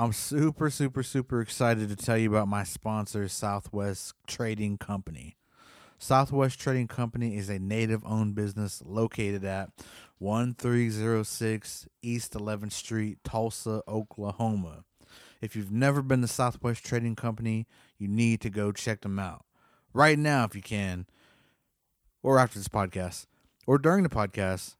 I'm super, super, super excited to tell you about my sponsor, Southwest Trading Company. Southwest Trading Company is a native owned business located at 1306 East 11th Street, Tulsa, Oklahoma. If you've never been to Southwest Trading Company, you need to go check them out right now if you can, or after this podcast, or during the podcast.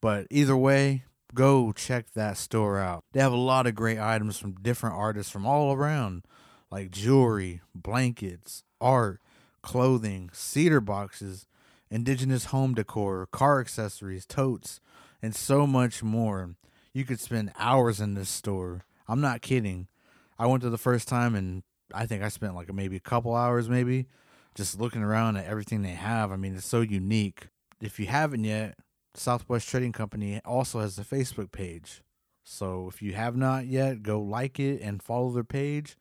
But either way, go check that store out. They have a lot of great items from different artists from all around, like jewelry, blankets, art, clothing, cedar boxes, indigenous home decor, car accessories, totes, and so much more. You could spend hours in this store. I'm not kidding. I went to the first time and I think I spent like maybe a couple hours, maybe just looking around at everything they have. I mean, it's so unique. If you haven't yet, Southwest Trading Company also has a Facebook page. So if you have not yet, go like it and follow their page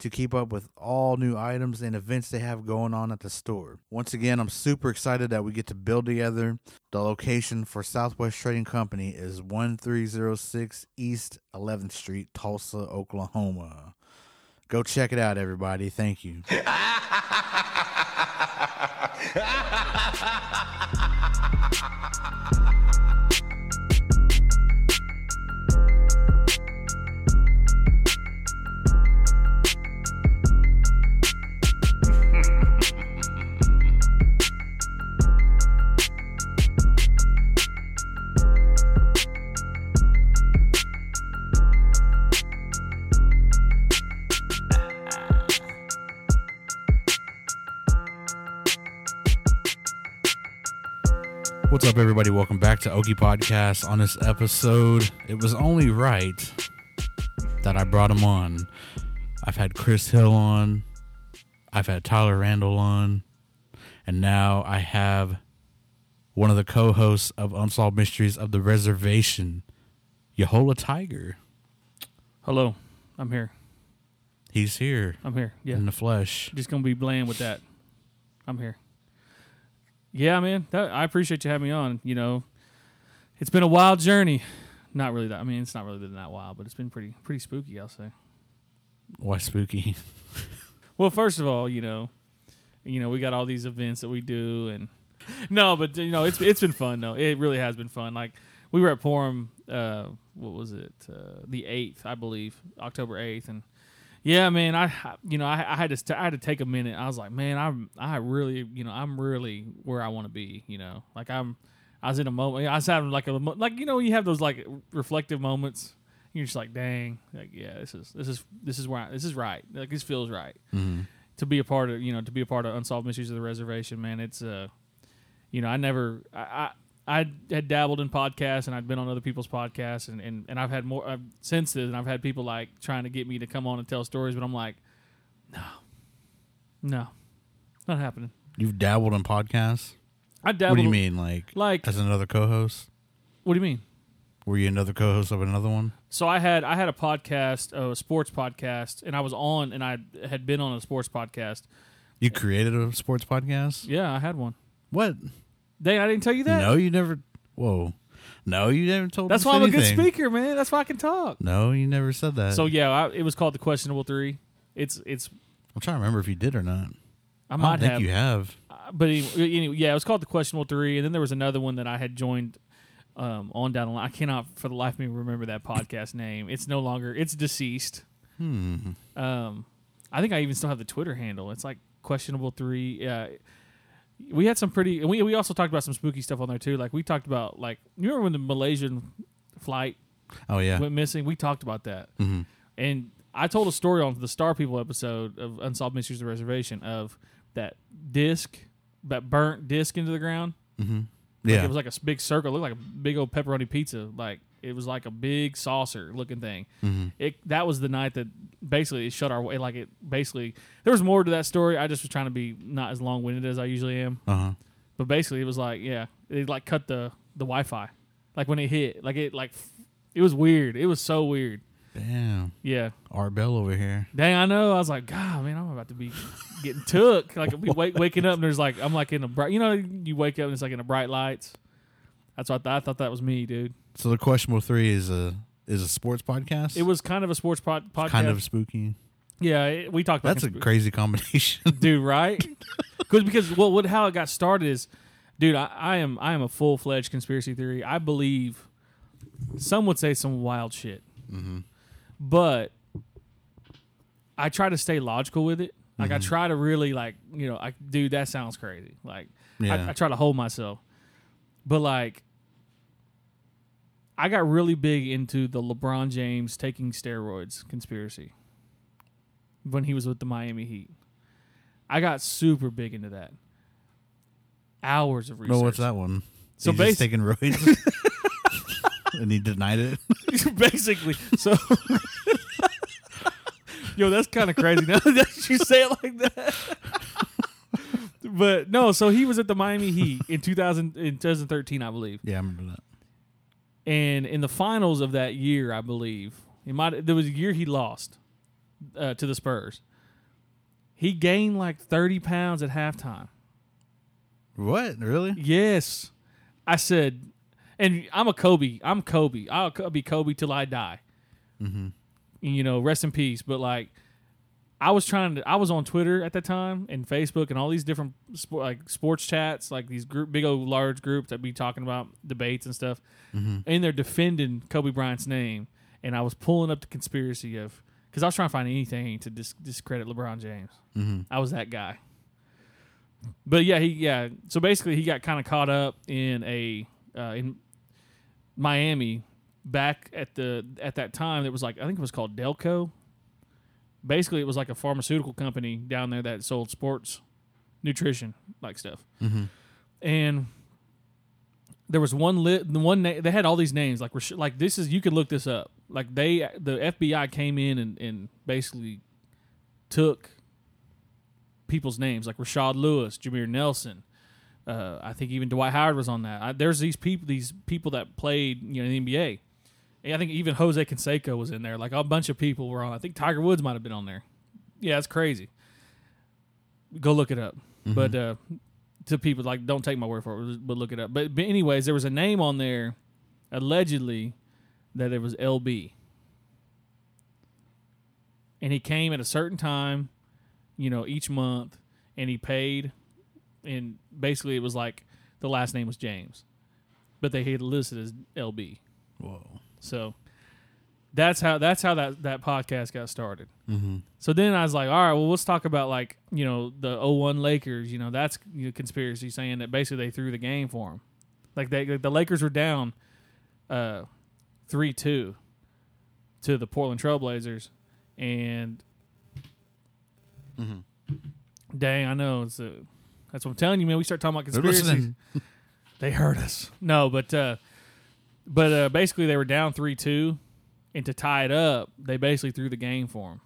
to keep up with all new items and events they have going on at the store. Once again, I'm super excited that we get to build together. The location for Southwest Trading Company is 1306 East 11th Street, Tulsa, Oklahoma. Go check it out, everybody. Thank you. What's up, everybody? Welcome back to Okie Podcast. On this episode, it was only right that I brought him on. I've had Chris Hill on, I've had Tyler Randall on, and now I have one of the co hosts of Unsolved Mysteries of the Reservation, Yahola Tiger. Hello, I'm here. He's here I'm here. Yeah, in the flesh. just gonna be bland with that. I'm here. Yeah, man. That, I appreciate you having me on. You know, it's been a wild journey. Not really that. I mean, it's not really been that wild, but it's been pretty pretty spooky. I'll say. Why spooky? Well, first of all, you know, you know, we got all these events that we do, and no, but you know, it's it's been fun though. It really has been fun. Like we were at Purim. Uh, what was it? Uh, the eighth, I believe, October eighth, and yeah, man, I you know I, I had to st- I had to take a minute. I was like, man, I'm I really you know I'm really where I want to be. You know, like I'm I was in a moment. I was having like a like you know you have those like reflective moments. You're just like, dang, like yeah, this is this is this is where I, this is right. Like this feels right Mm-hmm. to be a part of you know to be a part of unsolved mysteries of the reservation man it's uh you know i never i i, I had dabbled in podcasts and i'd been on other people's podcasts and and, and i've had more uh, since then i've had people like trying to get me to come on and tell stories but i'm like no no not happening You've dabbled in podcasts? i dabbled What do you mean? Like, like as another co host? what do you mean Were you another co host of another one? so I had I had a podcast, a sports podcast, and I was on, and I had been on a sports podcast. You created a sports podcast? Yeah, I had one. What? Dang, I didn't tell you that. No, you never. Whoa. No, you never told me that. That's us why I'm a good speaker, man. That's why I can talk. No, you never said that. So yeah, I, it was called the questionable three. It's it's I'm trying to remember if you did or not. I I might think have, you have. uh, but anyway, anyway, yeah, it was called the questionable three, and then there was another one that I had joined um, on down the line. I cannot for the life of me remember that podcast name. It's no longer. It's deceased. Hmm. Um, I think I even still have the Twitter handle. It's like questionable three. Yeah. We had some pretty, and we we also talked about some spooky stuff on there too. Like we talked about, like you remember when the Malaysian flight Oh, yeah. went missing? We talked about that. hmm And I told a story on the Star People episode of Unsolved Mysteries of the Reservation of that disc, that burnt disc into the ground. hmm Like, Yeah. it was like a big circle, it looked like a big old pepperoni pizza. Like it was like a big saucer looking thing. hmm It that was the night that basically it shut our way. Like it basically there was more to that story. I just was trying to be not as long winded as I usually am. Uh huh. But basically it was like yeah, it like cut the the Wi Fi. Like when it hit, like it like it was weird. It was so weird. Damn. Yeah. Art Bell over here. Dang, I know. I was like, God, man, I'm about to be getting took. Like, we wake, waking up and there's like, I'm like in a bright, you know, you wake up and it's like in the bright lights. That's what I thought. I thought that was me, dude. So the questionable three is a is a sports podcast. It was kind of a sports pod- podcast. kind of spooky. Yeah, it- we talked about That's a crazy combination. dude, right? Because because well, what how it got started is, dude, I, I am I am a full fledged conspiracy theory. I believe some would say some wild shit, mm-hmm. but I try to stay logical with it. Like I mm-hmm. try to really like you know, I dude, that sounds crazy. Like Yeah. I, I try to hold myself, but like. I got really big into the LeBron James taking steroids conspiracy when he was with the Miami Heat. I got super big into that. Hours of research. no, what's that one? So He's taking roids, and he denied it. Basically, so yo, that's kind of crazy. Now that you say it like that. but no, so he was at the Miami Heat in 2000 in 2013, I believe. Yeah, I remember that. And in the finals of that year, I believe it might there was a year he lost uh, to the Spurs. He gained like thirty pounds at halftime. What really? Yes, I said, and I'm a Kobe. I'm Kobe. I'll be Kobe till I die. Mm-hmm. You know, rest in peace. But like, I was trying to. I was on Twitter at that time and Facebook and all these different sport, like sports chats, like these group, big old large groups that be talking about debates and stuff. Mm-hmm. and they're defending Kobe Bryant's name, and I was pulling up the conspiracy of because I was trying to find anything to dis- discredit LeBron James. Mm-hmm. I was that guy. But yeah, he yeah. So basically, he got kind of caught up in a uh, in Miami back at the at that time. It was like I think it was called Delco. Basically, it was like a pharmaceutical company down there that sold sports nutrition like stuff Mm-hmm. and there was one lit the one na- they had all these names like like this is you can look this up like they the FBI came in and, and basically took people's names like Rashard Lewis, Jameer Nelson. Uh, I think even Dwight Howard was on that. I, there's these people these people that played you know in the NBA. I think even Jose Canseco was in there. Like a bunch of people were on. I think Tiger Woods might have been on there. Yeah, it's crazy. Go look it up. But uh, to people like don't take my word for it, but look it up. But, but anyways, there was a name on there allegedly that it was LB. And he came at a certain time, you know, each month and he paid and basically it was like the last name was James. But they had listed as LB. Whoa. So that's how that's how that that podcast got started. Mm-hmm. So then I was like, all right, well, let's talk about like, you know, the 01 Lakers. You know, that's you know, conspiracy saying that basically they threw the game for them. Like, they, like the Lakers were down uh, 3 2 to the Portland Trailblazers. And Mm-hmm. dang, I know. It's a, that's what I'm telling you, man. We start talking about They're conspiracies. They hurt us. No, but uh, but uh, basically they were down three two, and to tie it up, they basically threw the game for them.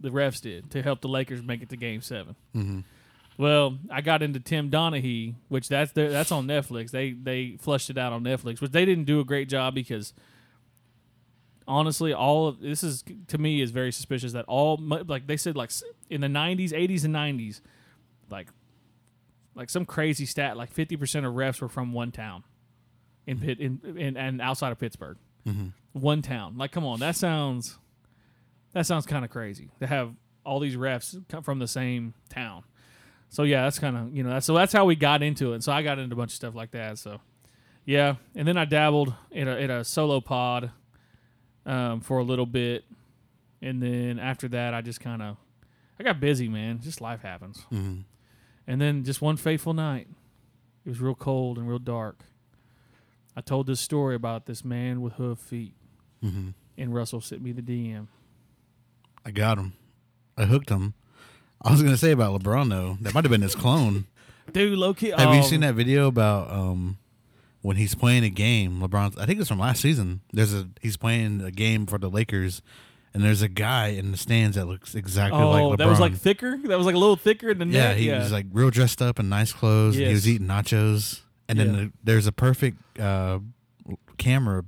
The refs did to help the Lakers make it to Game Seven. Mm-hmm. Well, I got into Tim Donaghy, which that's that's on Netflix. They they flushed it out on Netflix, which they didn't do a great job because honestly, all of this is to me is very suspicious that all like they said like in the '90s, '80s, and '90s, like like some crazy stat like 50 percent of refs were from one town in Pitt in, in and outside of Pittsburgh, Mm-hmm. one town. Like, come on, that sounds that sounds kind of crazy to have all these refs come from the same town. So yeah, that's kind of you know that's so that's how we got into it. So I got into a bunch of stuff like that. So yeah, and then I dabbled in a in a solo pod um, for a little bit, and then after that, I just kind of I got busy, man. Just life happens. Mm-hmm. And then just one fateful night, it was real cold and real dark. I told this story about this man with hoof feet, Mm-hmm. and Russell sent me the DM. I got him. I hooked him. I was gonna say about LeBron though. That might have been his clone. Dude, low key. Have you oh, seen that video about um when he's playing a game? LeBron, I think it's from last season. There's a he's playing a game for the Lakers, and there's a guy in the stands that looks exactly Oh, like LeBron. that was like thicker. That was like a little thicker than yeah, he yeah. He was like real dressed up in nice clothes. and he was eating nachos, and then Yeah. the, there's a perfect uh, camera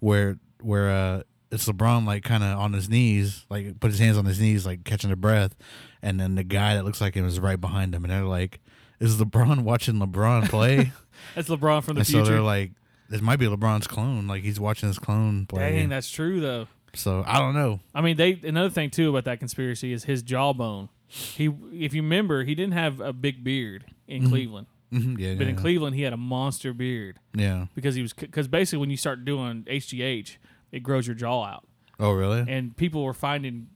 where where uh, it's LeBron like kind of on his knees, like put his hands on his knees, like catching a breath, and then the guy that looks like him is right behind him, and they're like, "Is LeBron watching LeBron play?" That's LeBron from the and so future. they're like, "This might be LeBron's clone. Like he's watching his clone play. Dang, that's true though. so I don't know. I mean, they another thing too about that conspiracy is his jawbone. He, if you remember, he didn't have a big beard in Cleveland, Mhm, yeah, but in yeah, Cleveland he had a monster beard yeah. because he was because basically when you start doing HGH, it grows your jaw out, Oh really? and people were finding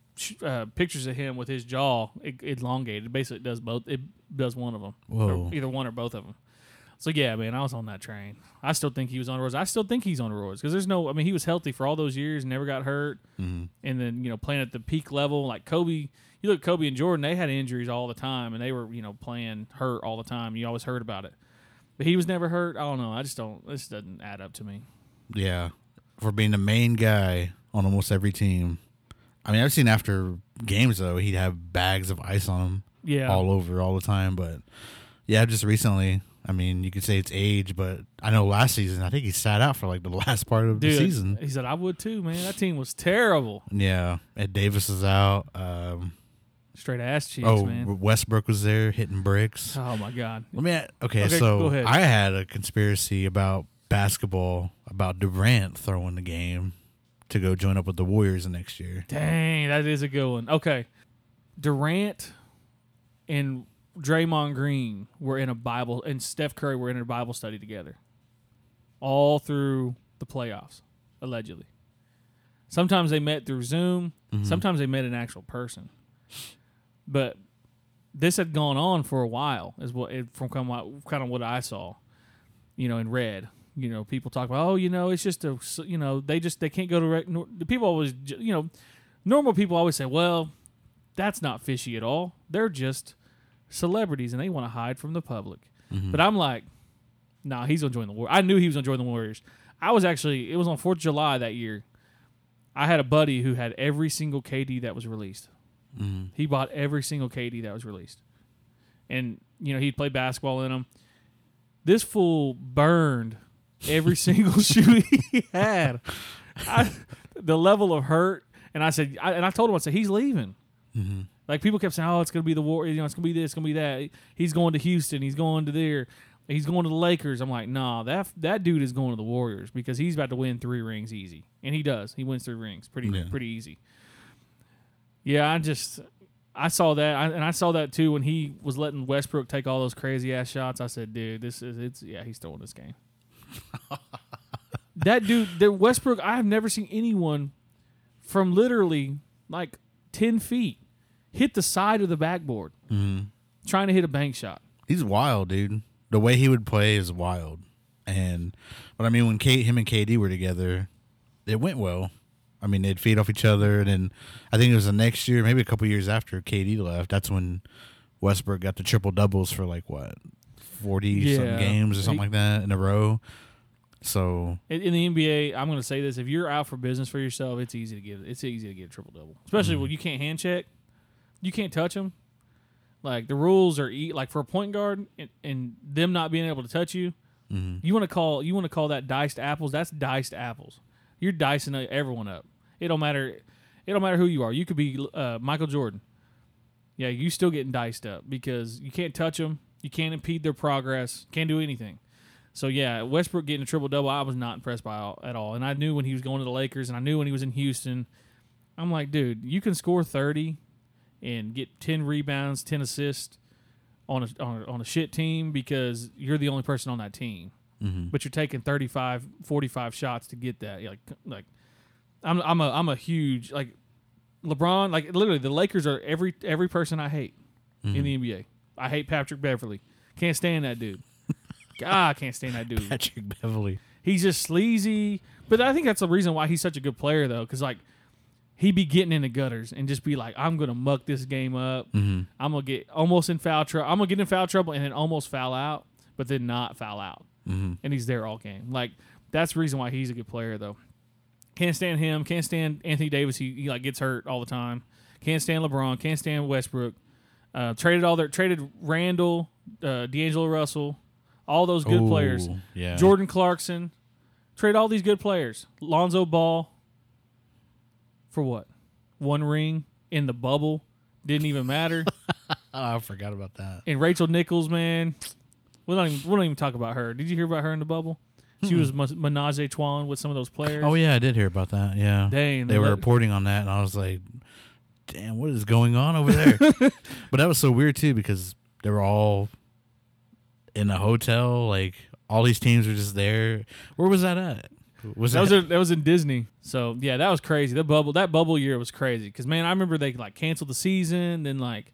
uh, pictures of him with his jaw elongated. Basically, it does both. It does one of them, Whoa. either one or both of them. So yeah, man, I was on that train. I still think he was on roids. I still think he's on roids because there's no. I mean, he was healthy for all those years, never got hurt, Mhm. and then you know playing at the peak level like Kobe. You look at Kobe and Jordan; they had injuries all the time, and they were you know playing hurt all the time. You always heard about it, but he was never hurt. I don't know. I just don't. This doesn't add up to me. Yeah, for being the main guy on almost every team. I mean, I've seen after games though, he'd have bags of ice on him Yeah, all over all the time. But yeah, just recently, I mean, you could say it's age, but I know last season, I think he sat out for like the last part of dude. the season. He said I would too, man. That team was terrible. Yeah, Ed Davis is out. Um, Straight ass cheeks, oh, man. Westbrook was there hitting bricks. Oh my god. Let me. Okay, Okay, so. I had a conspiracy about basketball about Durant throwing the game to go join up with the Warriors the next year. Dang, that is a good one. Okay. Durant and Draymond Green were in a Bible and Steph Curry were in a Bible study together. All through the playoffs, allegedly. Sometimes they met through Zoom, mm-hmm. sometimes they met an actual person. But this had gone on for a while, is what it, from kind of, kind of what I saw, you know, in red. You know, people talk about, oh, you know, it's just a, you know, they just they can't go to. Rec- nor- the people always, you know, normal people always say, well, that's not fishy at all. They're just celebrities and they want to hide from the public. Mm-hmm. But I'm like, nah, he's gonna join the war. I knew he was gonna join the Warriors. I was actually, it was on Fourth of July that year. I had a buddy who had every single KD that was released. Mhm. He bought every single KD that was released, and you know he'd play basketball in them. This fool burned every single shoe he had. I, the level of hurt, and I said, I, and I told him, I said, he's leaving. Mm-hmm. Like people kept saying, "Oh, it's gonna be the war. You know, it's gonna be this, it's gonna be that." He's going to Houston. He's going to there. He's going to the Lakers. I'm like, nah, that that dude is going to the Warriors because he's about to win three rings easy, and he does. He wins three rings pretty Yeah. pretty easy. Yeah, I just I saw that, I, and I saw that too when he was letting Westbrook take all those crazy ass shots. I said, dude, this is it's yeah, he's throwing this game. that dude, the Westbrook, I have never seen anyone from literally like ten feet hit the side of the backboard Mm-hmm. trying to hit a bank shot. He's wild, dude. The way he would play is wild. And but I mean, when Kate, him and KD were together, it went well. I mean, they'd feed off each other, and then I think it was the next year, maybe a couple years after KD left. That's when Westbrook got the triple doubles for like what forty some Yeah. games or something like that in a row. So In, the NBA, I'm going to say this: if you're out for business for yourself, it's easy to get it's easy to get a triple double, especially when you can't hand check, you can't touch them. Like the rules are e- like for a point guard and, and them not being able to touch you. mhm. You want to call you want to call that diced apples? That's diced apples. You're dicing everyone up. It don't matter. It don't matter who you are. You could be uh, Michael Jordan. Yeah, you still getting diced up because you can't touch them. You can't impede their progress. Can't do anything. So yeah, Westbrook getting a triple double, I was not impressed by all, at all. And I knew when he was going to the Lakers, and I knew when he was in Houston. I'm like, dude, you can score 30 and get 10 rebounds, 10 assists on a on a, on a shit team because you're the only person on that team Mhm. but you're taking 35 45 shots to get that You're like like I'm I'm a I'm a huge like LeBron like literally the Lakers are every every person I hate in the NBA. I hate Patrick Beverley. Can't stand that dude. God, I can't stand that dude. Patrick Beverley. He's just sleazy. But I think that's the reason why he's such a good player though cuz like he be getting in the gutters and just be like I'm going to muck this game up. hmm I'm going to get almost in foul trouble. I'm going to get in foul trouble and then almost foul out, but then not foul out hmm and he's there all game. Like that's the reason why he's a good player though. Can't stand him. Can't stand Anthony Davis. He, he like gets hurt all the time. Can't stand LeBron. Can't stand Westbrook. Uh, traded all their traded Randall, uh, D'Angelo Russell, all those good players. Yeah. Jordan Clarkson. Trade all these good players. Lonzo Ball. For what? One ring in the bubble. Didn't even matter. Oh, I forgot about that. and Rachel Nichols, man. We don't even we don't even talk about her. Did you hear about her in the bubble? She Hmm. was menage a trois with some of those players. Oh yeah, I did hear about that. Yeah, Dang, they were reporting on that, and I was like, "Damn, what is going on over there?" but that was so weird too because they were all in a hotel. Like all these teams were just there. Where was that at? Was That was that? a, that was in Disney. So yeah, that was crazy. The bubble that bubble year was crazy because man, I remember they like canceled the season, then like,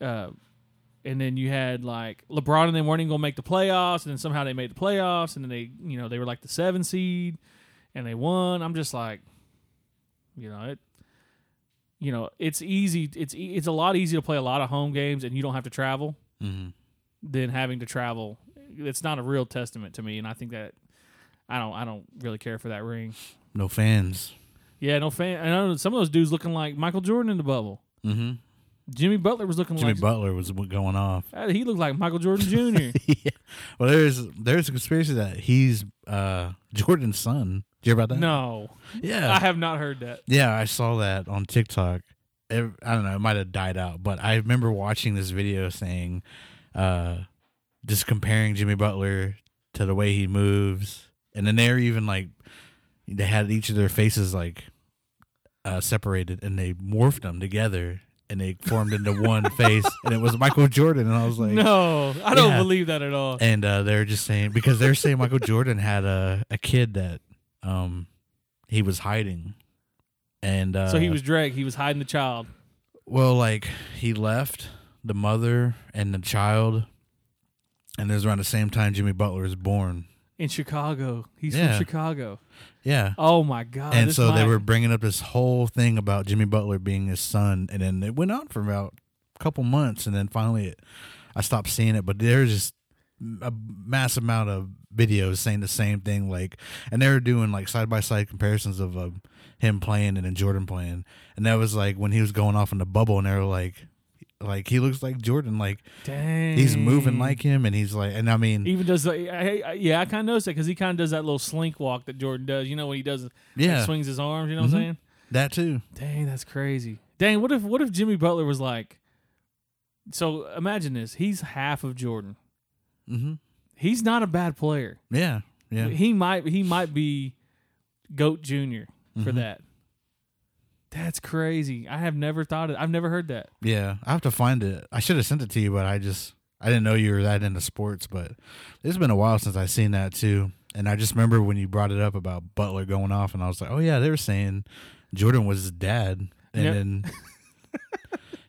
uh, and then you had like LeBron and they weren't even gonna make the playoffs, and then somehow they made the playoffs, and then they you know they were like the seven seed, and they won. I'm just like, you know it. You know it's easy. It's it's a lot easier to play a lot of home games, and you don't have to travel Mhm. than having to travel. It's not a real testament to me, and I think that I don't I don't really care for that ring. No fans. Yeah, no fan. I know some of those dudes looking like Michael Jordan in the bubble. hmm Jimmy Butler was looking like Jimmy like Butler was going off. Uh, he looked like Michael Jordan Jr. yeah. Well, there's there's a conspiracy that he's uh Jordan's son. Did you hear about that? no, Yeah. I have not heard that. Yeah, I saw that on TikTok. It, I don't know, it might have died out, but I remember watching this video saying, uh, just comparing Jimmy Butler to the way he moves, and then they're even like, they had each of their faces like uh, separated, and they morphed them together, and they formed into one face, and it was Michael Jordan, and I was like, no, I don't Yeah. believe that at all. and uh, they're just saying because they're saying Michael Jordan had a a kid that um he was hiding, and uh, so he was Drake. He was hiding the child. well, like he left the mother and the child, and it was around the same time Jimmy Butler was born. In Chicago, he's Yeah. from Chicago. Yeah. Oh my god! and this so they might- were bringing up this whole thing about Jimmy Butler being his son, and then it went on for about a couple months, and then finally, it, I stopped seeing it. But there's just a mass amount of videos saying the same thing, like, and they were doing like side by side comparisons of uh, him playing and then Jordan playing, and that was like when he was going off in the bubble, and they were like, like he looks like Jordan, like Dang. he's moving like him, and he's like, and I mean, Even does I, I, yeah, I kind of noticed that because he kind of does that little slink walk that Jordan does. You know when he does, like, yeah, swings his arms. You know what Mhm. I'm saying? that too. Dang, that's crazy. Dang, what if what if Jimmy Butler was like? So imagine this: he's half of Jordan. hmm He's not a bad player. Yeah, yeah. He might he might be Goat Junior for Mhm. that. That's crazy. I have never thought it. I've never heard that. Yeah, I have to find it. I should have sent it to you, but I just I didn't know you were that into sports. But it's been a while since I seen that too. And I just remember when you brought it up about Butler going off, and I was like, oh yeah, they were saying Jordan was his dad, and Yep. then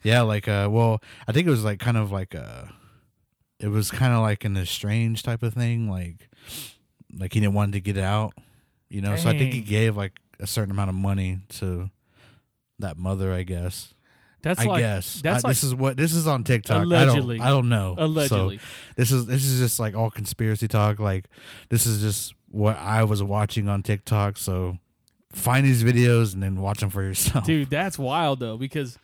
yeah, like uh, well, I think it was like kind of like a, it was kind of like an estranged type of thing, like like he didn't want to get out, you know. So I think he gave like a certain amount of money to that mother, I guess. That's I like guess that's I- like this is what this is on TikTok. Allegedly. I don't, I don't know. allegedly. So this is this is just like all conspiracy talk. Like this is just what I was watching on TikTok. So find these videos and then watch them for yourself. Dude, that's wild though because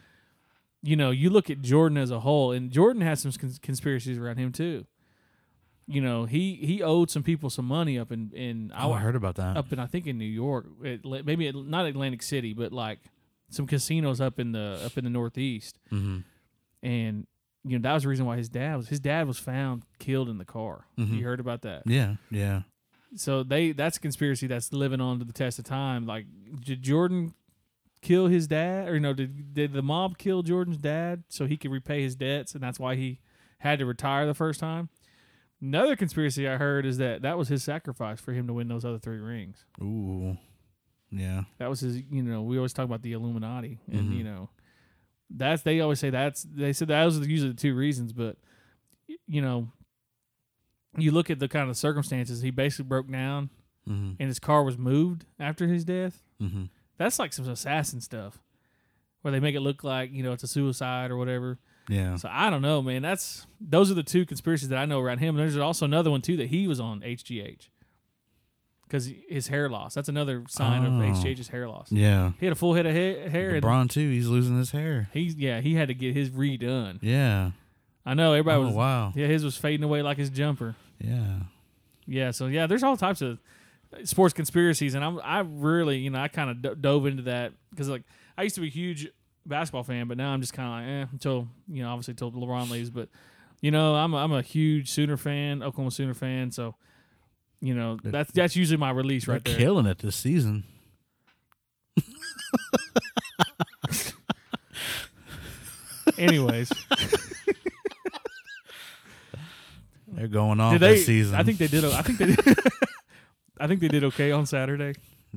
you know you look at Jordan as a whole, and Jordan has some cons- conspiracies around him too. You know he he owed some people some money up in in Oh, I heard about that. up in I think in New York, it, maybe at- not Atlantic City, but like some casinos up in the up in the Northeast, hmm and you know that was the reason why his dad was his dad was found killed in the car. Mhm. You heard about that? Yeah, yeah. So they that's a conspiracy that's living on to the test of time. Like, did Jordan kill his dad, or you know Did did the mob kill Jordan's dad so he could repay his debts, and that's why he had to retire the first time? Another conspiracy I heard is that that was his sacrifice for him to win those other three rings. Ooh, yeah. That was his. You know, we always talk about the Illuminati, and Mhm. you know, that's they always say that's they said that was usually the two reasons, but you know, you look at the kind of circumstances. He basically broke down, hmm and his car was moved after his death. hmm That's like some assassin stuff, where they make it look like you know it's a suicide or whatever. Yeah. So I don't know, man. That's those are the two conspiracies that I know around him. There's also another one too that he was on HGH because his hair loss. That's another sign of Oh. HGH's hair loss. Yeah. He had a full head of hair, hair LeBron too. He's losing his hair. he's yeah he had to get his redone. Yeah. I know everybody oh was wow. yeah his was fading away like his jumper. Yeah. Yeah, so yeah, there's all types of sports conspiracies, and I'm I really you know I kind of d- dove into that because like I used to be a huge basketball fan, but now I'm just kind of like eh until you know obviously until LeBron leaves, but you know I'm a, I'm a huge Sooner fan, Oklahoma Sooner fan, so You know, that's that's usually my release They're right there. killing it this season. Anyways, They're going off did they? this season. I think they did. o- I think they. Did, I think they did okay on Saturday.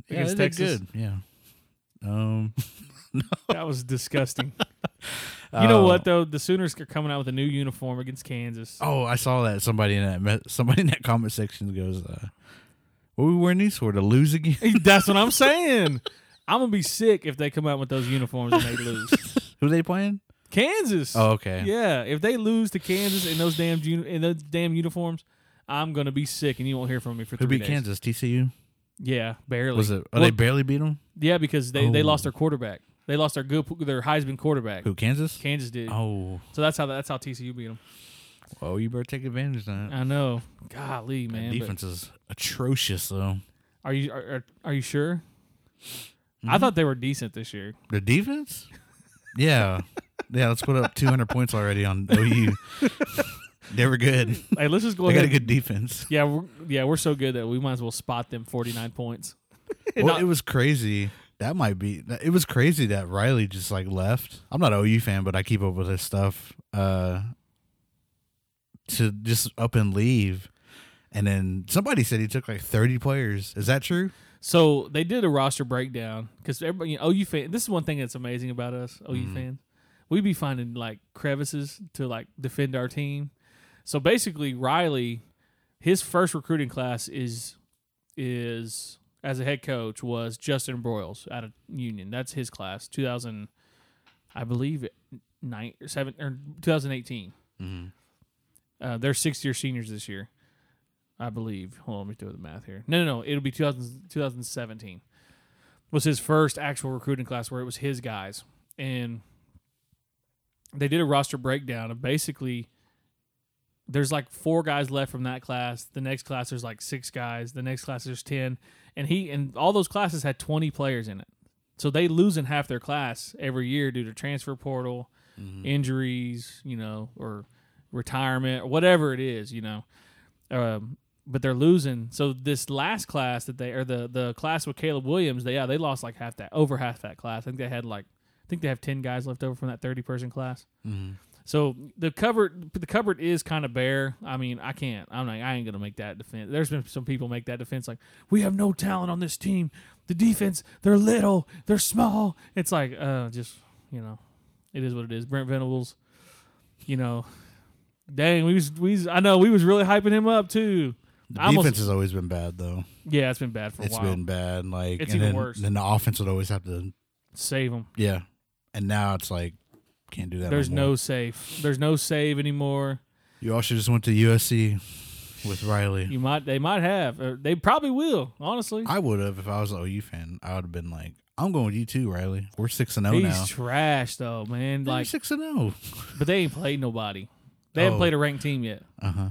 yeah, against they did Texas. good. Yeah. Um. That was disgusting. You know what though? The Sooners are coming out with a new uniform against Kansas. Oh, I saw that. Somebody in that me- somebody in that comment section goes, uh, "What are we wearing these for? To lose again? That's what I'm saying. I'm gonna be sick if they come out with those uniforms and they lose. Who they playing? Kansas. Oh, okay. Yeah, if they lose to Kansas in those damn uni- in those damn uniforms, I'm gonna be sick and you won't hear from me for Who three beat days. Kansas? TCU. Yeah, barely. Was it? Oh, Well, they barely beat them. Yeah, because they, they Oh. lost their quarterback. They lost their good their Heisman quarterback. Who? Kansas. Kansas did. Oh, So that's how that's how TCU beat them. well, you better take advantage of that. I know. Golly, That man. but defense is atrocious, though. Are you are, are, are you sure? Mm-hmm. I thought they were decent this year. The defense? Yeah. yeah, let's put up 200 points already on OU. they were good. Hey, let's just go They got a good defense. yeah, we're, yeah, we're so good that we might as well spot them 49 points. Well, Not- it was crazy. That might be. It was crazy that Riley just like left. I'm not an OU fan, but I keep up with his stuff. Uh, to just up and leave, and then somebody said he took like 30 players. Is that true? So they did a roster breakdown because everybody, you know, OU fan. This is one thing that's amazing about us, OU Mm-hmm. fans. We be finding like crevices to like defend our team. So basically, Riley, his first recruiting class is is as a head coach was Justin Broiles out of Union. That's his class, 2000, I believe, nine or seven or 2018. Mm-hmm. Uh, they're sixth year seniors this year, I believe. Hold on, let me do the math here. No, no, no. It'll be 2000, 2017 was his first actual recruiting class where it was his guys, and they did a roster breakdown of basically. There's like four guys left from that class. The next class there's like six guys. The next class there's ten, and he and all those classes had 20 players in it. So they losing half their class every year due to transfer portal, injuries, you know, or retirement or whatever it is, you know. Um, but they're losing. So this last class that they or the the class with Caleb Williams, they yeah they lost like half that over half that class. I think they had like I think they have ten guys left over from that thirty person class. Mm-hmm. So the cupboard the cupboard is kind of bare. I mean, I can't. I'm like I ain't gonna make that defense. There's been some people make that defense like we have no talent on this team. The defense they're little, they're small. It's like uh just you know, it is what it is. Brent Venables, you know, dang we was we was, I know we was really hyping him up too. The I almost- defense has always been bad, though. Yeah, it's been bad for a It's while. It's been bad. Like It's and even then, worse. Then the offense would always have to. Save him. Yeah, and now it's like can't do that. There's no, no save. There's no save anymore. You all should just went to USC with Riley. You might they might have. Or they probably will. Honestly, I would have if I was an OU fan. I would have been like, I'm going with you too, Riley. We're six and zero he's now. trash though, man. They're Like, six and zero. but they ain't played nobody. They haven't Oh. played a ranked team yet. Uh huh.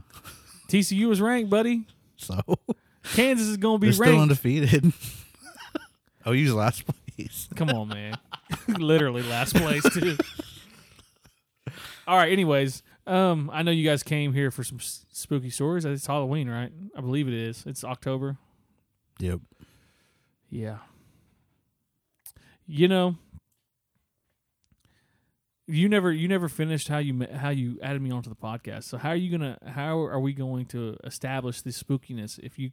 TCU is ranked, buddy. So Kansas is gonna be they're still ranked. undefeated. OU's last place. Come on, man. Literally last place too. All right. Anyways, um, I know you guys came here for some s- spooky stories. It's Halloween, right? I believe it is. It's October. Yep. Yeah. You know, you never you never finished how you how you added me onto the podcast. So how are you gonna how are we going to establish this spookiness if you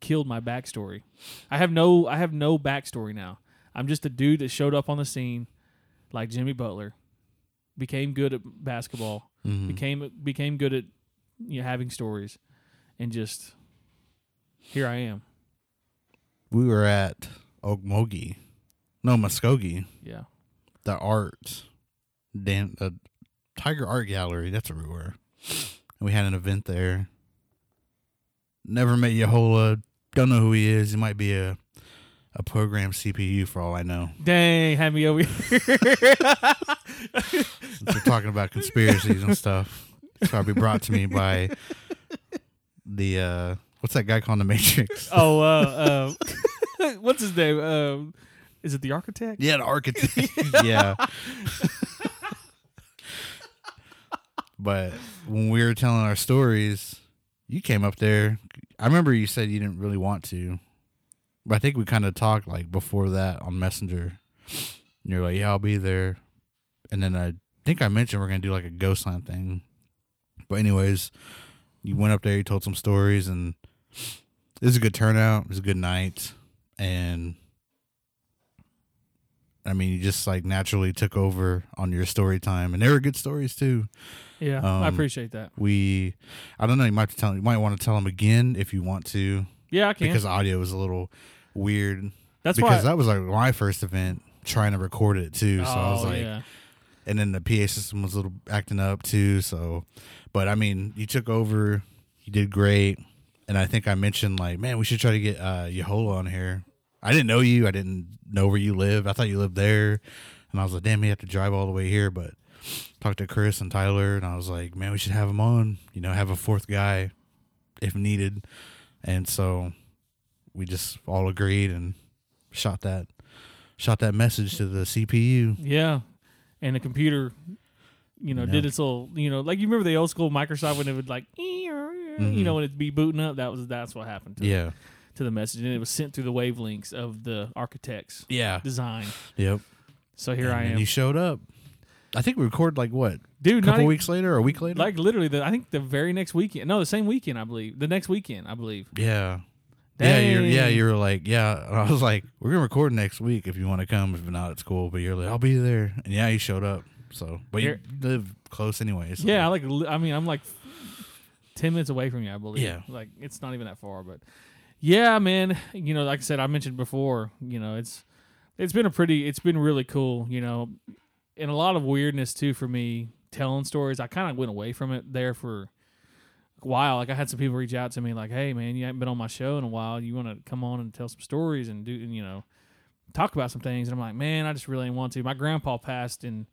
killed my backstory? I have no I have no backstory now. I'm just a dude that showed up on the scene like Jimmy Butler, became good at basketball, Mhm. became became good at you know, having stories, and just here I am. We were at Okmulgee. No, Muskogee. Yeah. The art, Dan, the Tiger Art Gallery. That's where we were. And we had an event there. Never met Yahola. Don't know who he is. He might be a a program CPU for all I know. Dang, had me over here. Since we're talking about conspiracies and stuff, it's probably brought to me by the uh what's that guy called the Matrix? oh, uh, uh, what's his name? Um, is it the architect? Yeah, the architect. yeah. but when we were telling our stories, you came up there. I I remember you said you didn't really want to, but I think we kind of talked like before that on Messenger. And you're like, "Yeah, I'll be there," and then I think I mentioned we're gonna do like a ghost hunt thing. But anyways, you went up there, you told some stories, and it was a good turnout. It was a good night, and I mean, you just like naturally took over on your story time, and they were good stories too. Yeah, I Um, appreciate that. We, I don't know, you might have to tell, you might want to tell them again if you want to, Yeah, I can. because audio was a little weird. That's because why. that was like my first event trying to record it too. So I was oh like, yeah, and then the PA system was a little acting up too. So, but I mean, you took over, you did great, and I think I mentioned like, man, we should try to get uh, Yahola on here. I didn't know you. I didn't know where you live. I thought you lived there, and I was like, damn, you have to drive all the way here. But talked to Chris and Tyler, and I was like, man, we should have him on. You know, have a fourth guy if needed, and so we just all agreed and shot that shot that message to the CPU. yeah, and the computer, you know, Yeah. did its little, you know, like you remember the old school Microsoft when it would like, you Mhm. know, when it'd be booting up. That was that's what happened. To, Yeah. to the message, and it was sent through the wavelengths of the architect's Yeah. design. Yep. So here and I am, You showed up. I think we recorded like what? Dude. Not couple even- weeks later or a week later? like literally, the, I think the very next weekend. No, the same weekend, I believe. The next weekend, I believe. yeah. Yeah, you're, yeah, you were like, yeah. And I was like, we're gonna record next week if you want to come. If not, it's cool. But you're like, I'll be there. And yeah, you showed up. So, but you live close anyway. So. Yeah, I like. I mean, I'm like ten minutes away from you. I believe. Yeah. Like it's not even that far, but yeah, man. You know, like I said, I mentioned before. You know, it's it's been a pretty. It's been really cool. You know, and a lot of weirdness too for me telling stories. I kind of went away from it there for while. Like I had some people reach out to me like, "Hey, man, you haven't been on my show in a while. You want to come on and tell some stories and do and you know." Talk about some things, and I'm like, man, I just really want to. My grandpa passed in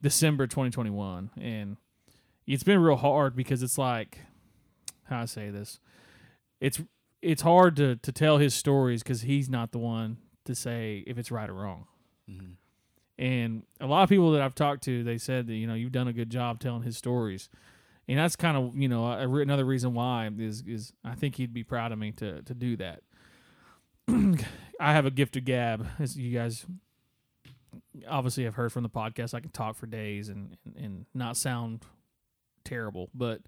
December 2021, and it's been real hard because it's like how I say this. It's it's hard to to tell his stories because he's not the one to say if it's right or wrong. Mhm. And a lot of people that I've talked to, they said that you know you've done a good job telling his stories, and that's kind of you know a, another reason why is is I think he'd be proud of me to to do that. I have a gift of gab, as you guys obviously have heard from the podcast. I can talk for days and and, not sound terrible, but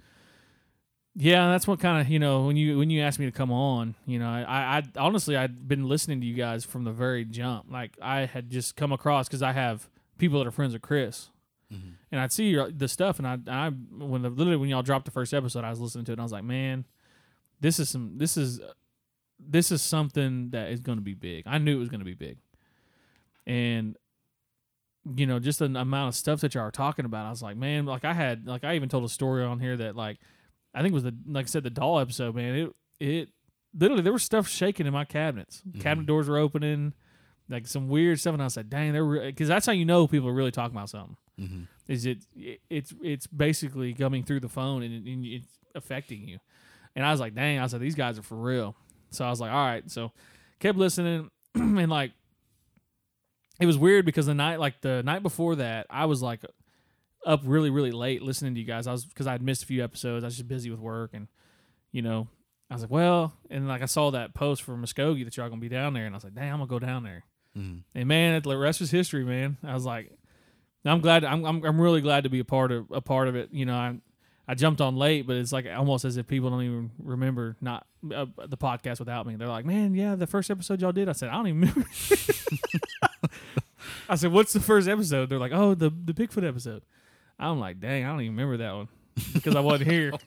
yeah, that's what kind of you know when you when you asked me to come on, you know, I, I honestly I'd been listening to you guys from the very jump. Like I had just come across because I have people that are friends of Chris, Mhm. and I'd see your, the stuff, and I I when the, literally when y'all dropped the first episode, I was listening to it, and I was like, man, this is some this is this is something that is going to be big. I knew it was going to be big, and you know, just the amount of stuff that y'all are talking about, I was like, man, like I had like I even told a story on here that like I think it was the like I said the doll episode, man. It it literally there was stuff shaking in my cabinets. Cabinet doors were opening, like some weird stuff, and I was like, dang, they're because that's how you know people are really talking about something. Mhm. Is it, it it's it's basically coming through the phone and, and it's affecting you. And I was like, dang, I was like, these guys are for real. So I was like, all right. So kept listening and like it was weird because the night like the night before that, I was like up really, really late listening to you guys. I was because I had missed a few episodes. I was just busy with work and you know, I was like, well, and like I saw that post from Muskogee that y'all gonna be down there, and I was like, dang, I'm gonna go down there. Mhm. And man, the rest is history, man. I was like, I'm glad. I'm I'm, I'm really glad to be a part of a part of it. You know, I I jumped on late, but it's like almost as if people don't even remember not uh, the podcast without me. They're like, man, yeah, the first episode y'all did. I said, I don't even remember. I said, what's the first episode? They're like, oh, the the Bigfoot episode. I'm like, dang, I don't even remember that one because I wasn't here.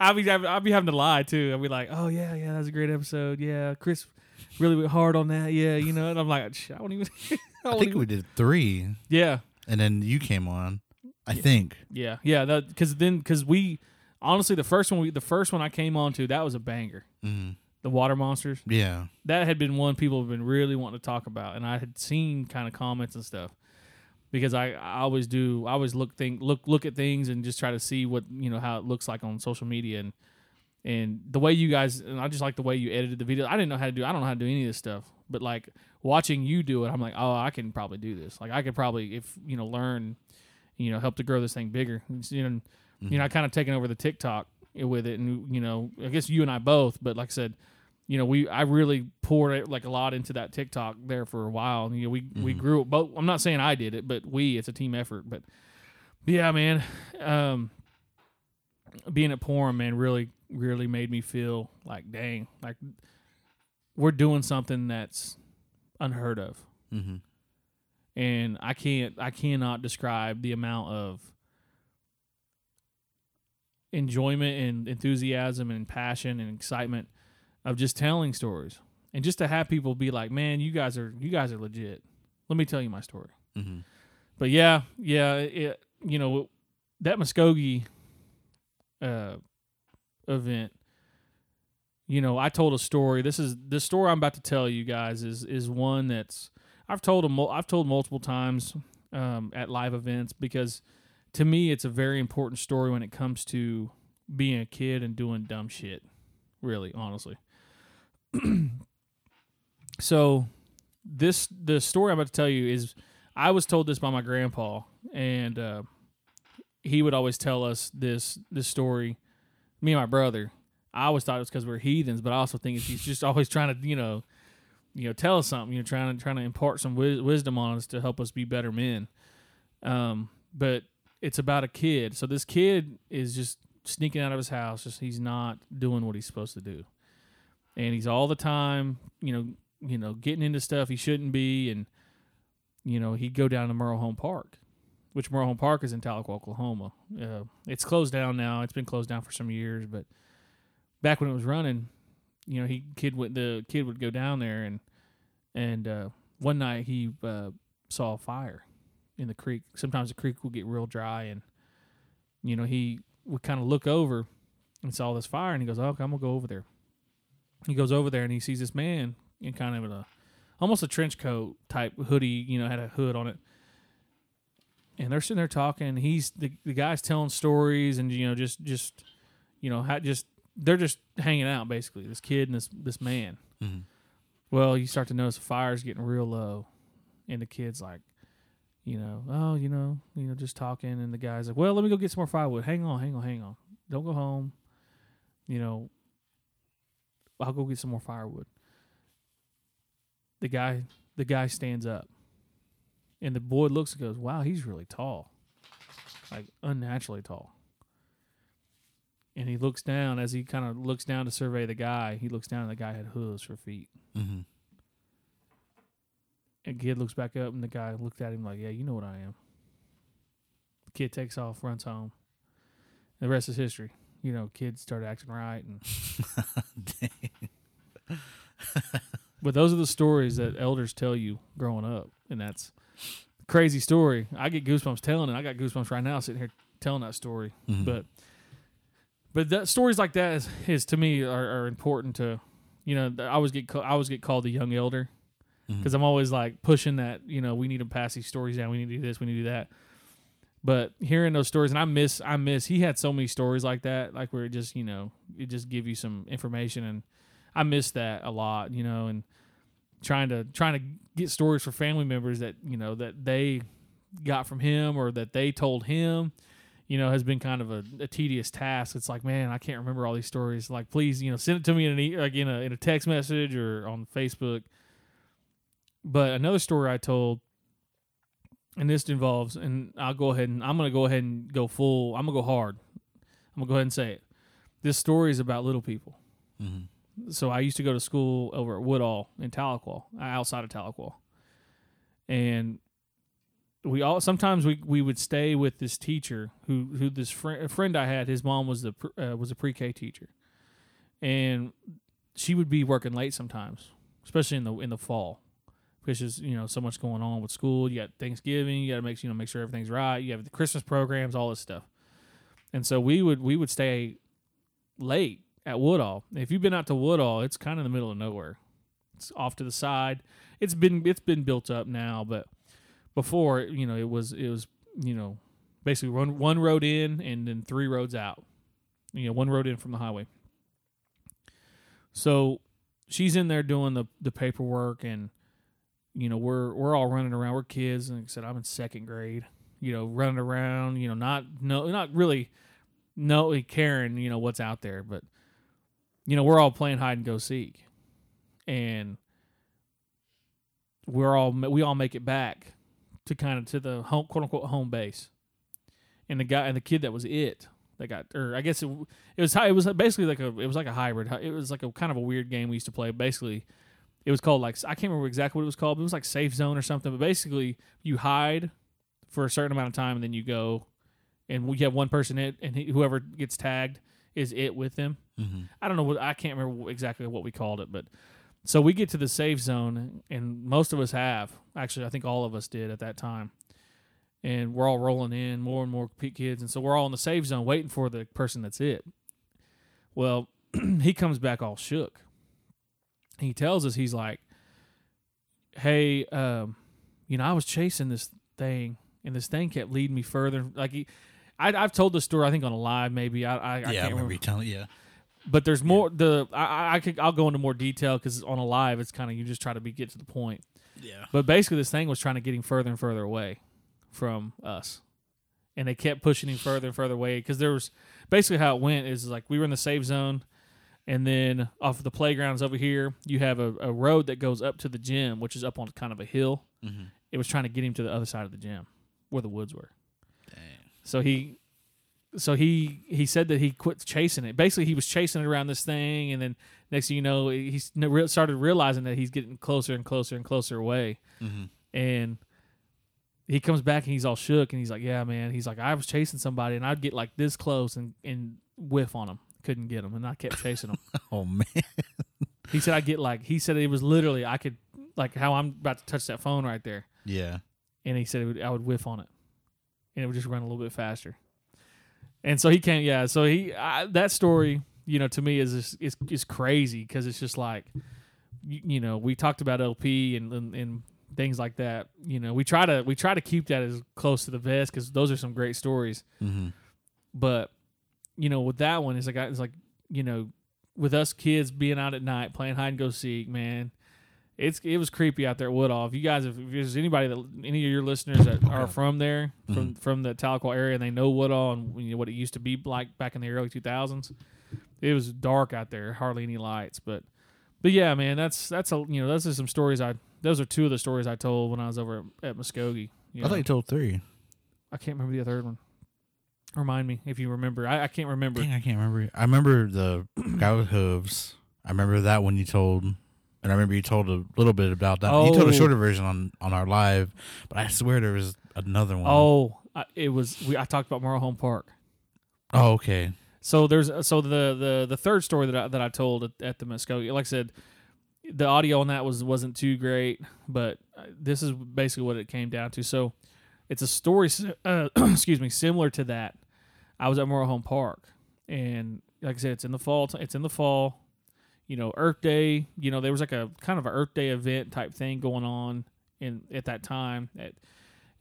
I'll be I'll be having to lie too. I'll be like, oh yeah, yeah, that was a great episode. Yeah, Chris really went hard on that. Yeah, you know, and I'm like, I don't even. I, I think even- we did three, yeah, and then you came on. I think. yeah, yeah. Because then, because we honestly, the first one, we, the first one I came on to, that was a banger. Mhm. The water monsters. Yeah. That had been one people have been really wanting to talk about, and I had seen kind of comments and stuff. Because I, I always do, I always look think look look at things and just try to see what you know how it looks like on social media and and the way you guys and I just like the way you edited the video. I didn't know how to do. I don't know how to do any of this stuff, but like watching you do it, I'm like, oh, I can probably do this. Like I could probably if you know learn, you know, help to grow this thing bigger. You know, you know, I kind of taking over the TikTok with it, and you know, I guess you and I both. But like I said, you know, we I really poured it, like a lot into that TikTok there for a while. And, you know, we we Mhm. grew. Both. I'm not saying I did it, but we. It's a team effort. But yeah, man. Um, being at Porum, man, really really made me feel like, dang, like we're doing something that's unheard of Mm-hmm. and I can't I cannot describe the amount of enjoyment and enthusiasm and passion and excitement of just telling stories and just to have people be like man you guys are you guys are legit let me tell you my story Mm-hmm. but yeah yeah it, you know that Muskogee uh event. You know I told a story. This is the story I'm about to tell you guys is is one that's I've told them I've told multiple times um, at live events because to me it's a very important story when it comes to being a kid and doing dumb shit really honestly. So this the story I'm about to tell you is I was told this by my grandpa and uh, he would always tell us this this story me and my brother. I always thought it was because we're heathens but I also think he's just always trying to you know you know tell us something you know trying to trying to impart some wis- wisdom on us to help us be better men. Um but it's about a kid. So this kid is just sneaking out of his house. Just he's not doing what he's supposed to do. And he's all the time you know you know getting into stuff he shouldn't be. And you know he'd go down to Murrell Home Park which Murrell Home Park is in Tahlequah, Oklahoma uh, it's closed down now it's been closed down for some years but back when it was running you know, he kid would the kid would go down there and and uh, one night he uh, saw a fire in the creek. Sometimes the creek would get real dry, and you know he would kind of look over and saw this fire, and he goes, "Oh, okay, I'm gonna go over there." He goes over there and he sees this man in kind of a almost a trench coat type hoodie, you know, had a hood on it. And they're sitting there talking. He's the the guy's telling stories, and you know, just just you know, how just they're just hanging out basically. This kid and this this man. Mm-hmm. Well, you start to notice the fire's getting real low, and the kid's like, you know, oh, you know, you know, just talking, and the guy's like, well, let me go get some more firewood. Hang on, hang on, hang on. Don't go home. You know, I'll go get some more firewood. The guy, the guy stands up, and the boy looks and goes, wow, he's really tall, like unnaturally tall. And he looks down as he kind of looks down to survey the guy. He looks down, and the guy had hooves for feet. Mm-hmm. And kid looks back up, and the guy looked at him like, "Yeah, you know what I am." The kid takes off, runs home. The rest is history. You know, kids start acting right, and but those are the stories that elders tell you growing up, and that's crazy story. I get goosebumps telling it. I got goosebumps right now sitting here telling that story. Mhm. But but that stories like that is, is to me are, are important to you know I always get I always get called the young elder because I'm always like pushing that you know we need to pass these stories down we need to do this we need to do that but hearing those stories and I miss I miss he had so many stories like that like where it just you know it just give you some information and I miss that a lot you know and trying to trying to get stories for family members that you know that they got from him or that they told him you know has been kind of a, a tedious task. It's like man i can't remember all these stories. Like please you know send it to me in an like in a, in a text message or on facebook. But another story i told and this involves and i'll go ahead and i'm gonna go ahead and go full i'm gonna go hard. I'm gonna go ahead and say it. This story is about little people. Mm-hmm. So I used to go to school over at Woodall in Tahlequah, uh, outside of Tahlequah, and we all sometimes we, we would stay with this teacher who who this friend friend I had. His mom was the uh, was a pre K teacher, and she would be working late sometimes, especially in the in the fall, because there's you know so much going on with school. You got Thanksgiving, you got to make you know make sure everything's right. You have the Christmas programs, all this stuff, and so we would we would stay late at Woodall. If you've been out to Woodall, it's kind of in the middle of nowhere. It's off to the side. It's been it's been built up now, but before you know it was it was you know basically one one road in and then three roads out. You know, one road in from the highway. So she's in there doing the the paperwork and you know we're we're all running around. We're kids, and like I said I'm in second grade. You know, running around. You know, not no not really no caring, you know, what's out there. But you know, we're all playing hide and go seek, and we're all we all make it back to kind of to the home quote unquote home base, and the guy and the kid that was it that got or I guess it, it was it was basically like a it was like a hybrid. It was like a kind of a weird game we used to play. Basically, it was called like I can't remember exactly what it was called. But it was like safe zone or something. But basically, you hide for a certain amount of time and then you go, and we have one person it and he, whoever gets tagged is it with them. Mm-hmm. I don't know what I can't remember exactly what we called it, but so we get to the safe zone, and most of us have actually. I think all of us did at that time, and we're all rolling in more and more kids, and so we're all in the safe zone waiting for the person that's it. Well, he comes back all shook. He tells us he's like, "Hey, um, you know, I was chasing this thing, and this thing kept leading me further. Like he, I, I've told this story, I think on a live, maybe. I, I, I yeah, I can't remember remember you telling. Yeah, but there's more the I- I, could I'll go into more detail because on a live it's kind of you just try to be get to the point. yeah. But basically, this thing was trying to get him further and further away from us, and they kept pushing him further and further away because there was basically how it went is like we were in the safe zone, and then off the playgrounds over here you have a, a road that goes up to the gym, which is up on kind of a hill. Mm-hmm. It was trying to get him to the other side of the gym where the woods were. Dang. So he, so he he said that he quit chasing it. Basically, he was chasing it around this thing, and then next thing you know, he started realizing that he's getting closer and closer and closer away. Mm-hmm. And he comes back and he's all shook, and he's like, "Yeah, man." He's like, "I was chasing somebody, and I'd get like this close and and whiff on him, couldn't get him, and I kept chasing him." Oh man. he said, "I get like," he said, "It was literally I could like how I'm about to touch that phone right there." Yeah. and he said would, I would whiff on it, and it would just run a little bit faster. And so he came, yeah. So he I, that story, you know, to me is is is, is crazy because it's just like, you, you know, we talked about LP and, and and things like that. You know, we try to we try to keep that as close to the vest because those are some great stories. Mm-hmm. But you know, with that one, it's like it's like you know, with us kids being out at night playing hide and go seek, man. It's it was creepy out there at Woodall. If you guys, if, if there's anybody that any of your listeners that are from there, from mm-hmm. from the Tahlequah area, and they know Woodall and you know what it used to be like back in the early 2000s, it was dark out there, hardly any lights. But but yeah, man, that's that's a you know those are some stories I those are two of the stories I told when I was over at, at Muskogee. You I know? thought you told three. I can't remember the third one. Remind me if you remember. I, I can't remember. Dang, I can't remember. I remember the guy with hooves. I remember that one you told, and I remember you told a little bit about that. You told Oh. a shorter version on on our live, but I swear there was another one. Oh, I, it was. We, I talked about Murrell Home Park. oh, okay. So there's so the the the third story that I, that I told at, at the Muskogee, like I said, the audio on that was wasn't too great, but this is basically what it came down to. So it's a story, uh, excuse me, similar to that. I was at Murrell Home Park, and like I said, it's in the fall. It's in the fall. You know, Earth Day. You know, there was like a kind of a Earth Day event type thing going on in at that time at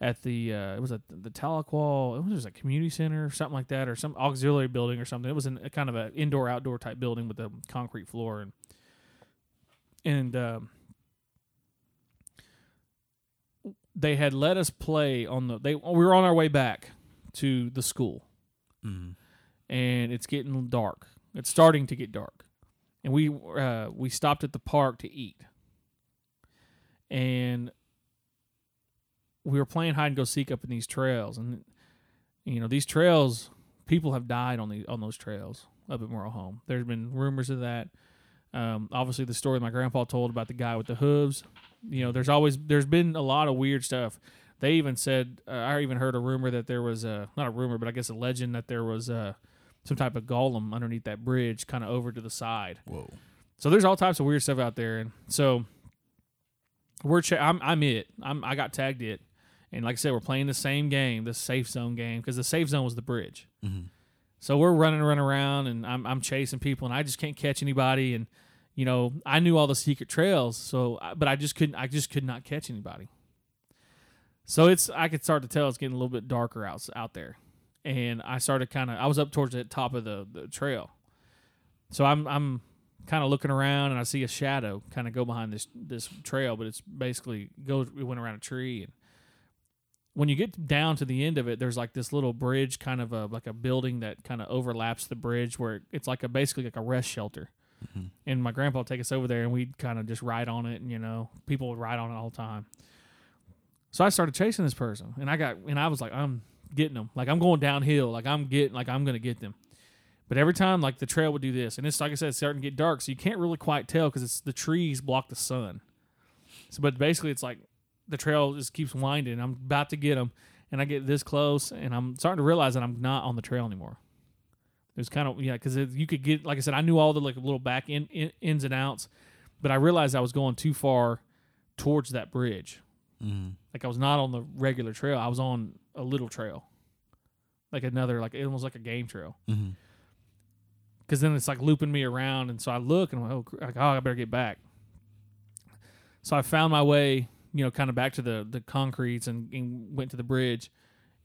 at the uh, it was at the Tahlequah. It was a community center or something like that, or some auxiliary building or something. It was in a kind of an indoor outdoor type building with a concrete floor and and um, they had let us play on the they we were on our way back to the school Mm. and it's getting dark. It's starting to get dark, and we uh, we stopped at the park to eat, and we were playing hide and go seek up in these trails, and you know these trails, people have died on the on those trails up at Murrell Home. There's been rumors of that. Um, obviously, the story my grandpa told about the guy with the hooves. You know, there's always there's been a lot of weird stuff. They even said uh, I even heard a rumor that there was a not a rumor, but I guess a legend that there was uh, some type of golem underneath that bridge, kind of over to the side. Whoa. So there's all types of weird stuff out there, and so we're cha- I'm I'm it. I'm I got tagged it, and like I said, we're playing the same game, the safe zone game, because the safe zone was the bridge. Mhm. So we're running running around, and I'm I'm chasing people, and I just can't catch anybody, and you know I knew all the secret trails, so but I just couldn't I just could not catch anybody. So it's I could start to tell it's getting a little bit darker out out there, and I started kind of I was up towards the top of the, the trail, so I'm I'm kind of looking around and I see a shadow kind of go behind this this trail, but it's basically goes it went around a tree and when you get down to the end of it, there's like this little bridge, kind of a like a building that kind of overlaps the bridge, where it's like a basically like a rest shelter. Mhm. And my grandpa would take us over there, and we'd kind of just ride on it, and you know, people would ride on it all the time. So I started chasing this person, and I got, and I was like, I'm getting them, like I'm going downhill, like I'm getting, like I'm gonna get them. But every time, like the trail would do this, and it's like I said, it's starting to get dark, so you can't really quite tell because it's the trees block the sun. So, but basically, it's like the trail just keeps winding. I'm about to get them, and I get this close, and I'm starting to realize that I'm not on the trail anymore. It was kind of yeah, because you could get, like I said, I knew all the like little back in, in, ins and outs, but I realized I was going too far towards that bridge. Mm-hmm. Like I was not on the regular trail. I was on a little trail, like another, like it was like a game trail. Mm-hmm. Because then it's like looping me around, and so I look and I'm like, oh, like, oh, I better get back. So I found my way, you know, kind of back to the the concretes and, and went to the bridge.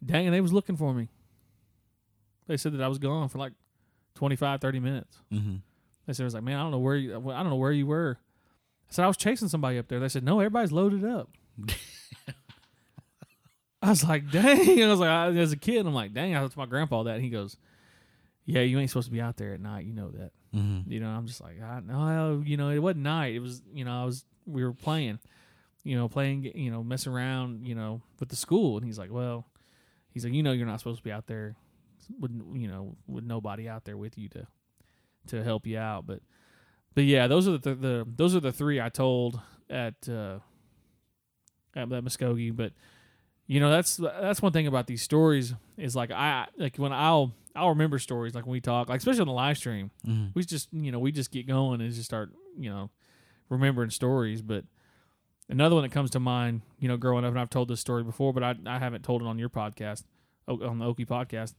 Dang, and they was looking for me. They said that I was gone for like 25, 30 minutes. Mm-hmm. They said, "I was like, man, I don't know where you, I don't know where you were." I said, "I was chasing somebody up there." They said, "No, everybody's loaded up." I was like, "Dang!" I was like, I, as a kid, I'm like, "Dang!" I told my grandpa that. And he goes, "Yeah, you ain't supposed to be out there at night. You know that." Mm-hmm. You know, I'm just like, I no, you know, it wasn't night. It was, you know, I was, we were playing, you know, playing, you know, messing around, you know, with the school. And he's like, well, he's like, you know, you're not supposed to be out there with, you know, with nobody out there with you to, to help you out. But, but yeah, those are the, the those are the three I told at, uh, at that Muskogee. But, you know, that's, that's one thing about these stories is like, I, like when I'll, I'll remember stories like when we talk, like especially on the live stream Mm-hmm. we just you know we just get going and just start you know remembering stories. But another one that comes to mind you know growing up and i've told this story before but i, I haven't told it on your podcast on the okie podcast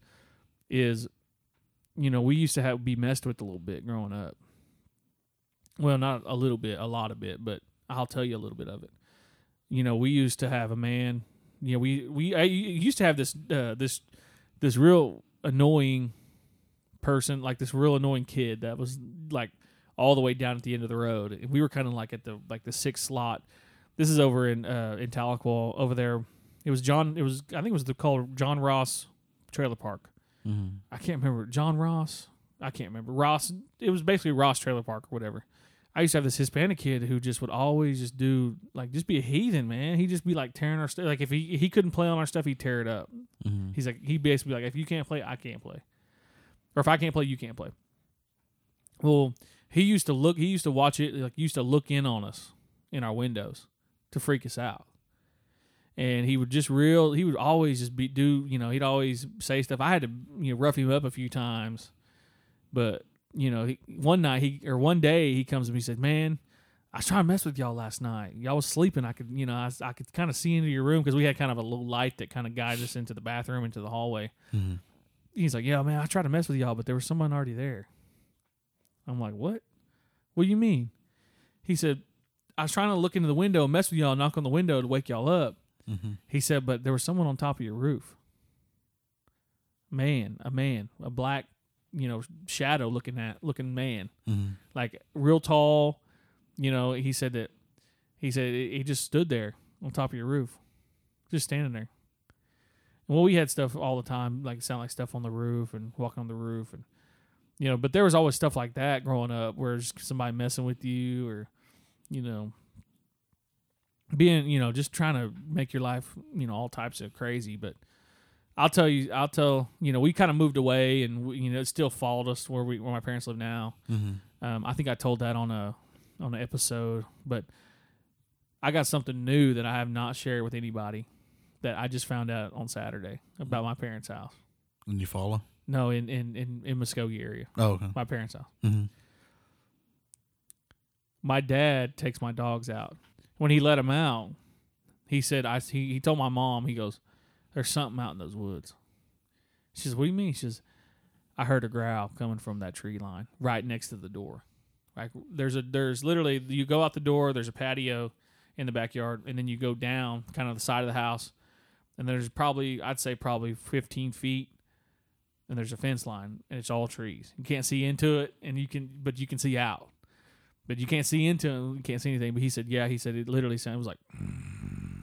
is you know we used to have be messed with a little bit growing up. Well not a little bit a lot of bit but i'll tell you a little bit of it. You know we used to have a man you know we we I used to have this uh, this this real annoying person, like this real annoying kid that was like all the way down at the end of the road. And we were kind of like at the like the sixth slot. This is over in uh in Tahlequah over there. It was John. It was I think it was the called John Ross Trailer Park. Mm-hmm. I can't remember John Ross. I can't remember Ross. It was basically Ross Trailer Park or whatever. I used to have this Hispanic kid who just would always just do like just be a heathen, man. He'd just be like tearing our stuff. Like if he he couldn't play on our stuff, he'd tear it up. Mm-hmm. He's like he basically be like if you can't play, I can't play, or if I can't play, you can't play. Well, he used to look. He used to watch it. Like used to look in on us in our windows to freak us out. And he would just real. He would always just be do. You know, he'd always say stuff. I had to you know rough him up a few times, but you know, he, one night he or one day he comes to me and said, "Man, I was trying to mess with y'all last night. Y'all was sleeping. I could, you know, I, I could kind of see into your room because we had kind of a little light that kind of guides us into the bathroom, into the hallway. Mm-hmm. He's like, "Yeah, man, I tried to mess with y'all, but there was someone already there." I'm like, "What? What do you mean?" He said, "I was trying to look into the window and mess with y'all, knock on the window to wake y'all up." Mm-hmm. He said, "But there was someone on top of your roof. Man, a man, a black, you know, shadow looking at looking man." Mm-hmm. like real tall. You know, he said that he said he just stood there on top of your roof, just standing there. And well, we had stuff all the time, like sound like stuff on the roof and walking on the roof, and you know, but there was always stuff like that growing up, where somebody messing with you, or you know, being you know just trying to make your life you know all types of crazy. But I'll tell you, I'll tell you know, we kind of moved away, and we, you know, it still followed us where we where my parents live now. Mm-hmm. Um, I think I told that on a on an episode, but I got something new that I have not shared with anybody that I just found out on Saturday about my parents' house. And you follow? No, in in in, in Muskogee area, Oh, okay. my parents' house. Mm-hmm. My dad takes my dogs out. When he let them out, he said, "I." He, he told my mom, he goes, "There's something out in those woods." She says, "What do you mean?" She says, "I heard a growl coming from that tree line right next to the door. Like there's a there's literally you go out the door. There's a patio in the backyard, and then you go down kind of the side of the house, and there's probably I'd say probably 15 feet, and there's a fence line, and it's all trees. You can't see into it, and you can but you can see out." But you can't see into it. You can't see anything. But he said, yeah. He said it literally sounded. It was like,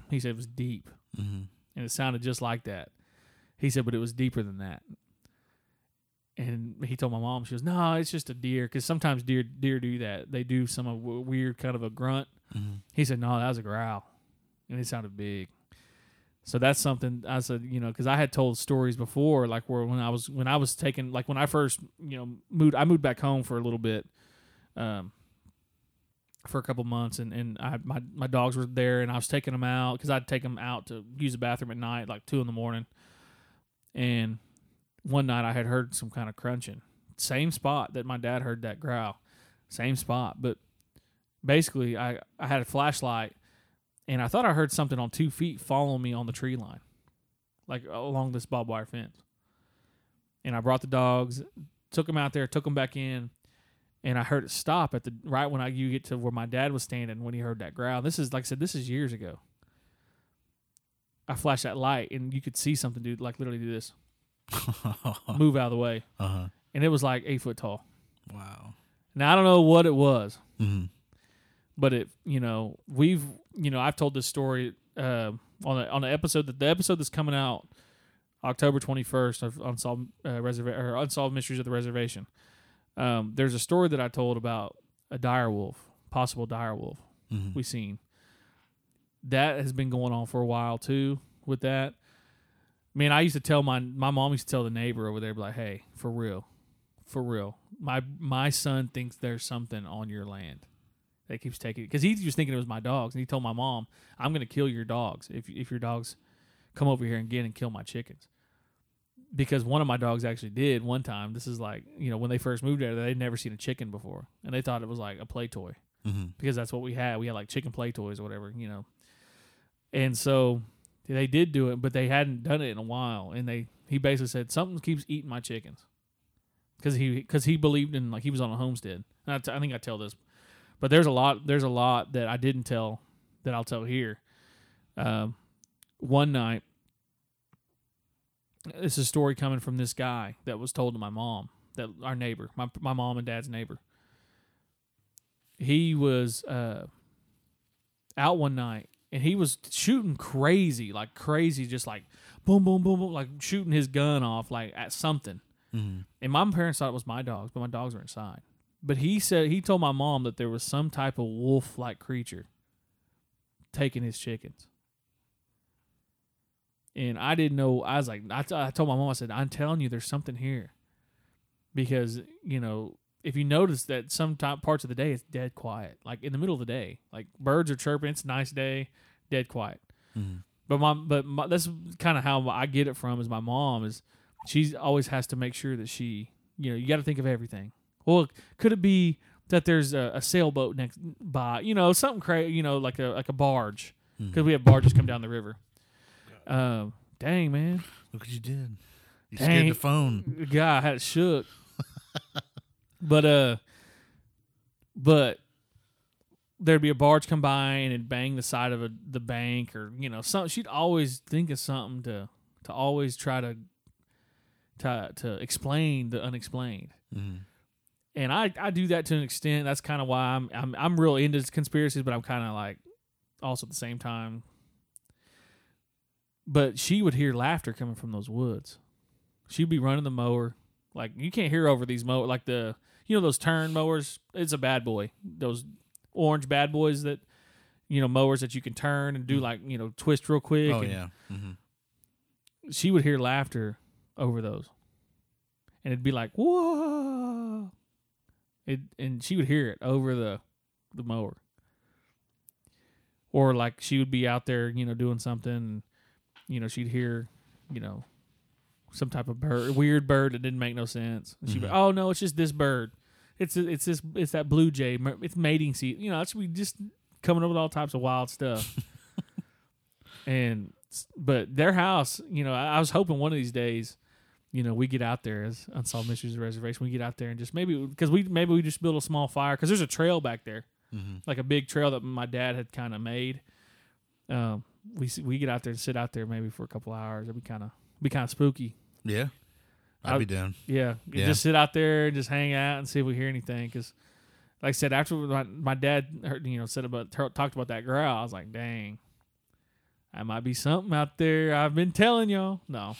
he said it was deep. Mm-hmm. And it sounded just like that. He said, but it was deeper than that. And he told my mom, she goes, "No, it's just a deer." Because sometimes deer deer do that. They do some of weird kind of a grunt. Mhm. He said, "No, that was a growl," and it sounded big. So that's something I said, you know, because I had told stories before, like where when I was when I was taking, like when I first, you know, moved, I moved back home for a little bit, um, for a couple months, and and I my my dogs were there, and I was taking them out because I'd take them out to use the bathroom at night, like two in the morning, and one night I had heard some kind of crunching, same spot that my dad heard that growl, same spot, but basically I I had a flashlight and I thought I heard something on two feet following me on the tree line, like along this barbed wire fence. And I brought the dogs, took them out there, took them back in, and I heard it stop at the right when I you get to where my dad was standing when he heard that growl. This is like I said, this is years ago. I flashed that light and you could see something, dude, like literally do this, move out of the way, uh-huh. and it was like eight foot tall. Wow. Now I don't know what it was, Mhm. but it you know we've you know I've told this story uh, on a, on an episode that the episode that's coming out October twenty first of unsolved uh, reserva- or unsolved mysteries of the reservation. Um, there's a story that I told about a dire wolf, possible dire wolf Mhm. we seen. That has been going on for a while too. With that, man, I used to tell my my mom used to tell the neighbor over there, be like, "Hey, for real, for real, my my son thinks there's something on your land that keeps taking it because he was thinking it was my dogs, and he told my mom, "I'm going to kill your dogs if if your dogs come over here again and kill my chickens." Because one of my dogs actually did one time. This is like you know when they first moved there, they'd never seen a chicken before, and they thought it was like a play toy Mhm. because that's what we had. We had like chicken play toys or whatever, you know. And so they did do it, but they hadn't done it in a while. And they he basically said something keeps eating my chickens because he because he believed in like he was on a homestead. And I, t- I think I tell this, but there's a lot there's a lot that I didn't tell that I'll tell here. Um, one night, it's a story coming from this guy that was told to my mom that our neighbor, my my mom and dad's neighbor he was uh, out one night and he was shooting crazy, like crazy, just like boom, boom, boom, boom, like shooting his gun off like at something. Mhm. And my parents thought it was my dogs, but my dogs were inside. But he said he told my mom that there was some type of wolf-like creature taking his chickens. And I didn't know. I was like, I, t- I told my mom, I said, I'm telling you, there's something here. Because you know, if you notice that some time, parts of the day it's dead quiet, like in the middle of the day, like birds are chirping, it's a nice day, dead quiet. Mhm. But my, but my, that's kind of how I get it from is my mom is she always has to make sure that she, you know, you got to think of everything. Well, could it be that there's a, a sailboat next by, you know, something crazy, you know, like a like a barge, because we have barges come down the river. Um, dang man, Look what you did. You Dang. scared the phone. the guy had it shook. but uh, but there'd be a barge come by and it'd bang the side of a, the bank or you know something. She'd always think of something to to always try to to to explain the unexplained. Mhm. And I, I do that to an extent. That's kind of why I'm I'm I'm real into conspiracies, but I'm kind of like also at the same time. But she would hear laughter coming from those woods. She'd be running the mower, like you can't hear over these mower, like the you know those turn mowers. It's a bad boy. Those orange bad boys that you know mowers that you can turn and do like you know twist real quick. Oh and yeah. hmm she would hear laughter over those, and it'd be like whoa. It and she would hear it over the the mower, or like she would be out there, you know, doing something, and, you know, she'd hear, you know, some type of bird, weird bird that didn't make no sense. And she'd be, Mhm. oh no, it's just this bird. It's it's this it's that blue jay. It's mating season. You know, it's we just coming up with all types of wild stuff. and but their house, you know, I, I was hoping one of these days, you know, we get out there as unsolved mysteries of reservation. We get out there and just maybe because we maybe we just build a small fire because there's a trail back there, hmm like a big trail that my dad had kind of made. Um, we we get out there and sit out there maybe for a couple hours. It'd be kind of be kind of spooky. Yeah. I'd I- be down. Yeah, Yeah. just sit out there and just hang out and see if we hear anything. Because, like I said, after my, my dad heard, you know said about talked about that growl, I was like, dang. That might be something out there. I've been telling y'all. No.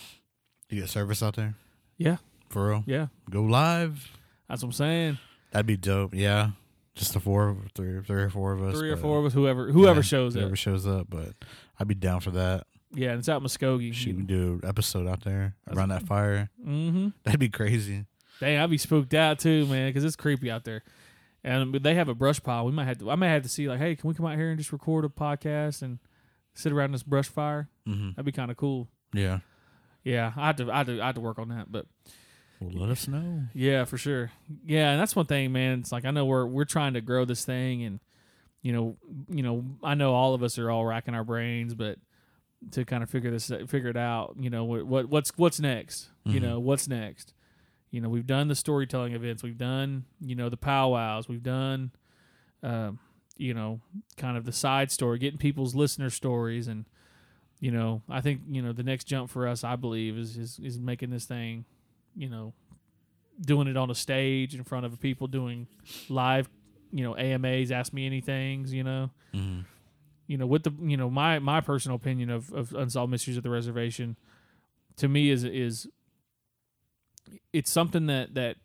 You get service out there Yeah. for real? Yeah. Go live. That's what I'm saying. That'd be dope. Yeah, just the four, three, three or four of us. Three or but- four of us, whoever whoever yeah, shows whoever up. Whoever shows up. But I'd be down for that. Yeah, and it's out in Muskogee. Shoot, we do an episode out there around that fire. Mm-hmm. That'd be crazy. Dang, I'd be spooked out too, man, because it's creepy out there. And they have a brush pile. We might have to. I might have to see like, hey, can we come out here and just record a podcast and sit around this brush fire? hmm That'd be kind of cool. Yeah. Yeah, I had to. I had to. I had to work on that, but Well, let us know. yeah, for sure. Yeah, and that's one thing, man. It's like I know we're we're trying to grow this thing, and you know, you know, I know all of us are all racking our brains, but to kind of figure this figure it out, you know, what, what what's what's next? You Mhm. know, what's next? You know, we've done the storytelling events, we've done, you know, the powwows, we've done, um, you know, kind of the side story, getting people's listener stories, and you know, I think you know the next jump for us, I believe, is is, is making this thing, you know, doing it on a stage in front of people, doing live, you know, AMAs, ask me anything's, you know, hmm you know, with the you know my my personal opinion of of unsolved mysteries of the reservation, to me is is it's something that that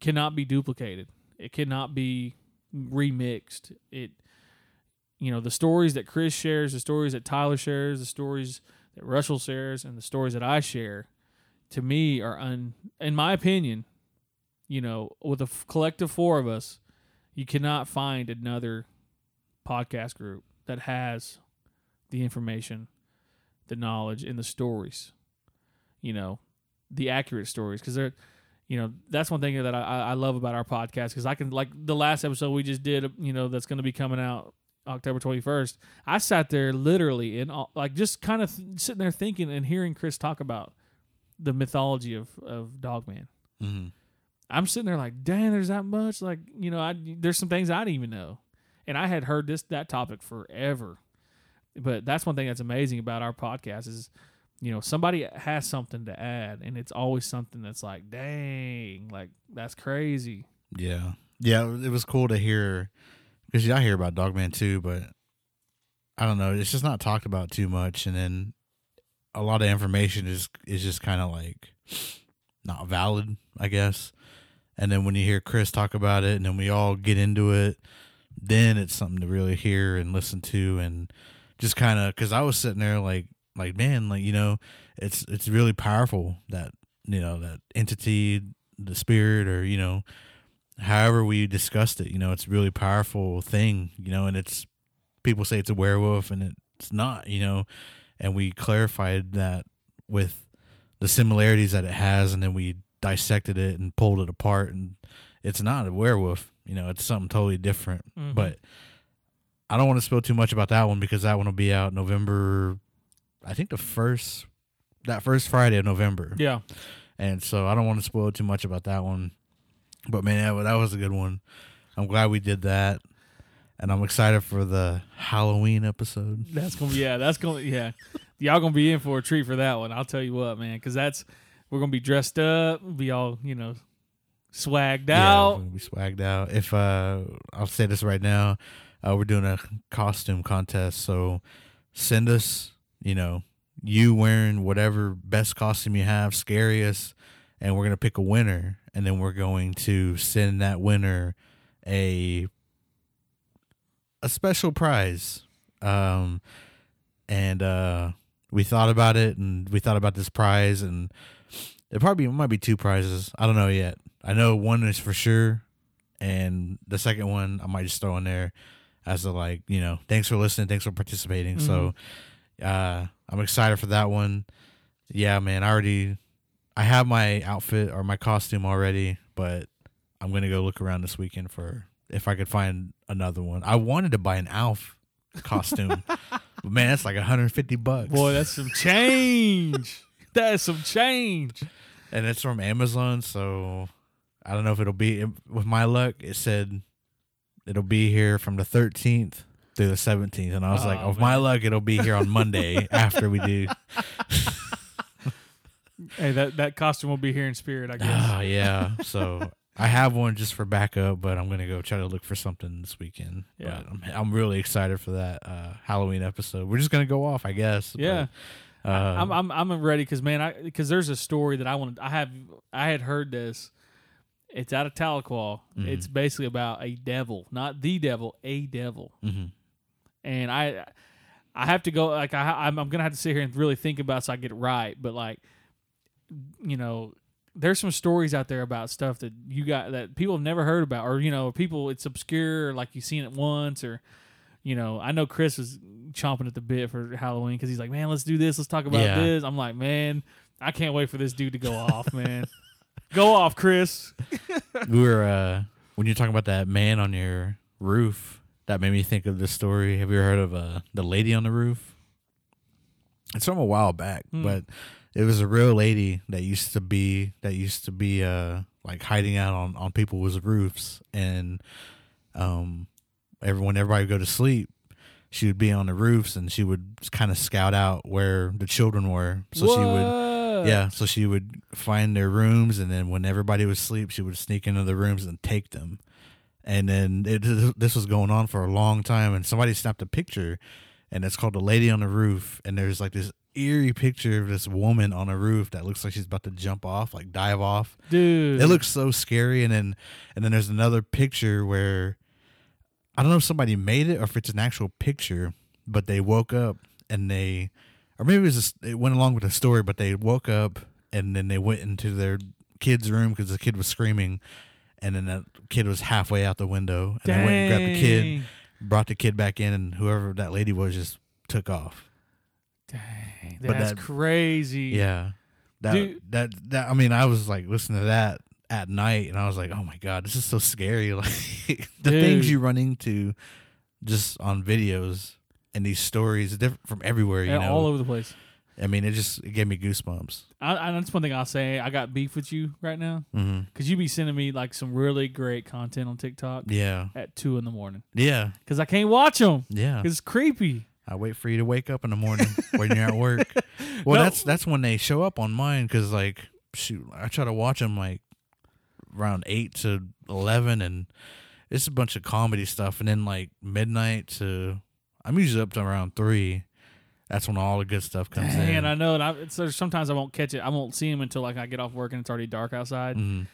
cannot be duplicated. It cannot be remixed. It you know the stories that Chris shares, the stories that Tyler shares, the stories that Russell shares, and the stories that I share, to me are un. In my opinion, you know, with a f- collective four of us, you cannot find another podcast group that has the information, the knowledge, and the stories. You know, the accurate stories because they're, you know, that's one thing that I, I love about our podcast because I can like the last episode we just did, you know, that's going to be coming out October twenty first. I sat there literally and like just kind of th- sitting there thinking and hearing Chris talk about the mythology of of Dogman. hmm I'm sitting there like, dang, there's that much. Like, you know, I there's some things I didn't even know, and I had heard this that topic forever. But that's one thing that's amazing about our podcast is, you know, somebody has something to add, and it's always something that's like, dang, like that's crazy. Yeah. Yeah. It was cool to hear because yeah, I hear about Dogman too, but I don't know. It's just not talked about too much, and then a lot of information is is just kind of like not valid, I guess. And then when you hear Chris talk about it, and then we all get into it, then it's something to really hear and listen to, and just kind of because I was sitting there like like man, like you know, it's it's really powerful that you know that entity, the spirit, or you know, however we discussed it, you know, it's really powerful thing, you know, and it's people say it's a werewolf and it's not, you know, and we clarified that with the similarities that it has and then we dissected it and pulled it apart and it's not a werewolf, you know, it's something totally different. Mhm. But I don't want to spill too much about that one because that one will be out November I think the first that first Friday of November. Yeah, And so I don't want to spoil too much about that one. But man, that, that was a good one. I'm glad we did that. And I'm excited for the Halloween episode. that's gonna be yeah, that's gonna yeah, y'all gonna be in for a treat for that one. I'll tell you what, man, because that's we're gonna be dressed up, be all you know, swagged Yeah, out. we're gonna be swagged out. If uh I'll say this right now, uh, we're doing a costume contest. So send us, you know, you wearing whatever best costume you have, scariest, and we're gonna pick a winner, and then we're going to send that winner a a special prize. Um, and uh, we thought about it, and we thought about this prize, and it probably it might be two prizes. I don't know yet. I know one is for sure, and the second one I might just throw in there as a like, you know, thanks for listening, thanks for participating. So, uh, I'm excited for that one. Yeah, man, I already, I have my outfit or my costume already, but I'm gonna go look around this weekend for if I could find another one. I wanted to buy an Alf costume, but man, that's like 150 bucks. Boy, that's some change. that is some change. and it's from Amazon, so I don't know if it'll be with my luck. It said it'll be here from the 13th through the 17th, and I was oh, like, Oh, with my luck, it'll be here on Monday after we do. Hey, that that costume will be here in spirit, I guess. Oh yeah, so I have one just for backup, but I'm gonna go try to look for something this weekend. Yeah. But I'm, I'm really excited for that uh, Halloween episode. We're just gonna go off, I guess. but, Yeah. uh, I'm I'm I'm ready because man, I because there's a story that I want. I have I had heard this. It's out of Tahlequah. Mhm. It's basically about a devil, not the devil, a devil. mhm. And I I have to go like I I'm, I'm gonna have to sit here and really think about so I get it right. But like, you know, there's some stories out there about stuff that you got that people have never heard about, or you know, people it's obscure, like you've seen it once, or you know, I know Chris was chomping at the bit for Halloween because he's like, man, let's do this, let's talk about Yeah. this. I'm like, man, I can't wait for this dude to go off, man. Go off, Chris. we were uh, when you're talking about that man on your roof. That made me think of this story. Have you ever heard of uh, the lady on the roof? It's from a while back, Hmm. but it was a real lady that used to be that used to be uh like hiding out on on people's roofs, and um, everyone everybody would go to sleep. She would be on the roofs and she would kind of scout out where the children were. So she would yeah, so she would find their rooms, and then when everybody was asleep, she would sneak into the rooms and take them. And then it, this was going on for a long time, and somebody snapped a picture, and it's called "The Lady on the Roof." And there's like this eerie picture of this woman on a roof that looks like she's about to jump off, like dive off. dude. It looks so scary. And then and then there's another picture where I don't know if somebody made it or if it's an actual picture, but they woke up and they or maybe it was just, it went along with the story, but they woke up and then they went into their kid's room because the kid was screaming, and then that kid was halfway out the window, and they went and grabbed the kid, brought the kid back in, and whoever that lady was just took off. Dang, But that's that- crazy. Yeah, that Dude. that that I mean, I was like listening to that at night, and I was like, oh my god, this is so scary. Like the Dude. things you run into just on videos and these stories different from everywhere. You Yeah, know, all over the place. I mean, it just it gave me goosebumps. I, I, that's one thing I'll say. I got beef with you right now mm-hmm. because you be sending me like some really great content on TikTok Yeah, at two in the morning yeah, because I can't watch them. yeah. It's creepy. I wait for you to wake up in the morning when you're at work. Well, No. that's that's when they show up on mine because like shoot, I try to watch them like around eight to eleven, and it's a bunch of comedy stuff, and then like midnight to I'm usually up to around three. That's when all the good stuff comes in. And I know, and I, there's sometimes I won't catch it. I won't see them until like I get off work and it's already dark outside. Mhm.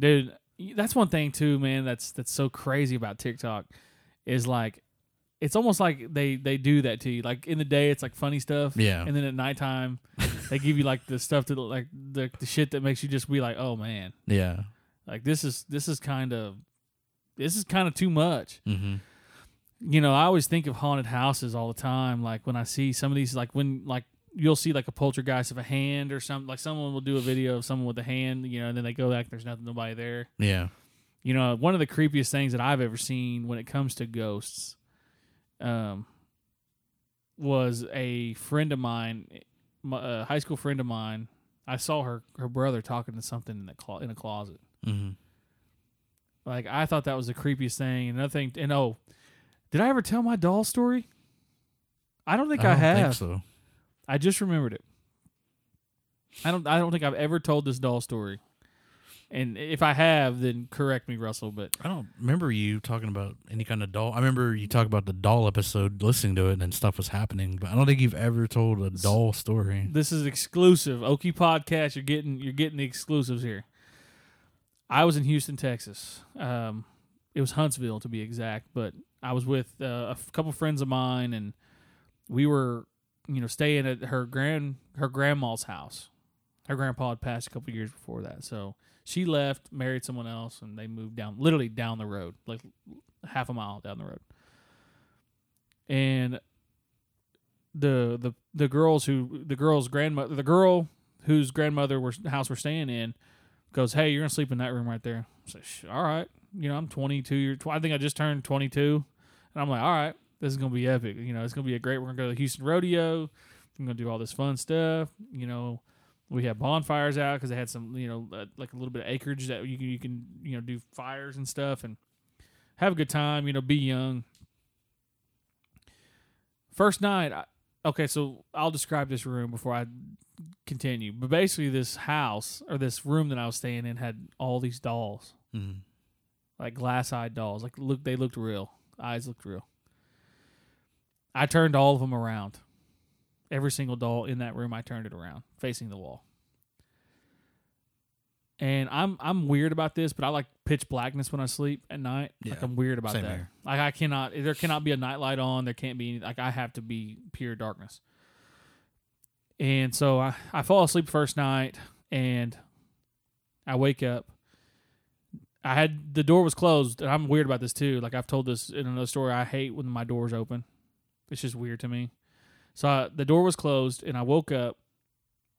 Dude, that's one thing too, man. That's that's so crazy about TikTok is like it's almost like they they do that to you. Like in the day, it's like funny stuff. Yeah. And then at nighttime, they give you like the stuff that like the the shit that makes you just be like, oh man, Yeah. like this is this is kind of this is kind of too much. hmm You know, I always think of haunted houses all the time. Like when I see some of these, like when like you'll see like a poltergeist of a hand or something. Like someone will do a video of someone with a hand, you know, and then they go back. There's nothing, nobody there. Yeah. You know, one of the creepiest things that I've ever seen when it comes to ghosts, um, was a friend of mine, a high school friend of mine. I saw her her brother talking to something in the clo- in a closet. hmm Like I thought that was the creepiest thing. Another thing, and oh, did I ever tell my doll story? I don't think I, don't have. think so. I just remembered it. I don't. I don't think I've ever told this doll story. And if I have, then correct me, Russell. But I don't remember you talking about any kind of doll. I remember you talking about the doll episode, listening to it, and stuff was happening. But I don't think you've ever told a doll story. this is exclusive. Oki podcast. You're getting. You're getting the exclusives here. I was in Houston, Texas. Um, it was Huntsville to be exact, but I was with uh, a f- couple friends of mine, and we were, you know, staying at her grand her grandma's house. Her grandpa had passed a couple years before that, so she left, married someone else, and they moved down, literally down the road, like half a mile down the road. And the the the girls who the girl's grandmother, the girl whose grandmother was house we're staying in, goes, "Hey, you're gonna sleep in that room right there." I say, "All right." You know, I'm 22 years. Tw- I think I just turned 22, and I'm like, "All right, this is gonna be epic. You know, it's gonna be a great. We're gonna go to the Houston Rodeo. I'm gonna do all this fun stuff. You know, we had bonfires out because they had some, you know, uh, like a little bit of acreage that you can, you can, you know, do fires and stuff and have a good time. You know, be young. First night, I, okay, so I'll describe this room before I continue. But basically, this house or this room that I was staying in had all these dolls, Mm. like glass-eyed dolls. Like look, they looked real. Eyes looked real. I turned all of them around. Every single doll in that room, I turned it around, facing the wall. And I'm I'm weird about this, but I like pitch blackness when I sleep at night. Like Yeah, I'm weird about same that. here. Like I cannot there cannot be a night light on. There can't be like I have to be pure darkness. And so I, I fall asleep first night and I wake up. I had the door was closed, and I'm weird about this too. Like I've told this in another story. I hate when my door's open. It's just weird to me. So I, the door was closed, and I woke up,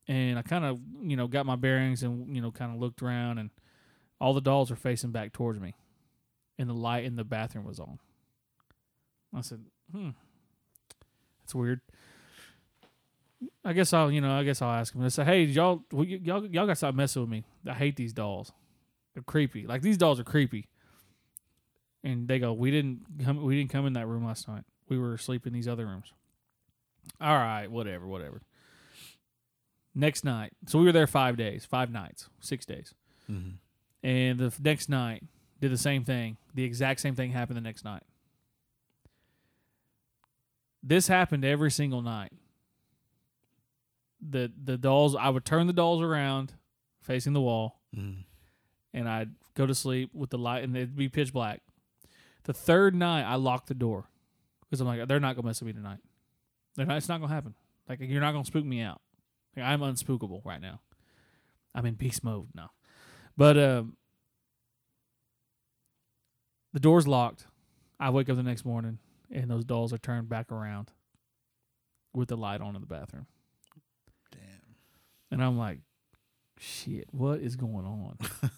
and I kind of you know got my bearings, and you know kind of looked around, and all the dolls were facing back towards me, and the light in the bathroom was on. I said, "Hmm, that's weird." I guess I'll, you know, I guess I'll ask them. I say, "Hey, y'all, y'all, y'all got to stop messing with me. I hate these dolls. They're creepy. Like these dolls are creepy." And they go, "We didn't come. We didn't come in that room last night. We were asleep in these other rooms." All right, whatever, whatever. Next night, so we were there five days, five nights, six days, Mhm. and the next night did the same thing. The exact same thing happened the next night. This happened every single night. The the dolls, I would turn the dolls around, facing the wall, Mhm. and I'd go to sleep with the light, and it'd be pitch black. The third night, I locked the door because I'm like, they're not gonna mess with me tonight. Not. It's not gonna happen. Like you're not gonna spook me out. Like, I'm unspookable right now. I'm in beast mode now. But um, the door's locked. I wake up the next morning, and those dolls are turned back around with the light on in the bathroom. Damn. And I'm like, shit, what is going on?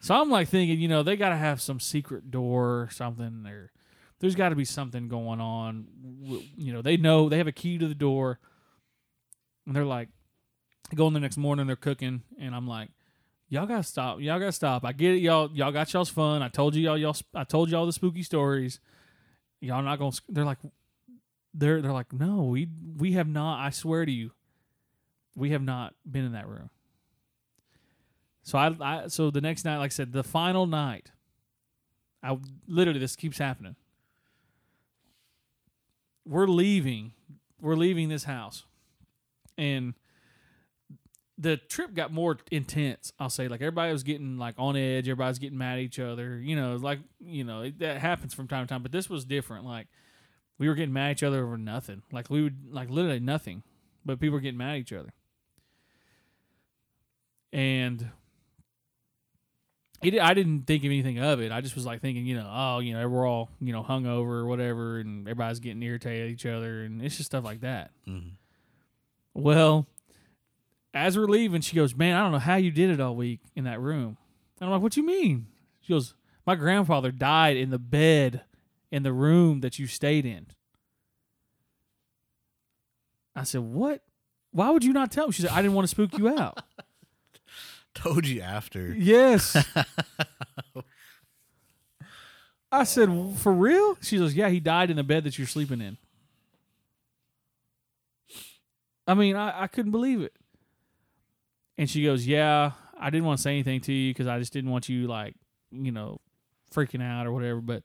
so I'm like thinking, you know, they got to have some secret door or something, or there's got to be something going on. You know, they know they have a key to the door, and they're like, going the next morning, they're cooking, and I'm like, y'all gotta stop, y'all gotta stop. I get it, y'all, y'all got y'all's fun. I told you y'all, y'all, I told y'all the spooky stories. Y'all not gonna. They're like, they're they're like, no, we we have not. I swear to you, we have not been in that room. So I, I so the next night, like I said, the final night, I literally this keeps happening. We're leaving, we're leaving this house, and the trip got more intense. I'll say, like everybody was getting like on edge, everybody's getting mad at each other. You know, like you know it, that happens from time to time, but this was different. Like we were getting mad at each other over nothing. Like we would like literally nothing, but people were getting mad at each other. And it, I didn't think of anything of it. I just was like thinking, you know, oh, you know, we're all you know hungover or whatever, and everybody's getting irritated at each other, and it's just stuff like that. Mhm. Well, as we're leaving, she goes, "Man, I don't know how you did it all week in that room." And I'm like, "What do you mean?" She goes, "My grandfather died in the bed in the room that you stayed in." I said, "What? Why would you not tell me?" She said, "I didn't want to spook you out." Told you after. yes. I said, "For real?" She goes, "Yeah, he died in the bed that you're sleeping in." I mean, I, I couldn't believe it. And she goes, "Yeah, I didn't want to say anything to you because I just didn't want you like, you know, freaking out or whatever." But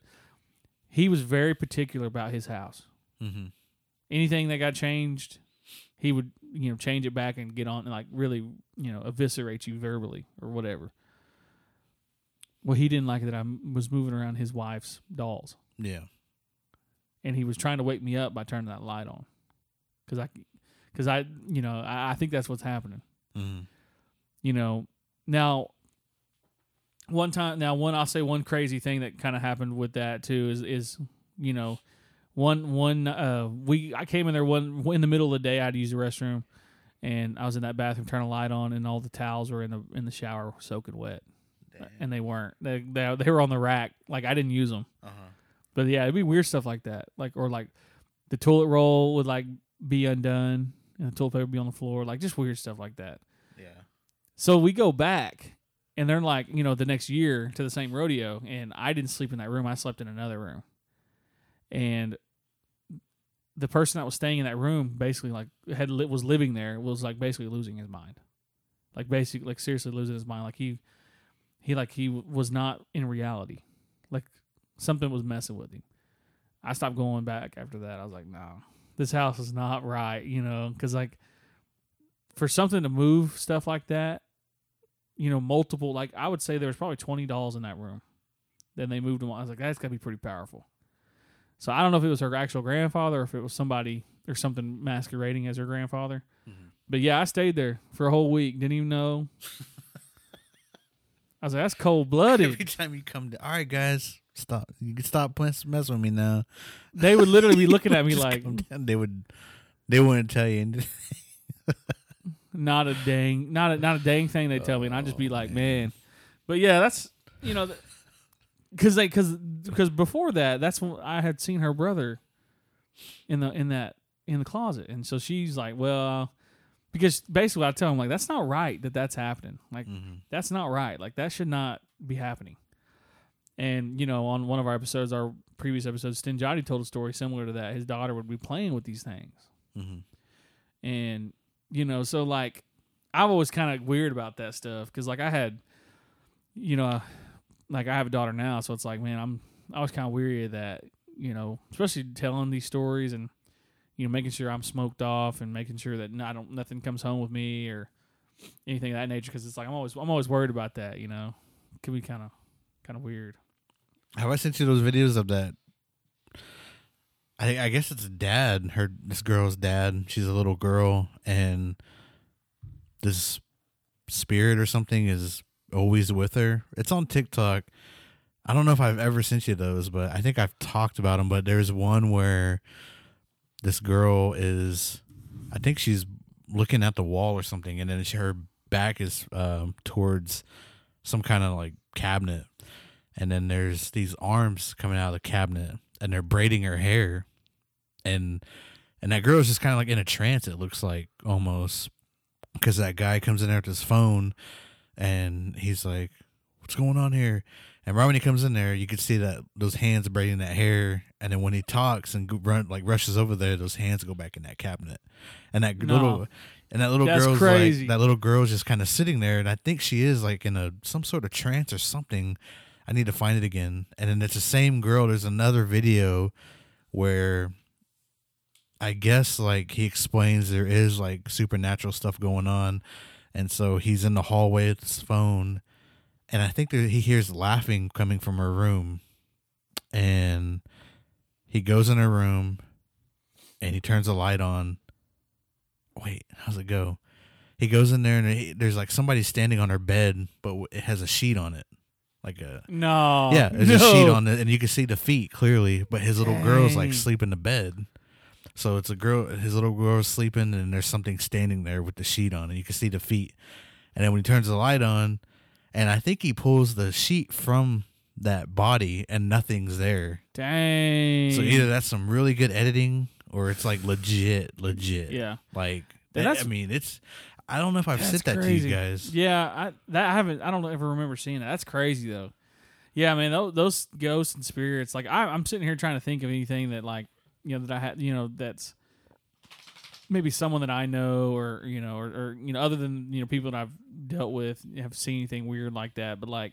he was very particular about his house. Mm-hmm. Anything that got changed, he would, you know, change it back and get on and like really, you know, eviscerate you verbally or whatever. Well, he didn't like that I was moving around his wife's dolls, Yeah. and he was trying to wake me up by turning that light on, because I, because I, you know, I, I think that's what's happening. Mm-hmm. you know now one time now one i'll say one crazy thing that kind of happened with that too is is you know one one uh we i came in there one in the middle of the day i had to use the restroom. And i was in that bathroom turning a light on and all the towels were in the in the shower soaking wet. And they weren't. They, they they were on the rack. Like i didn't use them Uh-huh. but yeah it'd be weird stuff like that. Like or like the toilet roll would like be undone and the toilet paper would be on the floor. Like just weird stuff like that. Yeah. so we go back, and they're like, you know, the next year to the same rodeo, and I didn't sleep in that room. I slept in another room, and the person that was staying in that room basically like had li- was living there was like basically losing his mind, like basically like seriously losing his mind. Like he he like he w- was not in reality. Like something was messing with him. I stopped going back after that. I was like, no, this house is not right, you know, because like for something to move stuff like that, you know, multiple like I would say there was probably twenty dolls in that room. Then they moved them. I was like, that's got to be pretty powerful. So I don't know if it was her actual grandfather or if it was somebody or something masquerading as her grandfather. Mm-hmm. But yeah, I stayed there for a whole week. Didn't even know. I was like, that's cold blooded. Every time you come to, all right, guys, stop. You can stop messing with me now. they would literally be looking at me like, they would, they wouldn't tell you. anything. not a dang, not a not a dang thing they tell me, and I'd just be Oh, like, man. man. But yeah, that's you know, because they because because before that, that's when I had seen her brother in the in that in the closet, and so she's like, well, because basically I tell him like that's not right that that's happening, like Mhm. that's not right, like that should not be happening. And you know, on one of our episodes, our previous episodes, Stinjati told a story similar to that. His daughter would be playing with these things Mhm. and you know so like i've always kind of weird about that stuff because like i had you know like i have a daughter now so it's like man i'm i was kind of weary of that you know especially telling these stories and you know making sure i'm smoked off and making sure that i don't nothing comes home with me or anything of that nature because it's like i'm always i'm always worried about that you know Can be kind of kind of weird Have I sent you those videos of that? I I guess it's dad. Her this girl's dad. She's a little girl, and this spirit or something is always with her. It's on TikTok. I don't know if I've ever sent you those, but I think I've talked about them. But there's one where this girl is, I think she's looking at the wall or something, and then she, her back is um, towards some kind of like cabinet, and then there's these arms coming out of the cabinet, and they're braiding her hair, and and that girl is just kind of like in a trance. It looks like almost because that guy comes in there with his phone, and he's like, "What's going on here?" And right when he comes in there, you can see that those hands braiding that hair, and then when he talks and run like rushes over there, those hands go back in that cabinet, and that No. little and that little That's girl's crazy. like that little girl's just kind of sitting there, and I think she is like in a some sort of trance or something. I need to find it again, and then it's the same girl. There's another video where I guess like he explains there is like supernatural stuff going on, and so he's in the hallway with his phone, and I think that he hears laughing coming from her room, and he goes in her room, and he turns the light on. Wait, how's it go? He goes in there and he, there's like somebody standing on her bed, but it has a sheet on it, like a no yeah, there's a sheet on it, and you can see the feet clearly. But his little girl's like Dang. sleeping in the bed, so it's a girl. His little girl is sleeping, and there's something standing there with the sheet on, and you can see the feet. And then when he turns the light on, and I think he pulls the sheet from that body, and nothing's there. dang So either that's some really good editing, or it's like legit, legit. yeah Like I- that's- I mean, it's. I don't know if I've sent that crazy. to you guys. Yeah, I that I haven't. I don't ever remember seeing that. That's crazy though. Yeah, man, those, those ghosts and spirits. Like I'm sitting here trying to think of anything that like you know that I had. You know that's maybe someone that I know or you know or, or you know other than you know people that I've dealt with have seen anything weird like that. But like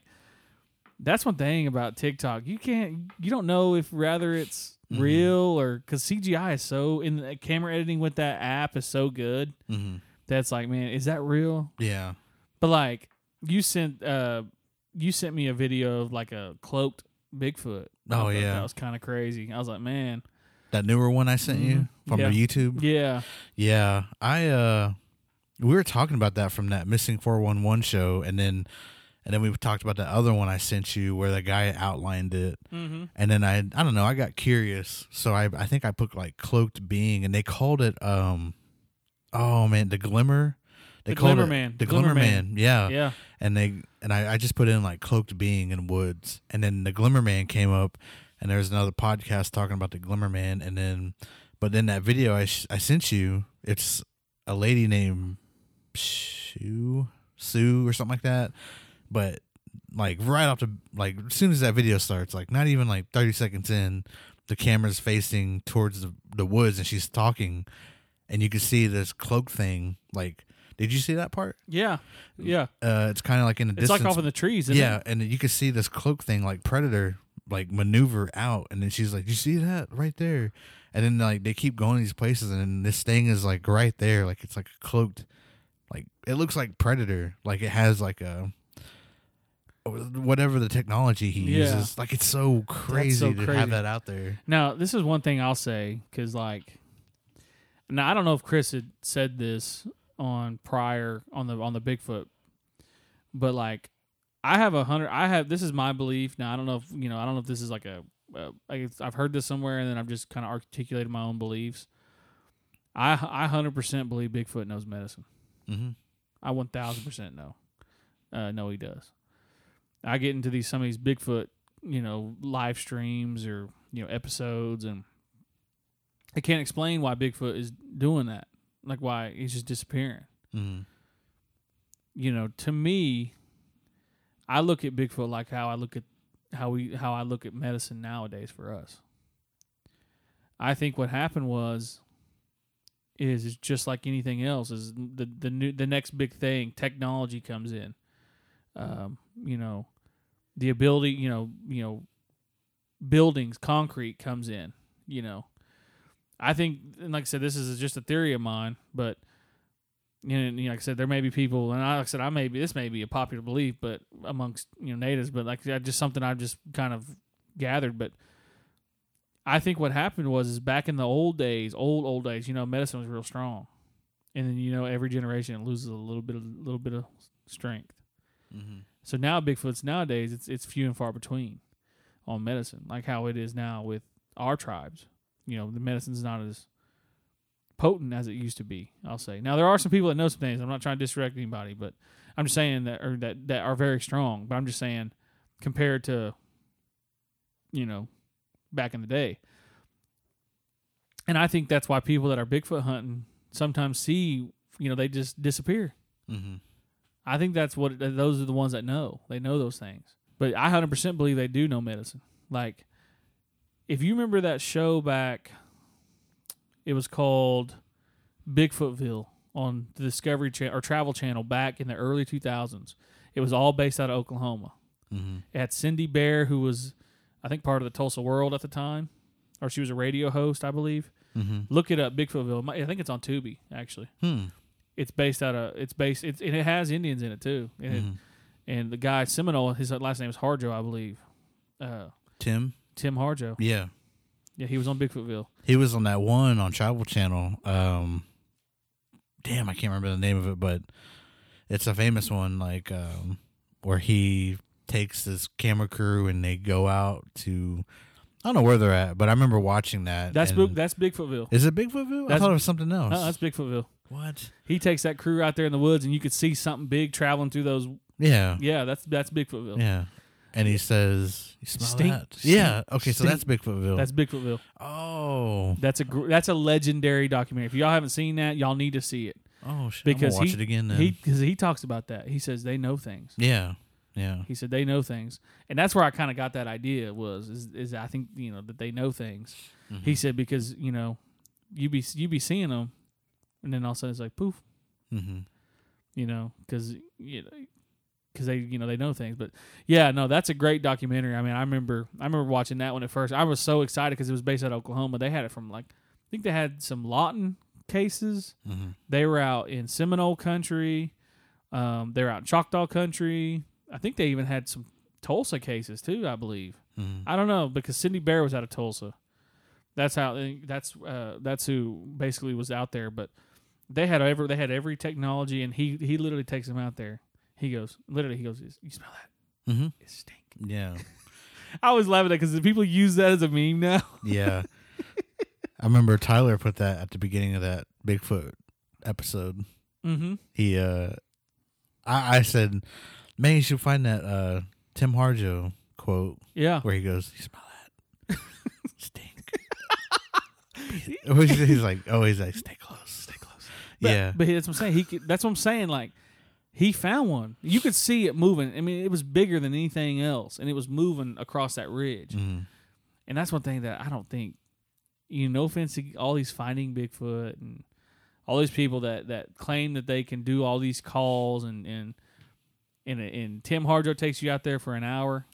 that's one thing about TikTok. You can't. You don't know if rather it's Mhm. real or because CGI is so in the camera editing with that app is so good. hmm That's like, man, is that real? Yeah. But like you sent uh you sent me a video of like a cloaked Bigfoot. Oh, yeah. That was kind of crazy. I was like, man. That newer one I sent you Mhm. from Yeah. the YouTube. Yeah. Yeah, I uh we were talking about that from that missing 411 show and then and then we talked about the other one I sent you where the guy outlined it Mm-hmm. and then I I don't know, I got curious. So I I think I put like cloaked being and they called it um oh man, the glimmer. They The called Glimmer it Man. The Glimmer Glimmer Man. Man. Yeah. Yeah. And they and I, I just put in like cloaked being in woods and then the Glimmer Man came up and there was another podcast talking about the Glimmer Man and then but then that video I sh- I sent you it's a lady named Sue Sue or something like that but like right off the like as soon as that video starts like not even like 30 seconds in the camera's facing towards the, the woods and she's talking and you can see this cloak thing like Did you see that part? Yeah, yeah. Uh, it's kind of like in the It's distance. like off in the trees. Isn't yeah, It? and you can see this cloak thing like Predator like maneuver out, and then she's like, "You see that right there?" And then like they keep going these places, and then this thing is like right there, like it's like a cloaked, like it looks like Predator, like it has like a whatever the technology he Yeah. uses. Like it's so crazy so to crazy. have that out there. Now, this is one thing I'll say because, like, now I don't know if Chris had said this on prior on the on the Bigfoot, but like, I have a hundred. I have this is my belief. Now I don't know if you know. I don't know if this is like a. Uh, I, I've heard this somewhere, and then I've just kind of articulated my own beliefs. I I hundred percent believe Bigfoot knows medicine. Mm-hmm. I one thousand percent know. Uh, no, he does. I get into these some of these Bigfoot, you know, live streams or you know episodes, and I can't explain why Bigfoot is doing that. Like why he's just disappearing. Mm-hmm. You know, to me, I look at Bigfoot like how I look at how we how I look at medicine nowadays for us. I think what happened was is is just like anything else is the the new the next big thing technology comes in um you know the ability you know you know buildings concrete comes in you know i think and like i said this is just a theory of mine but you know, you know, like I said, there may be people, and I, like I said, I may be this may be a popular belief, but amongst you know natives, but like just something I've just kind of gathered. But I think what happened was is back in the old days, old old days, you know, medicine was real strong, and then you know every generation it loses a little bit, of little bit of strength. Mm-hmm. So now Bigfoots nowadays it's it's few and far between on medicine, like how it is now with our tribes. You know, the medicine's not as potent as it used to be. I'll say. Now there are some people that know some things. I'm not trying to disrespect anybody, but I'm just saying that or that that are very strong. But I'm just saying compared to you know back in the day. And I think that's why people that are Bigfoot hunting sometimes see, you know, they just disappear. Mm-hmm. I think that's what those are the ones that know. They know those things. But I 100% believe they do know medicine. Like if you remember that show back it was called Bigfootville on the Discovery Channel or Travel Channel back in the early 2000s. It was all based out of Oklahoma. Mm-hmm. It had Cindy Bear who was I think part of the Tulsa World at the time or she was a radio host, I believe. Mm-hmm. Look it up Bigfootville. I think it's on Tubi actually. Hmm. It's based out of it's based it's and it has Indians in it too. And it, Mhm. and the guy Seminole, his last name is Harjo, I believe. Uh, Tim. Tim Harjo. Yeah. Yeah, he was on Bigfootville. He was on that one on Travel Channel. Um, damn, I can't remember the name of it, but it's a famous one, like um, where he takes this camera crew and they go out to. I don't know where they're at, but I remember watching that. That's Big, that's Bigfootville. Is it Bigfootville? I thought it was something else. Uh, that's Bigfootville. what? He takes that crew out there in the woods, and you could see something big traveling through those. Yeah. Yeah, that's that's Bigfootville. Yeah. And he says, "You smell Stink- that?" stink- yeah. Okay, so that's. Bigfootville. That's Bigfootville. oh. That's a gr- that's a legendary documentary. If y'all haven't seen that, y'all need to see it Oh shit. because I'm gonna watch he it again then. he because he talks about that. He says they know things. yeah. Yeah. He said they know things, and that's where I kind of got that idea was is, is I think you know that they know things. Mm-hmm. He said because you know you be you be seeing them, and then all of a sudden it's like poof, Mm-hmm. you know, because you know, because they you know they know things. But yeah, no, that's a great documentary. I mean, I remember I remember watching that one at first. I was so excited because it was based out of Oklahoma. They had it from like I think they had some Lawton cases. Mm-hmm. They were out in Seminole country. Um, they're out in Choctaw country. I think they even had some Tulsa cases too. I believe. Mm-hmm. I don't know because Cindy Bear was out of Tulsa. That's how that's uh, that's who basically was out there. But they had every they had every technology, and he he literally takes them out there. He goes literally he goes, "You smell that? Mm-hmm. It stink." Yeah. I was laughing at because people use that as a meme now. Yeah. I remember Tyler put that at the beginning of that Bigfoot episode. mm-hmm. He uh I, I said, Man, you should find that uh Tim Harjo quote Yeah, where he goes, You smell that? Stink. He's like, oh, he's like, stay close, stay close. But, yeah. but that's what I'm saying. He that's what I'm saying. Like he found one. You could see it moving. I mean, it was bigger than anything else, and it was moving across that ridge. Mhm. And that's one thing that I don't think. You know, no offense to all these finding Bigfoot and all these people that that claim that they can do all these calls and and and, and Tim Harjo takes you out there for an hour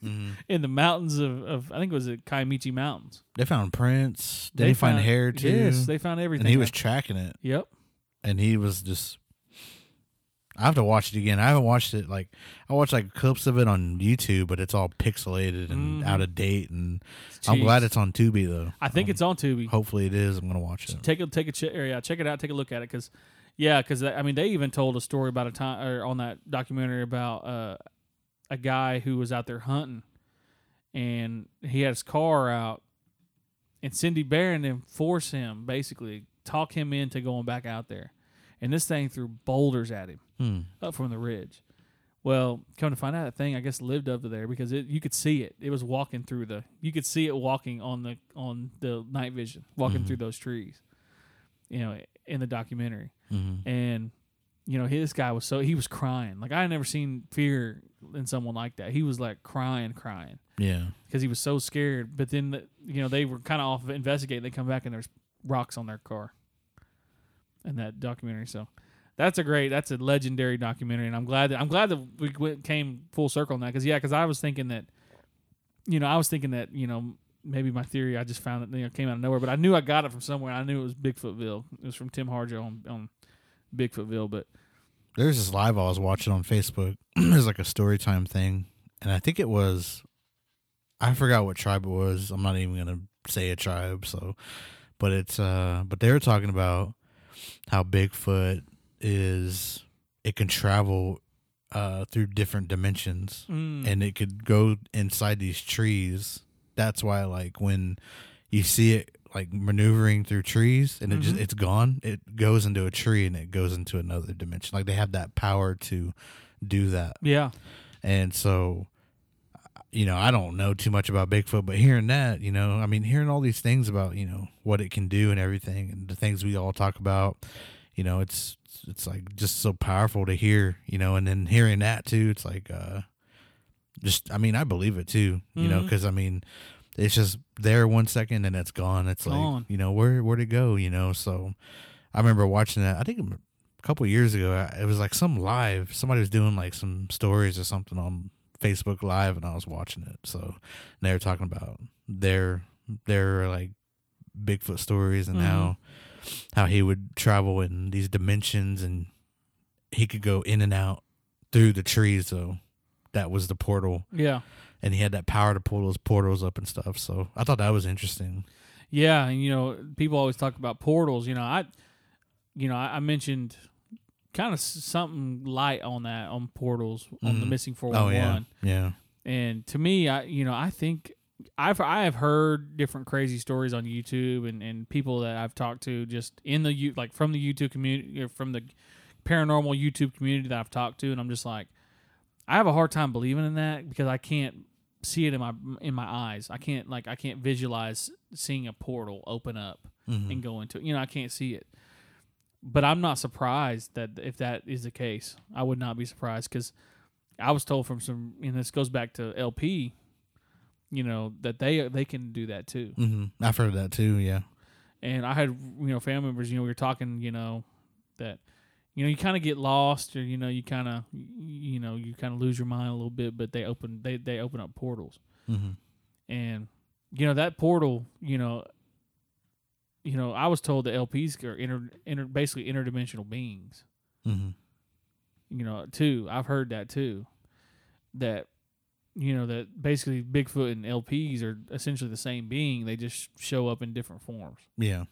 hmm in the mountains of, of I think it was at Kiamichi Mountains. They found prints. They, find found- hair too? Yes, they found everything. and he was tracking it, yep. and he was just. I have to watch it again. I haven't watched it like I watched like clips of it on YouTube, but it's all pixelated and Mhm. out of date. And I'm glad it's on Tubi though. I think Um, it's on Tubi. Hopefully it is. I'm gonna watch it. Take a take a ch- yeah, check it out. Take a look at it because yeah, because I mean they even told a story about a time or on that documentary about uh, a guy who was out there hunting and he had his car out and Cindy Barron then force him basically talk him into going back out there and this thing threw boulders at him Hmm. up from the ridge. Well, come to find out, that thing I guess lived up to there because it you could see it. It was walking through the. You could see it walking on the on the night vision, walking Mhm. through those trees. You know, in the documentary, hmm and you know, his guy was so he was crying. Like I had never seen fear in someone like that. He was like crying, crying Yeah. because he was so scared. But then, the, you know, they were kind of off investigating. They come back and there's rocks on their car. In that documentary, so that's a great, that's a legendary documentary, and I'm glad that I'm glad that we went, came full circle on that because yeah, because I was thinking that, you know, I was thinking that you know maybe my theory I just found it you know came out of nowhere, but I knew I got it from somewhere. I knew it was Bigfootville. It was from Tim Harjo on on Bigfootville, but There's this live I was watching on Facebook. it was like a story time thing, and I think it was. I forgot what tribe it was. I'm not even gonna say a tribe. So, but it's uh, but they were talking about how Bigfoot is. It can travel uh through different dimensions, mm, and it could go inside these trees. That's why, like when you see it like maneuvering through trees, and it just Mhm. it's gone. It goes into a tree, and it goes into another dimension. Like they have that power to do that. yeah, And so, you know, I don't know too much about Bigfoot, but hearing that, you know, I mean, hearing all these things about, you know, what it can do and everything, and the things we all talk about, you know, it's it's like just so powerful to hear, you know, and then hearing that too, it's like, uh, just, I mean, I believe it too, you know, Mhm. because I mean, it's just there one second and it's gone. It's Gone. like, you know, where where'd it go, you know? So, I remember watching that. I think a couple years ago, it was like some live. Somebody was doing like some stories or something on Facebook Live, and I was watching it. So they were talking about their their like Bigfoot stories and Mhm. how how he would travel in these dimensions and he could go in and out through the trees. So that was the portal, yeah. and he had that power to pull those portals up and stuff. So I thought that was interesting. Yeah, and you know, people always talk about portals. You know, I, you know, I, I mentioned kind of something light on that on portals on the Mhm. missing four Oh one yeah, one. yeah. And to me, I, you know, I think I've I have heard different crazy stories on YouTube and and people that I've talked to just in the you like from the YouTube community or from the paranormal YouTube community that I've talked to, and I'm just like, I have a hard time believing in that because I can't see it in my in my eyes. I can't like I can't visualize seeing a portal open up Mhm. and go into it. You know, I can't see it. But I'm not surprised that if that is the case, I would not be surprised because I was told from some, and this goes back to LP, you know, that they they can do that too. hmm I've heard that too. Yeah. And I had you know family members, you know, we were talking, you know, that you know you kind of get lost or you know you kind of you know you kind of lose your mind a little bit, but they open they they open up portals hmm and you know that portal you know you know i was told that lps are inter, inter basically interdimensional beings hmm you know too i've heard that too that you know that basically bigfoot and lps are essentially the same being. They just show up in different forms Yeah.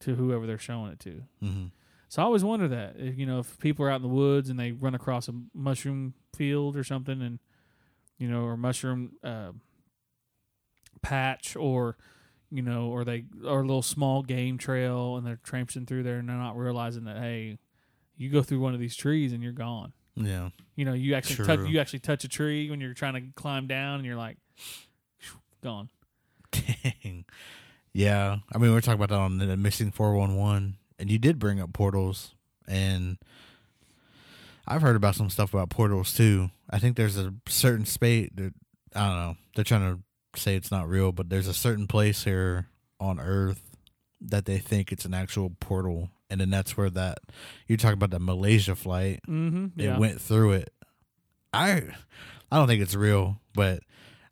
to whoever they're showing it to. Hmm so i always wonder that if you know if people are out in the woods and they run across a mushroom field or something and you know or mushroom uh, patch or you know or they or a little small game trail and they're tramping through there and they're not realizing that hey you go through one of these trees and you're gone Yeah. you know you actually touch you actually touch a tree when you're trying to climb down and you're like gone Dang. Yeah. I mean, we are talking about that on the missing 411, and you did bring up portals, and I've heard about some stuff about portals too. I think there's a certain space that, I don't know, they're trying to say it's not real, but there's a certain place here on Earth that they think it's an actual portal, and then that's where that you're talking about the Malaysia flight. Mm-hmm. It Yeah. went through it. I I don't think it's real, but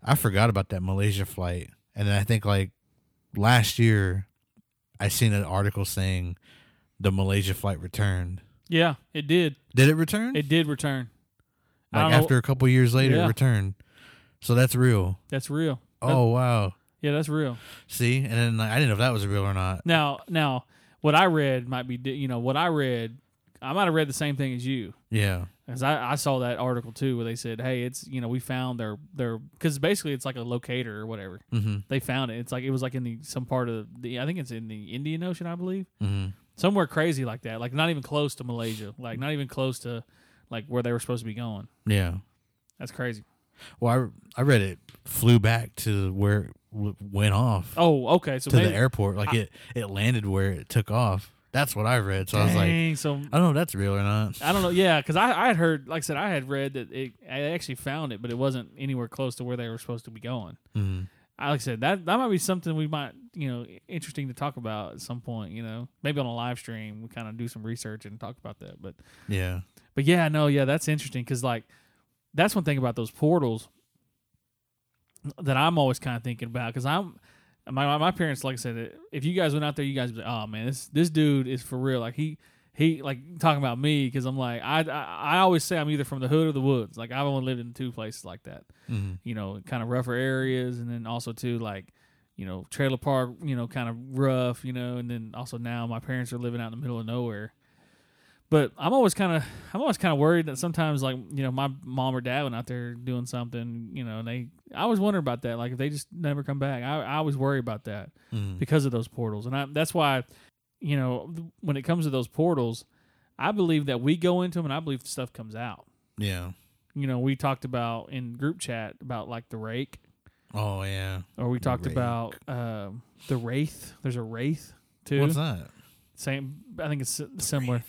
I forgot about that Malaysia flight, and then I think like last year, I seen an article saying the Malaysia flight returned. yeah, it did. Did it return? It did return. Like know- after a couple years later, Yeah. it returned. So that's real. That's real. Oh wow. Yeah, that's real. See, and then like, I didn't know if that was real or not. Now, now, what I read might be, you know, what I read, I might have read the same thing as you, Yeah. because I, I saw that article too, where they said, hey, it's, you know, we found their their, because basically it's like a locator or whatever. Mm-hmm. They found it. It's like it was like in the some part of the, I think it's in the Indian Ocean, I believe, Mm-hmm. somewhere crazy like that, like not even close to Malaysia, like not even close to like where they were supposed to be going. Yeah. That's crazy. Well, I I read it flew back to where w- went off Oh, okay. So to maybe, the airport. Like it it landed where it took off. That's what I read. So I was like, so I don't know if that's real or not. I don't know. Yeah, because I, I had heard, like I said, I had read that it, I actually found it, but it wasn't anywhere close to where they were supposed to be going. Mm-hmm. I like I said that that might be something we might, you know, interesting to talk about at some point. You know, maybe on a live stream we kind of do some research and talk about that. But Yeah. but yeah, no, yeah, that's interesting because like that's one thing about those portals that I'm always kind of thinking about because I'm. My, my parents, like I said, if you guys went out there, you guys, would be like, oh man, this this dude is for real. Like he he like talking about me because I'm like I, I I always say I'm either from the hood or the woods. Like I've only lived in two places like that. Mm-hmm. You know, kind of rougher areas, and then also too like you know trailer park. You know, kind of rough. You know, and then also now my parents are living out in the middle of nowhere. But I'm always kind of I'm always kind of worried that sometimes like you know my mom or dad went out there doing something you know and they I was wondering about that like if they just never come back I I always worry about that Mm-hmm. because of those portals. And I, that's why, you know, when it comes to those portals, I believe that we go into them and I believe stuff comes out. Yeah. You know, we talked about in group chat about like the rake, Oh yeah. or we talked about um, the wraith. There's a wraith too. What's that? Same. I think it's si- similar.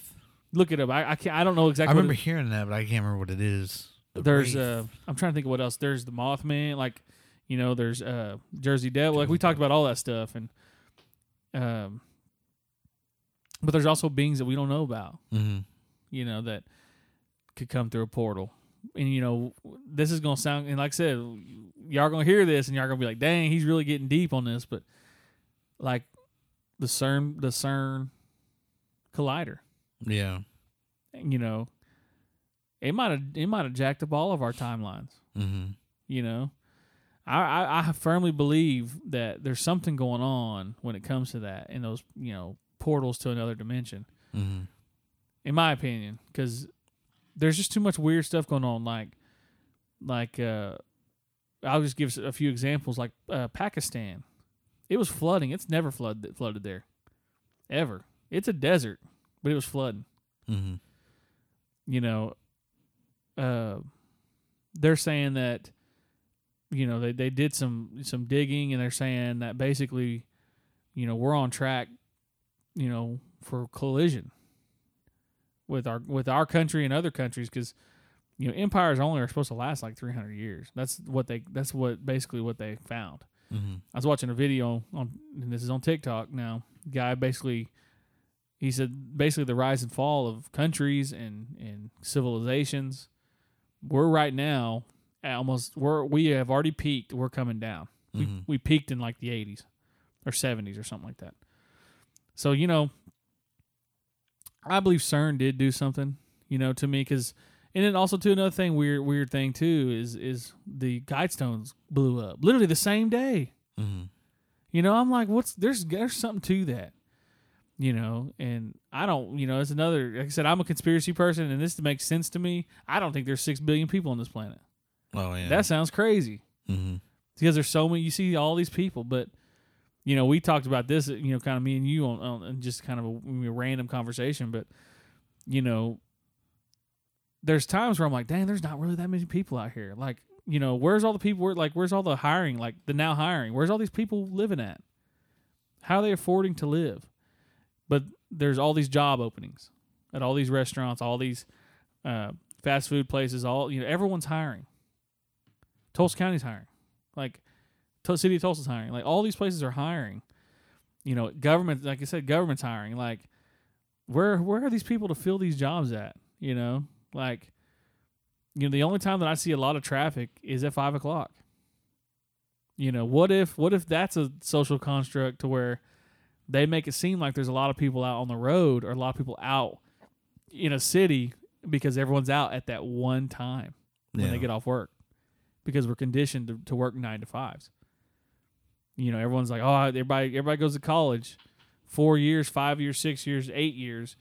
Look it up. I I, can't, I don't know exactly. I remember hearing that, but I can't remember what it is. The there's Wraith. uh I'm trying to think of what else. There's the Mothman, like you know, there's uh Jersey Devil. Like we talked about all that stuff and um but there's also beings that we don't know about, Mhm. you know, that could come through a portal. And you know, this is gonna sound and like I said, y'all gonna hear this and y'all gonna be like, dang, he's really getting deep on this, but like the CERN the CERN collider Yeah. you know, it might have it might have jacked up all of our timelines. Mm-hmm. You know, I, I I firmly believe that there's something going on when it comes to that in those you know portals to another dimension. Mm-hmm. In my opinion, because there's just too much weird stuff going on. Like like uh, I'll just give a few examples. Like uh, Pakistan, it was flooding. It's never flooded flooded there, ever. It's a desert, but it was flooding. Mm-hmm. you know, uh, they're saying that, you know, they, they did some some digging and they're saying that basically, you know, we're on track, you know, for collision with our with our country and other countries because, you know, empires only are supposed to last like three hundred years. That's what they that's what basically what they found. Mm-hmm. I was watching a video on, and this is on TikTok now. Guy basically, he said basically the rise and fall of countries and and civilizations. We're right now at almost we're we have already peaked. We're coming down. We Mhm. we peaked in like the eighties or seventies or something like that. So you know, I believe CERN did do something. You know, to me because. And then also too another thing weird weird thing too is is the guidestones blew up literally the same day. Mm-hmm. You know, I'm like, what's there's there's something to that. You know, and I don't, you know, it's another. Like I said, I'm a conspiracy person, and this makes sense to me. I don't think there's six billion people on this planet. Oh yeah. That sounds crazy mm-hmm. because there's so many. You see all these people, but you know, we talked about this. You know, kind of me and you on, on and just kind of a, a random conversation, but you know, there's times where I'm like, dang, there's not really that many people out here. Like, you know, where's all the people? Where, like, where's all the hiring? Like the now hiring? Where's all these people living at? How are they affording to live? But there's all these job openings at all these restaurants, all these uh, fast food places. All you know, everyone's hiring. Tulsa County's hiring. Like, Tul- City of Tulsa's hiring. Like all these places are hiring, you know, government, like I said, government's hiring. Like, where where are these people to fill these jobs at? You know, like, you know, the only time that I see a lot of traffic is at five o'clock. You know, what if what if that's a social construct to where they make it seem like there's a lot of people out on the road or a lot of people out in a city because everyone's out at that one time when Yeah. they get off work because we're conditioned to, to work nine to fives. You know, everyone's like, oh, everybody, everybody goes to college, four years, five years, six years, eight years,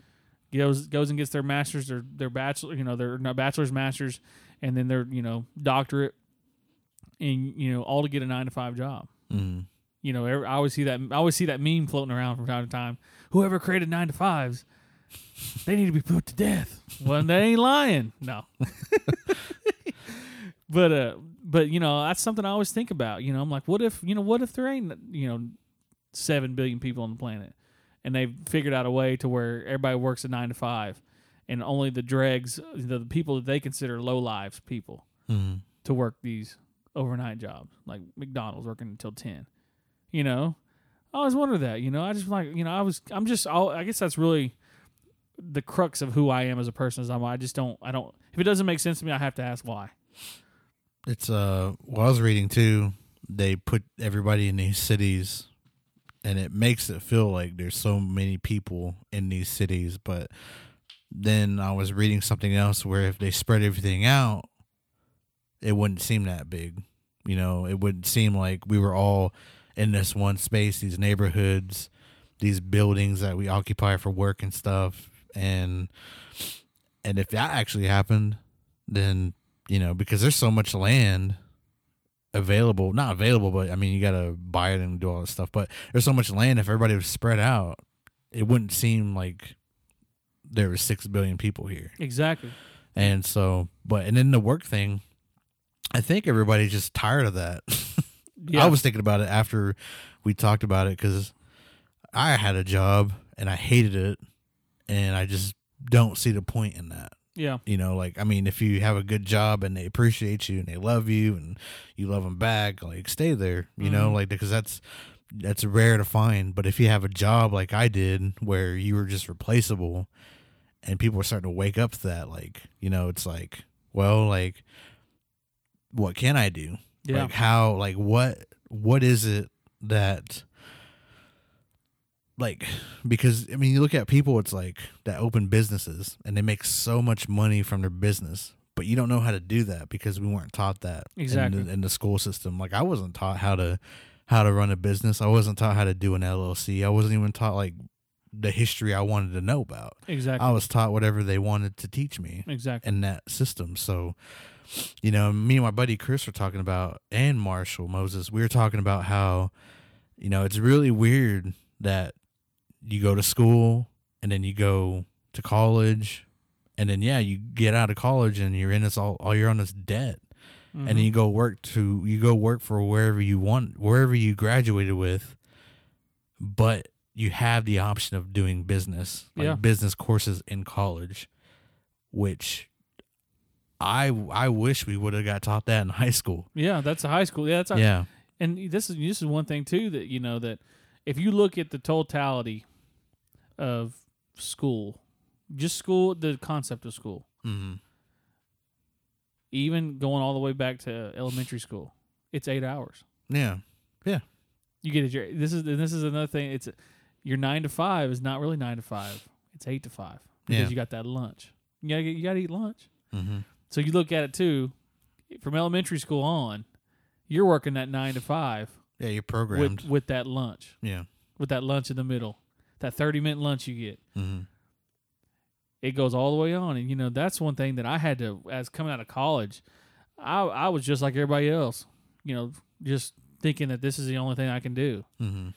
goes goes and gets their masters, their their bachelor, you know, their no, bachelor's, masters, and then their you know doctorate, and you know all to get a nine to five job. Mhm. You know, every, I always see that. I always see that meme floating around from time to time. Whoever created nine to fives, they need to be put to death. Well, they ain't lying. No. but uh, but you know, that's something I always think about. You know, I'm like, what if you know, what if there ain't you know, seven billion people on the planet, and they've figured out a way to where everybody works a nine to five, and only the dregs, the, the people that they consider low lives people, Mhm. to work these overnight jobs, like McDonald's working until ten. You know, I always wonder that. You know, I just like you know, I was I'm just all I guess that's really the crux of who I am as a person. Is I'm I just don't I don't if it doesn't make sense to me, I have to ask why. It's uh well I was reading too, they put everybody in these cities and it makes it feel like there's so many people in these cities, but then I was reading something else where if they spread everything out, it wouldn't seem that big. You know, it wouldn't seem like we were all in this one space, these neighborhoods, these buildings that we occupy for work and stuff. And and if that actually happened, then you know, because there's so much land available, not available, but I mean, you got to buy it and do all this stuff. But there's so much land. If everybody was spread out, it wouldn't seem like there was six billion people here. Exactly. And so, but and then the work thing, I think everybody's just tired of that. Yeah. I was thinking about it after we talked about it because I had a job and I hated it, and I just don't see the point in that. yeah. You know, like I mean, if you have a good job and they appreciate you and they love you and you love them back, like stay there. You know, Mhm. like because that's that's rare to find. But if you have a job like I did, where you were just replaceable, and people are starting to wake up to that, like you know, it's like, well, like, what can I do? Yeah. Like how, like what, what is it that like because I mean you look at people it's like that open businesses and they make so much money from their business but you don't know how to do that because we weren't taught that Exactly. in the, in the school system like I wasn't taught how to how to run a business I wasn't taught how to do an LLC I wasn't even taught like the history I wanted to know about exactly. I was taught whatever they wanted to teach me exactly. in that system. So, you know, me and my buddy Chris were talking about, and Marshall Moses, we were talking about how, you know, it's really weird that you go to school and then you go to college, and then yeah, you get out of college and you're in this all, all you're on this debt, and then Mhm. you go work to you go work for wherever you want, wherever you graduated with, but you have the option of doing business, like Yeah. business courses in college, which I I wish we would have got taught that in high school. yeah, that's a high school. Yeah, that's a, yeah, and this is this is one thing too that you know that if you look at the totality of school, just school, the concept of school, mm-hmm. even going all the way back to elementary school, it's eight hours. yeah, yeah. You get it. This is and this is another thing. It's your nine to five is not really nine to five. It's eight to five because Yeah. you got that lunch. You gotta get, you gotta eat lunch. mm-hmm. So you look at it too, from elementary school on, you're working that nine to five yeah. You're programmed. with with that lunch, yeah, with that lunch in the middle, that thirty minute lunch you get. mm-hmm. It goes all the way on, and you know that's one thing that I had to as coming out of college. I I was just like everybody else, you know, just thinking that this is the only thing I can do. Mm-hmm.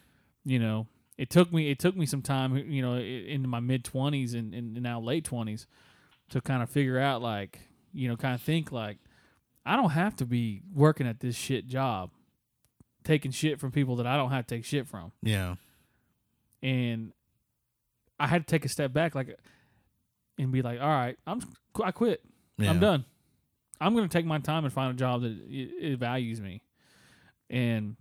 you know it took me it took me some time you know into my mid 20s and, and now late 20s to kind of figure out like you know kind of think like i don't have to be working at this shit job taking shit from people that i don't have to take shit from yeah, and i had to take a step back like and be like all right i'm i quit yeah. I'm done. I'm going to take my time and find a job that it, it values me. And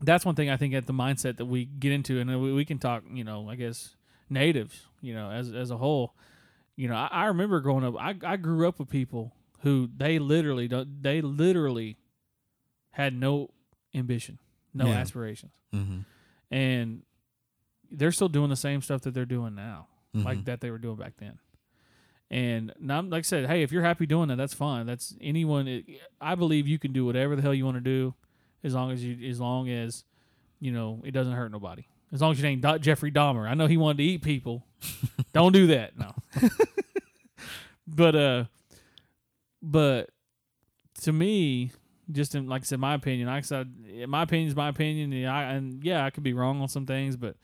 that's one thing I think at the mindset that we get into, and we, we can talk, you know, I guess natives, you know, as as a whole. You know, I, I remember growing up. I I grew up with people who they literally don't. They literally had no ambition, no Yeah. aspirations, Mm-hmm. and they're still doing the same stuff that they're doing now, Mm-hmm. like that they were doing back then. And now, like I said, hey, if you're happy doing that, that's fine. That's anyone. It, I believe you can do whatever the hell you want to do, as long as you, as long as, you know, it doesn't hurt nobody. As long as you ain't Do- Jeffrey Dahmer. I know he wanted to eat people. Don't do that. No. but uh, but to me, just in, like I said, my opinion. Like I said, my opinion is my opinion. And, I, and yeah, I could be wrong on some things, but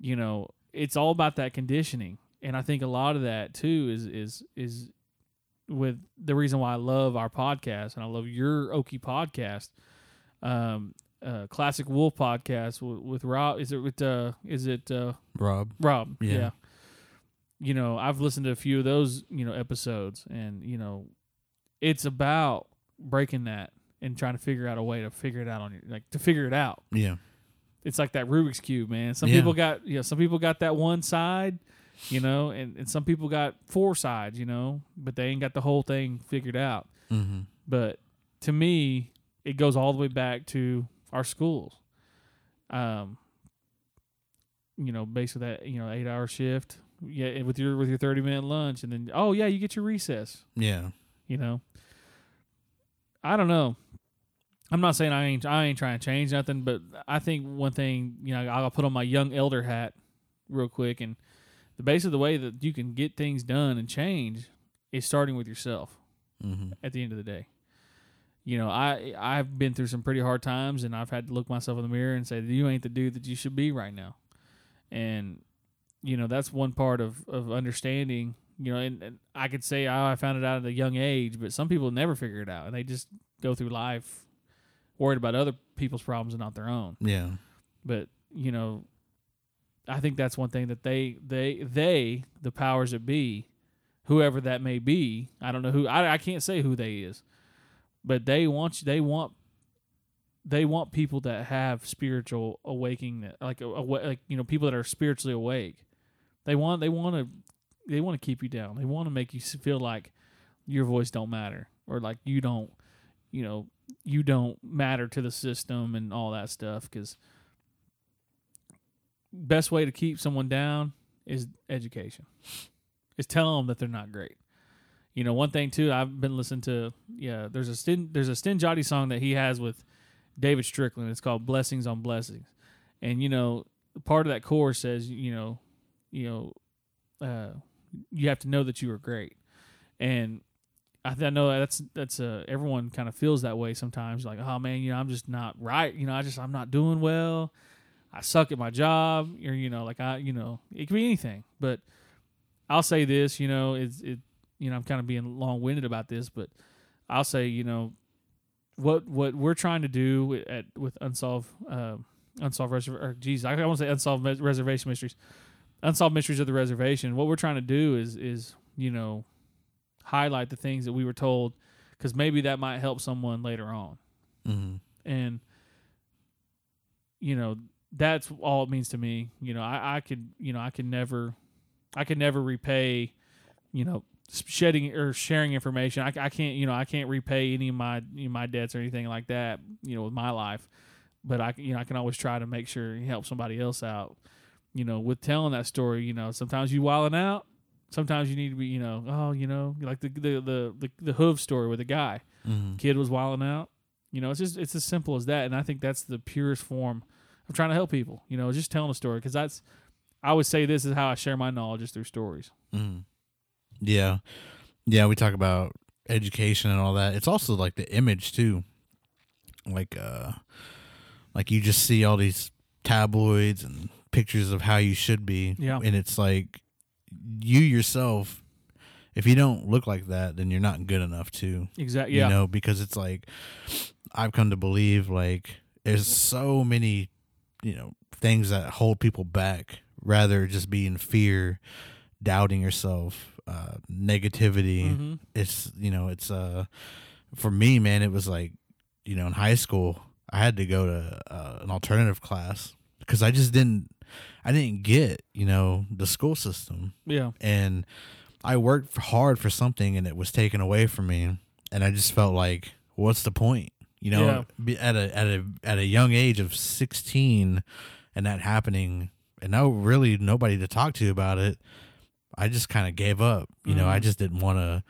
you know, it's all about that conditioning. And I think a lot of that too is is is with the reason why I love our podcast and I love your Okie podcast, um, uh, Classic Wolf podcast with, with Rob. Is it with uh, is it uh, Rob. Rob? Yeah. You know, I've listened to a few of those you know episodes, and you know, it's about breaking that and trying to figure out a way to figure it out on your like to figure it out Yeah. it's like that Rubik's cube, man. Some Yeah. people got you know, some people got that one side, you know, and, and some people got four sides, you know, but they ain't got the whole thing figured out. Mm-hmm. But to me, it goes all the way back to our schools. Um you know, basically that, you know, eight hour shift. Yeah, with your with your thirty minute lunch and then oh yeah, you get your recess Yeah. you know. I don't know. I'm not saying I ain't I ain't trying to change nothing, but I think one thing, you know, I'll put on my young elder hat real quick and the base of the way that you can get things done and change is starting with yourself Mm-hmm. at the end of the day. You know, I I've been through some pretty hard times and I've had to look myself in the mirror and say you ain't the dude that you should be right now. And you know, that's one part of of understanding, you know, and, and I could say oh, I found it out at a young age, but some people never figure it out and they just go through life worried about other people's problems and not their own Yeah. but you know i think that's one thing that they they they the powers that be whoever that may be i don't know who i, I can't say who they is but they want they want they want people that have spiritual awakening like like you know people that are spiritually awake. They want they want to they want to keep you down. They want to make you feel like your voice don't matter or like you don't you know you don't matter to the system and all that stuff because best way to keep someone down is education. Is tell them that they're not great you know one thing too i've been listening to yeah there's a Stin, there's a Stin song that he has with david strickland. It's called blessings on blessings. And you know part of that chorus says you know you know uh you have to know that you are great. And I, th- I know that's that's uh everyone kind of feels that way sometimes like oh man you know I'm just not right. You know I just I'm not doing well. I suck at my job or you know like I you know it could be anything. But I'll say this you know it's it you know I'm kind of being long winded about this but I'll say you know what what we're trying to do at with unsolved uh, unsolved reserv- or geez I, I want to say unsolved Mes- reservation mysteries. Unsolved mysteries of the reservation what we're trying to do is is you know highlight the things that we were told because maybe that might help someone later on. Mm-hmm. and you know that's all it means to me. You know i, I could you know i could never i could never repay you know shedding or sharing information i, I can't you know i can't repay any of my you know, my debts or anything like that you know with my life but i you know i can always try to make sure you help somebody else out you know with telling that story you know sometimes you wilding out sometimes you need to be you know oh you know like the the the the, the hoof story with the guy Mm-hmm. kid was wilding out. You know, it's just it's as simple as that, and I think that's the purest form of trying to help people. You know, just telling a story because that's I would say this is how I share my knowledge is through stories. Mm-hmm. Yeah. Yeah. We talk about education and all that. It's also like the image too. Like, uh, like you just see all these tabloids and pictures of how you should be. Yeah. And it's like you yourself, if you don't look like that, then you're not good enough too. Exactly. Yeah. You know, because it's like I've come to believe like there's so many, you know, things that hold people back rather just being fear, doubting yourself, uh, negativity. Mhm. It's you know, it's uh for me, man, it was like, you know, in high school, I had to go to uh, an alternative class because I just didn't I didn't get you know the school system Yeah. and I worked hard for something and it was taken away from me and I just felt like what's the point you know Yeah. at a at a at a young age of 16 and that happening and no really nobody to talk to about it I just kind of gave up you know I Mhm. just didn't want to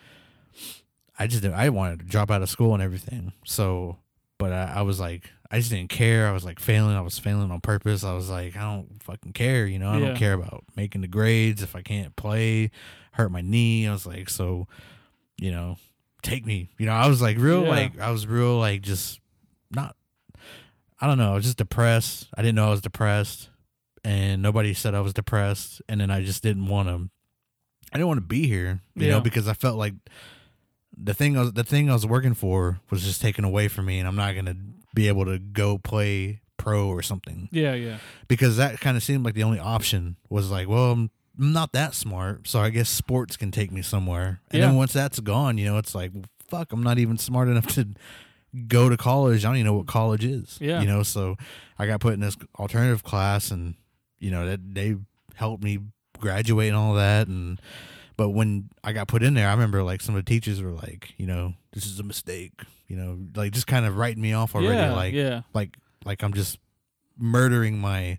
I just didn't, I wanted to drop out of school and everything so but I, I was like I just didn't care I was like failing I was failing on purpose I was like I don't fucking care you know I Yeah. don't care about making the grades if I can't play hurt my knee I was like so you know take me you know I was like real Yeah. like I was real like just not I don't know I was just depressed I didn't know I was depressed and nobody said I was depressed and then I just didn't want to I didn't want to be here you Yeah. know because I felt like the thing I was the thing I was working for was just taken away from me and I'm not going to be able to go play pro or something Yeah. Yeah. because that kind of seemed like the only option was like well I'm, I'm not that smart so I guess sports can take me somewhere and Yeah. then once that's gone you know it's like fuck I'm not even smart enough to go to college I don't even know what college is Yeah. you know so I got put in this alternative class and you know that they helped me graduate and all that and but when I got put in there I remember like some of the teachers were like you know this is a mistake you know like just kind of writing me off already yeah. like yeah. like like I'm just murdering my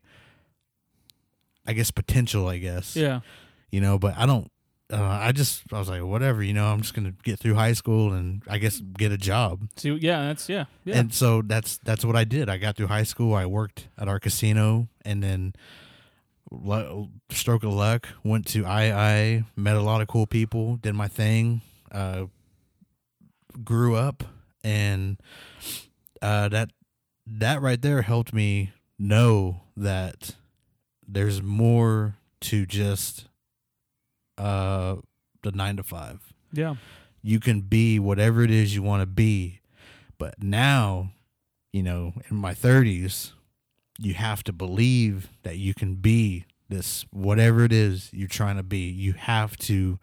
I guess potential I guess Yeah. you know but I don't uh, I just I was like whatever you know I'm just gonna get through high school and I guess get a job See. Yeah. That's yeah. Yeah. and so that's that's what I did I got through high school I worked at our casino and then stroke of luck went to II met a lot of cool people did my thing uh grew up and uh that that right there helped me know that there's more to just uh the 9 to 5 yeah. you can be whatever it is you want to be but now you know in my 30s you have to believe that you can be this whatever it is you're trying to be. You have to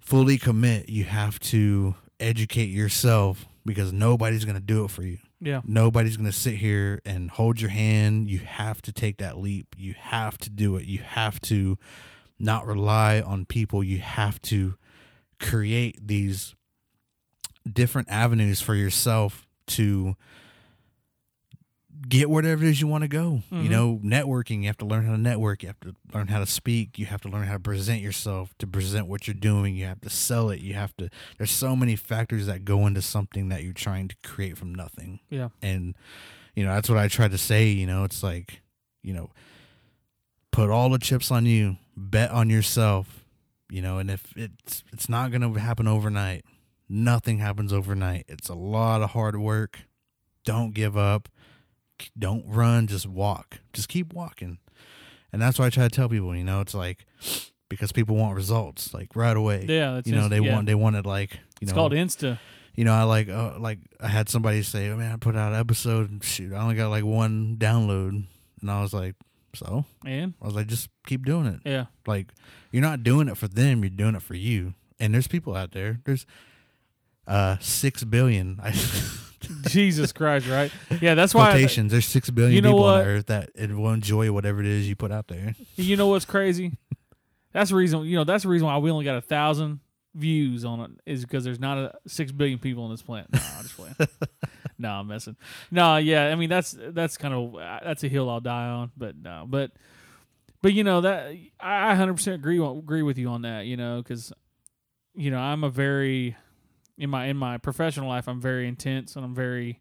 fully commit. You have to educate yourself because nobody's going to do it for you. Yeah. nobody's going to sit here and hold your hand. You have to take that leap. You have to do it. You have to not rely on people. You have to create these different avenues for yourself to get whatever it is you want to go. You Mhm. know, networking, you have to learn how to network, you have to learn how to speak, you have to learn how to present yourself, to present what you're doing, you have to sell it, you have to there's so many factors that go into something that you're trying to create from nothing. Yeah. And you know, that's what I try to say, you know, it's like, you know, put all the chips on you, bet on yourself, you know, and if it's it's not going to happen overnight. Nothing happens overnight. It's a lot of hard work. Don't give up. Don't run, just walk. Just keep walking. And that's why I try to tell people, you know, it's like because people want results like right away. Yeah. That's you know, they yeah. want they want it like, you know It's know, called Insta. you know, I like uh, like I had somebody say, "Oh man, I put out an episode and shoot, I only got like one download." And I was like, "So?" And I was like, "Just keep doing it." yeah. Like you're not doing it for them, you're doing it for you. And there's people out there. There's uh 6 billion I Jesus Christ. Right. Yeah. That's why. quotations. There's 6 billion You know people on what? the earth that it will enjoy whatever it is you put out there. You know what's crazy? That's the reason. You know that's the reason why we only got a thousand views on it is because there's not a six billion people on this planet. No, I'm just playing. no, I'm messing. No, yeah. I mean that's that's kind of that's a hill I'll die on. But no, but but you know that I 100 percent agree agree with you on that. You know because you know I'm a very in my in my professional life I'm very intense and I'm very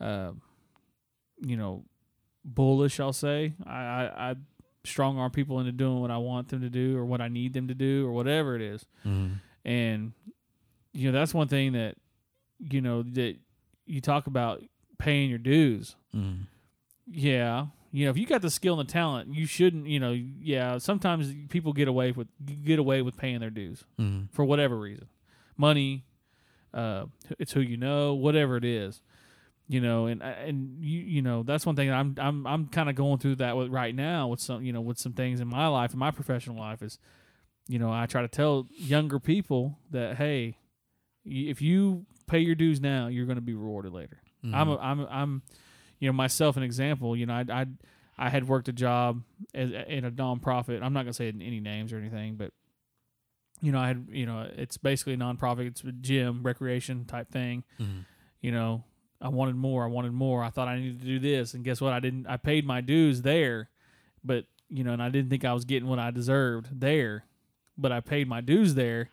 uh, you know bullish. I'll say I I, I strong arm people into doing what I want them to do or what I need them to do or whatever it is. Mm. And you know, that's one thing that you know that you talk about paying your dues. Mm. Yeah. You know, if you got the skill and the talent, you shouldn't, you know, yeah, sometimes people get away with get away with paying their dues Mm. for whatever reason. Money, uh it's who you know, whatever it is. You know, and and you you know, that's one thing I'm I'm I'm kind of going through that with right now with some, you know, with some things in my life, in my professional life is you know, I try to tell younger people that hey, if you pay your dues now, you're going to be rewarded later. I'm a, I'm I'm you know myself an example. You know, I I I had worked a job as, in a nonprofit. I'm not gonna say any names or anything, but you know, I had you know, it's basically a nonprofit. It's a gym, recreation type thing. Mhm. You know, I wanted more. I wanted more. I thought I needed to do this, and guess what? I didn't. I paid my dues there, but you know, and I didn't think I was getting what I deserved there, but I paid my dues there.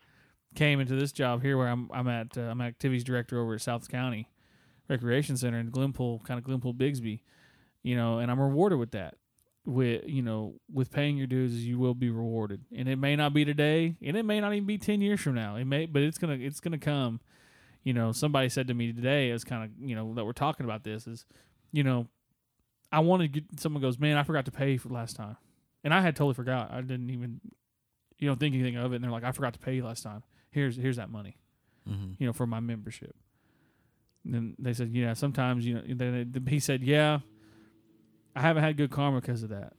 Came into this job here where I'm I'm at uh, I'm activities director over at South County Recreation Center in Glenpool, kind of Glenpool Bixby, you know, and I'm rewarded with that. With you know, with paying your dues, you will be rewarded, and it may not be today, and it may not even be ten years from now. It may, but it's gonna it's gonna come. You know, somebody said to me today, it's kind of you know that we're talking about this is, you know, I wanted to get someone goes, man, I forgot to pay for last time, and I had totally forgot. I didn't even, you know, think anything of it, and they're like, I forgot to pay you last time. Here's here's that money Mhm. you know, for my membership. And then they said, yeah, sometimes, you know, then they- he said, yeah, I haven't had good karma because of that.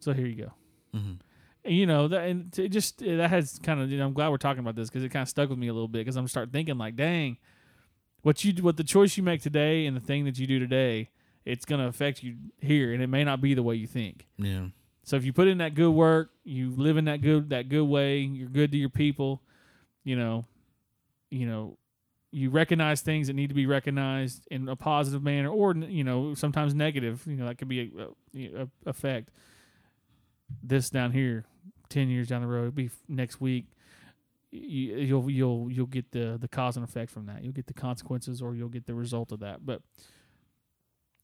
So here you go. Mhm. And, you know, that, and it just, that has kind of, you know, I'm glad we're talking about this because it kind of stuck with me a little bit because I'm starting thinking like, dang, what you, what the choice you make today and the thing that you do today, it's going to affect you here and it may not be the way you think. Yeah. So if you put in that good work, you live in that good that good way, you're good to your people, you know, you know, you recognize things that need to be recognized in a positive manner, or you know, sometimes negative. You know, that could be a, a, effect. This down here, ten years down the road, be next week. You, you'll you'll you'll get the the cause and effect from that. You'll get the consequences, or you'll get the result of that. But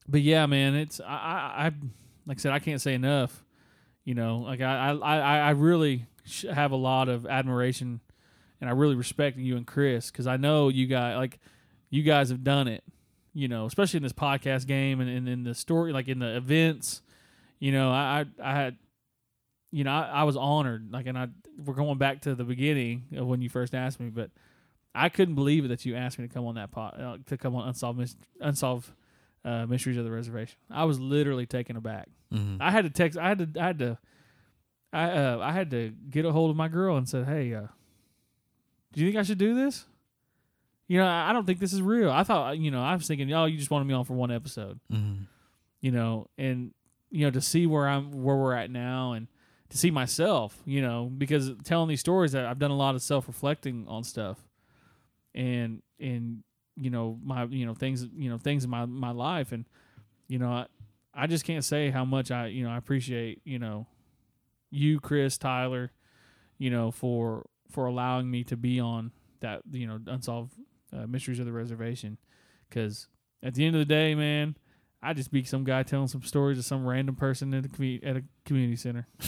but yeah, man, it's I I, I like I said, I can't say enough. You know, like I I I, I really have a lot of admiration, and I really respect you and Chris because I know you guys like you guys have done it. You know, especially in this podcast game and, and in the story, like in the events. You know, I I, I had, you know, I, I was honored. Like, and I we're going back to the beginning of when you first asked me, but I couldn't believe it that you asked me to come on that pot uh, to come on unsolved unsolved uh, mysteries of the reservation. I was literally taken aback. Mhm. I had to text. I had to. I had to. I uh, I had to get a hold of my girl and said, "Hey, uh, do you think I should do this? You know, I don't think this is real. I thought, you know, I was thinking, oh, you just wanted me on for one episode, Mhm. you know, and you know, to see where I'm, where we're at now, and to see myself, you know, because telling these stories, I've done a lot of self reflecting on stuff, and and you know my you know things you know things in my my life, and you know I, I just can't say how much I you know I appreciate you know you Chris Tyler you know for for allowing me to be on that you know unsolved uh, mysteries of the reservation because at the end of the day man I just be some guy telling some stories to some random person at a commu- at a community center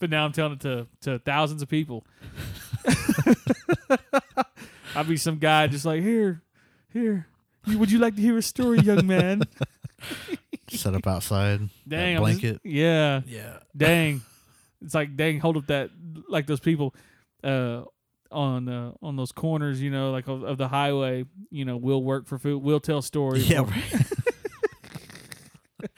but now I'm telling it to to thousands of people I'd be some guy just like here here you, would you like to hear a story young man Set up outside. Dang, that I'm just- blanket. yeah, Yeah. dang. It's like dang, hold up that like those people uh on uh, on those corners, you know, like of, of the highway, you know, we'll work for food, we'll tell stories. Yeah. Right.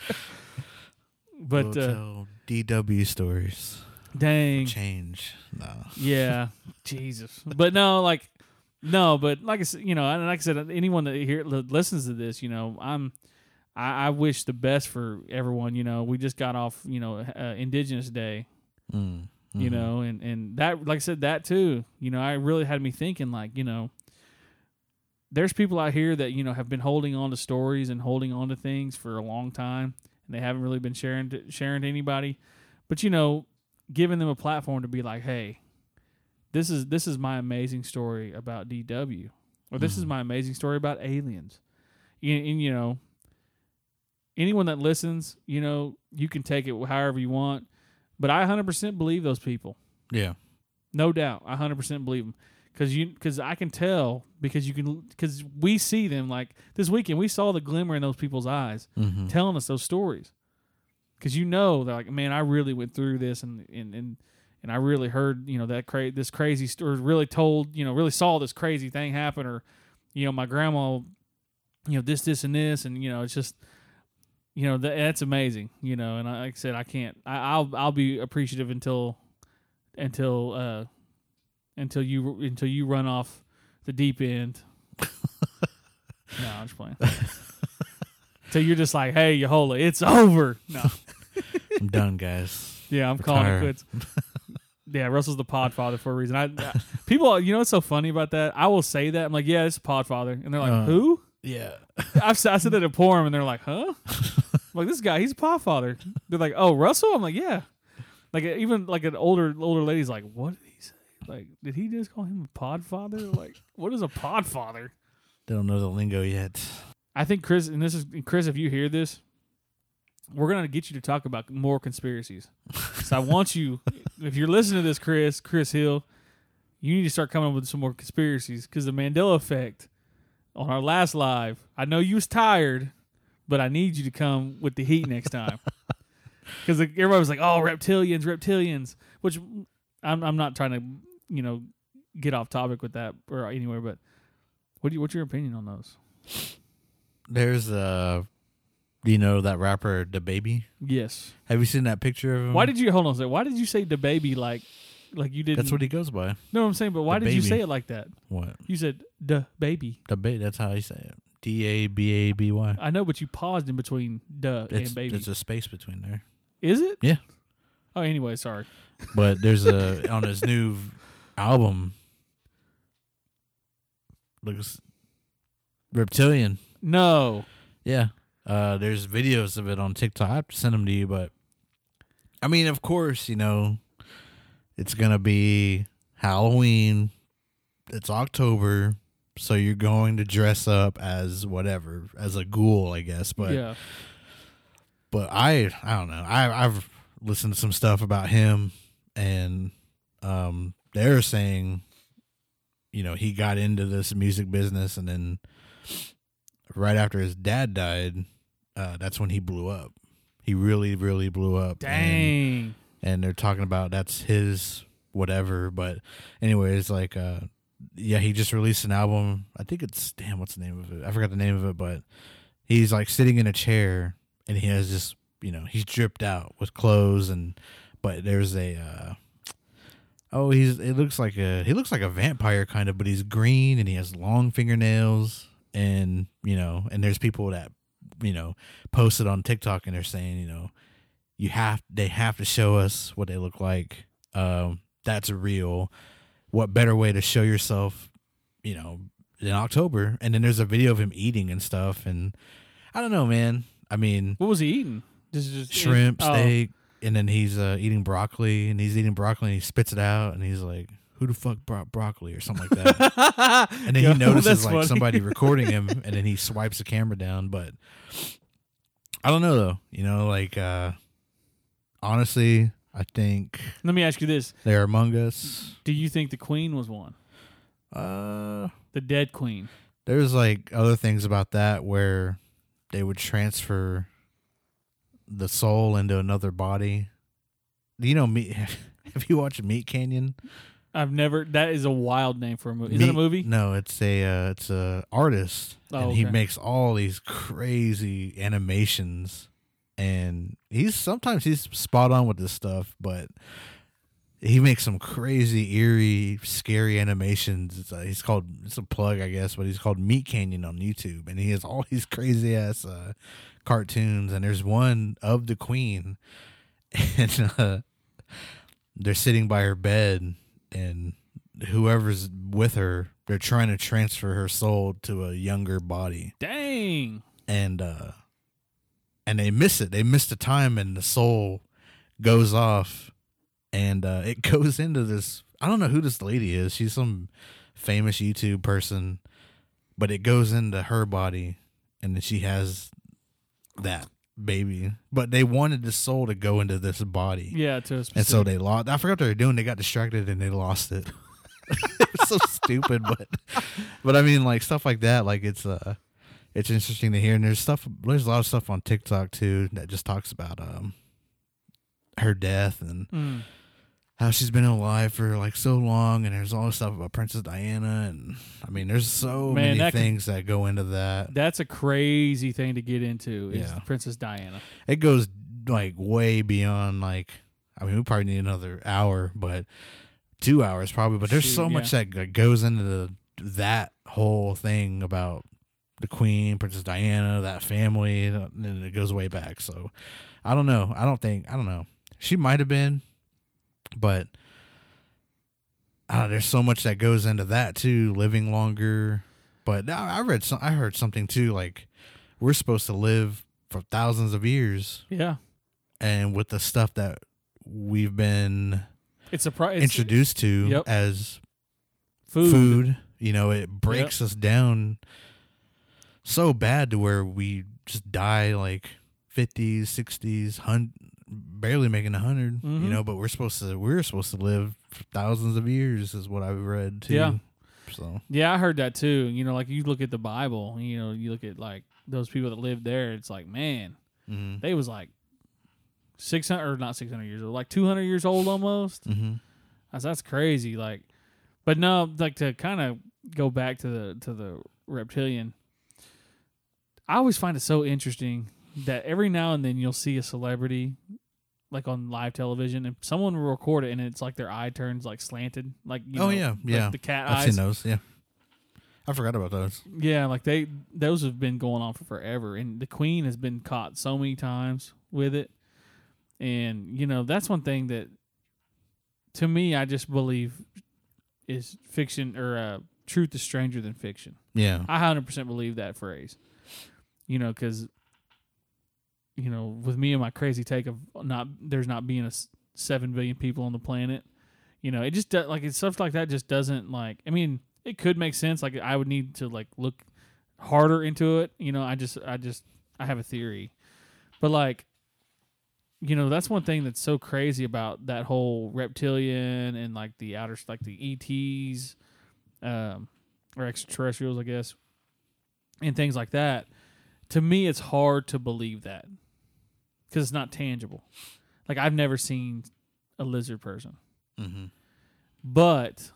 but We'll uh, tell DW stories. dang, Change. No. yeah, Jesus. But no, like no, but like I said, you know, and like I said, anyone that here listens to this, you know, I'm. I, I wish the best for everyone. You know, we just got off, you know, uh, Indigenous Day, Mm. You Mhm. know and and that like i said that too you know i really had me thinking like you know there's people out here that you know have been holding on to stories and holding on to things for a long time and they haven't really been sharing to, sharing to anybody but you know giving them a platform to be like hey this is this is my amazing story about dw or this is Mhm. my amazing story about aliens and, and you know anyone that listens you know you can take it however you want but I 100% believe those people. Yeah. No doubt. I 100% believe them. Cuz you cuz I can tell because you can cuz we see them like this weekend we saw the glimmer in those people's eyes Mm-hmm. telling us those stories. Cuz you know they're like man I really went through this and and and and I really heard, you know, that cra- this crazy story really told, you know, really saw this crazy thing happen or you know, my grandma you know, this this and this and you know, it's just you know that, that's amazing you know and I, like i said i can't I, i'll i'll be appreciative until until uh until you until you run off the deep end No, I'm just playing. so you're just like, hey, Yahola, it's over. No. I'm done, guys. Yeah, I'm calling it quits. yeah, Russell's the Podfather for a reason. I, I- people, you know what's so funny about that? I will say that I'm like, yeah, it's Podfather, and they're like, Uh. who? Yeah. I've I said that to Porum, and they're like, huh? I'm like this guy, he's a Podfather. They're like, oh, Russell. I'm like, yeah. Like uh, even like an older older lady's like, what did he say? Like, did he just call him a Podfather? Like, what is a Podfather? They don't know the lingo yet. I think Chris, and this is Chris, if you hear this, we're gonna get you to talk about more conspiracies. so I want you, if you're listening to this, Chris, Chris Hill, you need to start coming up with some more conspiracies because the Mandela effect on our last live. I know you was tired, but I need you to come with the heat next time because everybody was like, "Oh, reptilians, reptilians," which I'm I'm not trying to you know get off topic with that or anywhere, but what do you, what's your opinion on those? There's uh do you know that rapper the baby? Yes. Have you seen that picture of him? Why did you hold on a second? Why did you say the baby like like you didn't That's what he goes by. No, I'm saying, but why did you Baby. say it like that? What? You said the baby. The baby. That's how he say it. D A B A B Y. I know, but you paused in between duh It's and baby. there's a space between there. Is it? Yeah. Oh, anyway, sorry. But there's a on his new album. Looks reptilian. No. Yeah. Uh, there's videos of it on TikTok. I have to send them to you, but I mean, of course, you know, it's gonna be Halloween. It's October, so you're going to dress up as whatever, as a ghoul, I guess. But yeah. but I I don't know. I I've listened to some stuff about him, and um, they're saying, you know, he got into this music business, and then right after his dad died, uh, that's when he blew up. He really, really blew up. Dang. And they're talking about that's his whatever. But anyways, like uh yeah, he just released an album. I think it's damn, what's the name of it? I forgot the name of it, but he's like sitting in a chair and he has just you know, he's dripped out with clothes and but there's a uh Oh, he's it looks like a he looks like a vampire kind of, but he's green and he has long fingernails and you know, and there's people that you know, posted on TikTok and they're saying, you know, you have they have to show us what they look like. Um, that's real. What better way to show yourself, you know, in October? And then there's a video of him eating and stuff. And I don't know, man. I mean, What was he eating? Just, just shrimp, oh. steak, and then he's uh, eating broccoli, and he's eating broccoli, and he spits it out, and he's like, "Who the fuck brought broccoli?" or something like that. and then Yo, he notices like funny. somebody recording him and then he swipes the camera down but i don't know though you know like uh honestly i think Let me ask you this: they're among us Do you think the queen was one? uh The dead queen. there's like other things about that where they would transfer the soul into another body do you know meat have you watched meat canyon I've never. That is a wild name for a movie. Is it a movie? No, it's a uh, it's a artist, Oh, and he makes all these crazy animations, and he's sometimes he's spot on with this stuff, but he makes some crazy, eerie, scary animations. It's, uh, he's called it's a plug, I guess, but he's called Meat Canyon on YouTube, and he has all these crazy ass uh, cartoons. And there's one of the Queen, and uh, they're sitting by her bed, and whoever's with her, they're trying to transfer her soul to a younger body, Dang. and uh, and they miss it. They miss the time, and the soul goes off, and uh, it goes into this. I don't know who this lady is. She's some famous YouTube person, but it goes into her body, and then she has that baby. But they wanted the soul to go into this body. Yeah. To a And so they lost. I forgot what they were doing. They got distracted and they lost it. it's so stupid, but but I mean, like stuff like that. Like it's uh, it's interesting to hear. And there's stuff. There's a lot of stuff on TikTok too that just talks about um, her death and Mm. how she's been alive for like so long. And there's all this stuff about Princess Diana. And I mean, there's so Man, many that things that go into that. That's a crazy thing to get into. Is Yeah. Princess Diana. it goes like way beyond like I mean we probably need another hour, but two hours probably. But there's Shoot, so much that goes into the, that whole thing about the Queen, Princess Diana, that family, and it goes way back. So I don't know. I don't think I don't know. She might have been, but uh, there's so much that goes into that too. Living longer, but I I read some. I heard something too. Like we're supposed to live for thousands of years, Yeah. and with the stuff that we've been It's a introduced to Yep. as food. food. You know, it breaks us down so bad to where we just die like 50s, 60s, hun- barely making a 100, Mhm. you know, but we're supposed to we're supposed to live for thousands of years is what I've read too. Yeah. So, Yeah, I heard that too. You know, like you look at the Bible, you know, you look at like those people that lived there, it's like, man, mhm. they was like 600 or not 600 years old, like 200 years old almost. Mhm. That's, that's crazy. Like, but no, like to kind of go back to the to the reptilian. I always find it so interesting that every now and then you'll see a celebrity like on live television and someone will record it and it's like their eye turns like slanted like you Oh, know, yeah, like yeah. the cat I've eyes seen those, yeah. I forgot about those. yeah like they those have been going on for forever and the queen has been caught so many times with it and you know that's one thing that to me i just believe is fiction or uh, truth is stranger than fiction Yeah. i 100% believe that phrase you know because you know with me and my crazy take of not there's not being a seven billion people on the planet you know it just like it's stuff like that just doesn't like i mean it could make sense like i would need to like look harder into it you know i just i just i have a theory. But like you know that's one thing that's so crazy about that whole reptilian and like the outer like the ets um or extraterrestrials i guess and things like that to me it's hard to believe that because it's not tangible like i've never seen a lizard person Mm-hmm. but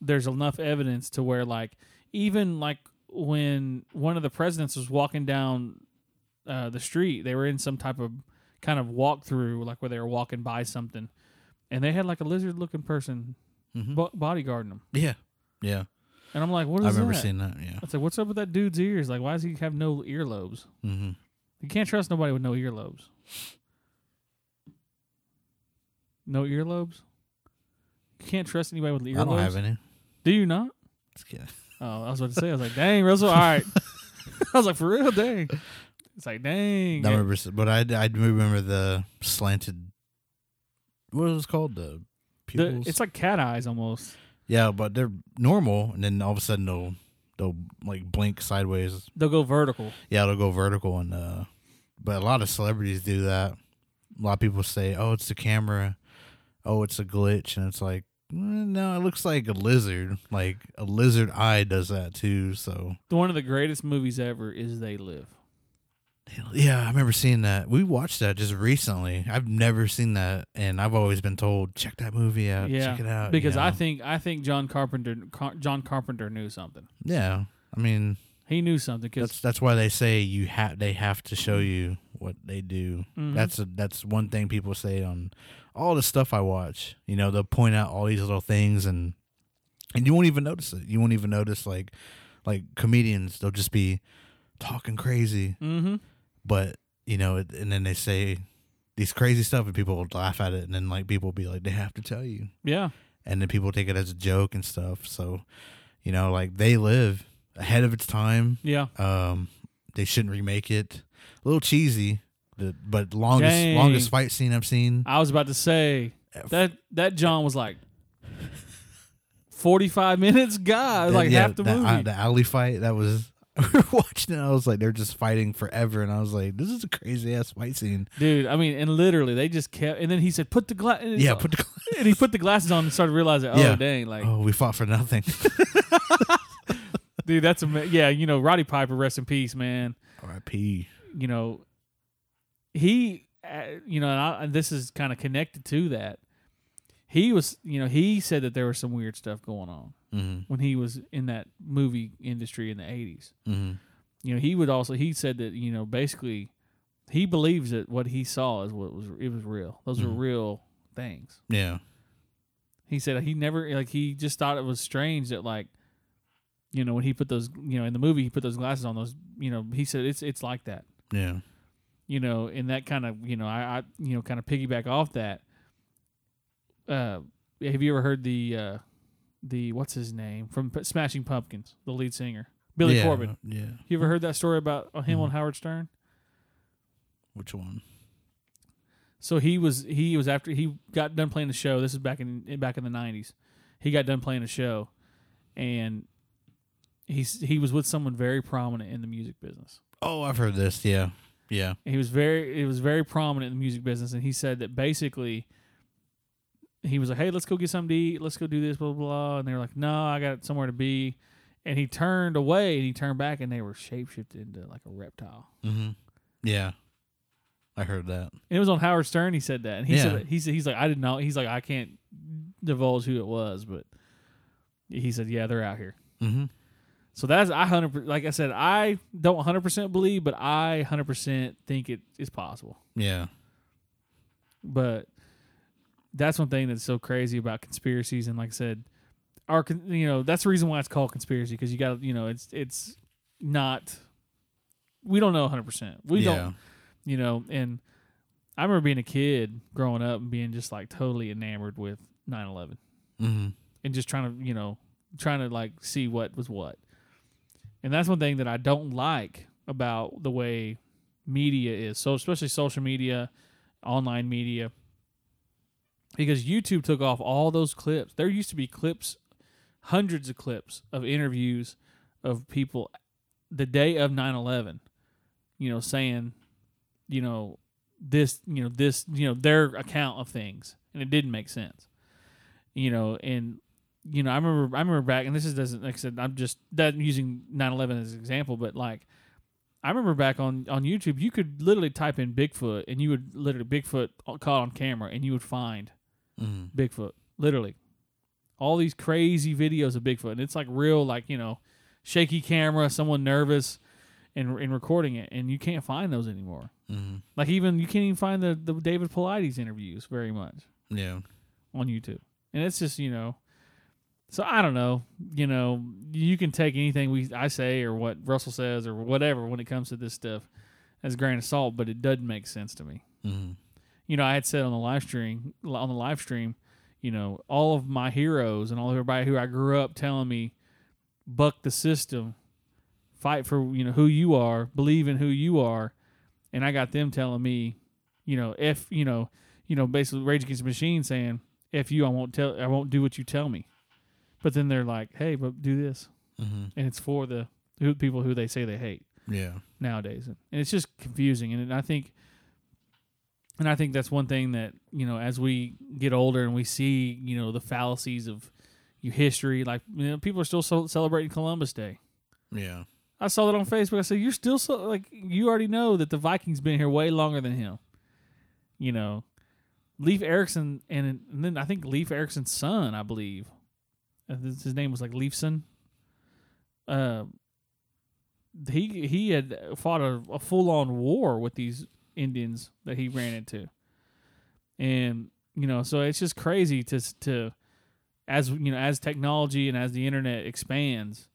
there's enough evidence to where like even like when one of the presidents was walking down uh, the street they were in some type of kind of walkthrough like where they were walking by something and they had like a lizard looking person Mm-hmm. bo- bodyguarding them yeah. Yeah. And i'm like what is that? I remember that. Yeah. i said what's up with that dude's ears like why does he have no earlobes Mm-hmm. you can't trust nobody with no earlobes no earlobes you can't trust anybody with earlobes I don't have any. do you not Just kidding. Oh, I was about to say, I was like, dang, Russell. All right. I was like, for real, dang. It's like, dang. I remember, but I I remember the slanted. What was it called? The The- pupils. it's like cat eyes almost. Yeah, but they're normal, and then all of a sudden they'll they'll like blink sideways. They'll go vertical. Yeah, they'll go vertical, and uh, but a lot of celebrities do that. A lot of people say, "Oh, it's the camera." Oh, it's a glitch, and it's like, mm, no, it looks like a lizard. Like a lizard eye does that too. So One of the greatest movies ever is They Live. Yeah, I remember seeing that. We watched that just recently. I've never seen that, and I've always been told check that movie out. yeah, check it out. because you I think I think John Carpenter Car- John Carpenter knew something. yeah, I mean He knew something that's because that's why they say you have they have to show you what they do. Mhm. That's a, that's one thing people say on all the stuff I watch. You know, they'll point out all these little things, and and you won't even notice it. You won't even notice like like comedians. They'll just be talking crazy, mm-hmm. But you know, it- and then they say these crazy stuff, and people will laugh at it, and then like people will be like, they have to tell you, yeah, and then people take it as a joke and stuff. So, you know, like they live ahead of its time. yeah. Um, they shouldn't remake it. A little cheesy, but longest Dang. longest fight scene I've seen. I was about to say that that John was like forty five minutes. God, like Yeah, half the that, movie. uh, the alley fight that was. We were watching it. I was like, they're just fighting forever, and I was like, this is a crazy ass fight scene. Dude, I mean, and literally they just kept. And then he said, "Put the glass." Yeah, put the. and he put the glasses on and started realizing, oh Yeah. dang, like Oh, we fought for nothing. dude, that's a yeah. You know, Roddy Piper, rest in peace, man. R.I.P. You know, he, uh, you know, and, I, and this is kind of connected to that. He was, you know, he said that there was some weird stuff going on Mm-hmm. when he was in that movie industry in the eighties. Mm-hmm. You know, he would also he said that you know basically he believes that what he saw is what was it was real. Those were Mhm. real things. Yeah. He said he never like he just thought it was strange that like you know when he put those you know in the movie he put those glasses on those you know he said it's it's like that Yeah. you know, and that kind of, you know, I, I you know, kind of piggyback off that. Uh, have you ever heard the, uh, the what's his name from P- Smashing Pumpkins, the lead singer, Billy yeah, Corgan? Yeah. You ever heard that story about uh, him Mhm. on Howard Stern? Which one? So he was he was after he got done playing the show. This is back in back in the nineties. He got done playing a show, and he's he was with someone very prominent in the music business. Oh, I've heard this. Yeah. Yeah. he was very it was very prominent in the music business and he said that basically he was like hey let's go get something to eat let's go do this blah blah blah and they were like no i got somewhere to be and he turned away and he turned back and they were shapeshifted into like a reptile Mm-hmm. Yeah. I heard that. and it was on howard stern he said that and he Yeah. said he said he's like i didn't know he's like i can't divulge who it was but he said yeah they're out here Mm-hmm. so that's i hundred like i said i don't 100% believe but i 100% think it is possible Yeah. but that's one thing that's so crazy about conspiracies and like i said our you know that's the reason why it's called conspiracy because you got you know it's it's not we don't know 100% we yeah. don't you know and i remember being a kid growing up and being just like totally enamored with 9-11 Mm-hmm. and just trying to you know trying to like see what was what and that's one thing that i don't like about the way media is so especially social media online media because youtube took off all those clips. There used to be clips hundreds of clips of interviews of people the day of 9-11 you know saying you know this you know this you know their account of things and it didn't make sense you know and you know i remember i remember back and this is doesn't like i said i'm just that using 9-11 as an example but like i remember back on on youtube you could literally type in bigfoot and you would literally bigfoot caught on camera and you would find Mm-hmm. bigfoot literally all these crazy videos of bigfoot and it's like real like you know shaky camera someone nervous and, and recording it and you can't find those anymore Mm-hmm. like even you can't even find the, the david Paulides interviews very much Yeah. on YouTube. And it's just, you know, so I don't know, you know, you can take anything we I say or what Russell says or whatever when it comes to this stuff as a grain of salt, but it doesn't make sense to me. Mm-hmm. You know, I had said on the live stream on the live stream, you know, all of my heroes and all of everybody who I grew up telling me buck the system, fight for, you know, who you are, believe in who you are, and I got them telling me, you know, if, you know, you know, basically Rage Against the Machine saying, "If you, I won't tell, I won't do what you tell me." But then they're like, "Hey, but do this," Mm-hmm. and it's for the who, people who they say they hate Yeah. nowadays, and it's just confusing. And I think, and I think that's one thing that you know, as we get older and we see, you know, the fallacies of your history, like you know, people are still so celebrating Columbus Day. Yeah. I saw that on Facebook. I said, "You're still so like you already know that the Vikings been here way longer than him." You know, Leif Erikson and, and then I think Leif Erikson's son, I believe, uh, his name was like Leifson. Uh, he he had fought a, a full on war with these Indians that he ran into, and you know, so it's just crazy to to as you know as technology and as the internet expands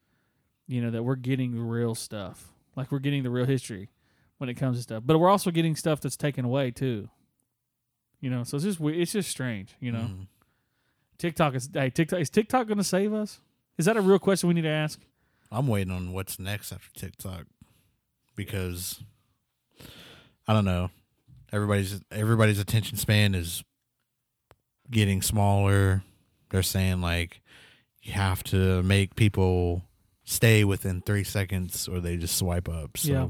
you know that we're getting the real stuff. Like we're getting the real history when it comes to stuff. But we're also getting stuff that's taken away too. You know so it's just it's just strange you know? Mhm. tiktok is hey tiktok is tiktok going to save us? Is that a real question we need to ask? I'm waiting on what's next after TikTok. Because I don't know. Everybody's everybody's attention span is getting smaller. They're saying like you have to make people stay within three seconds or they just swipe up. So Yeah.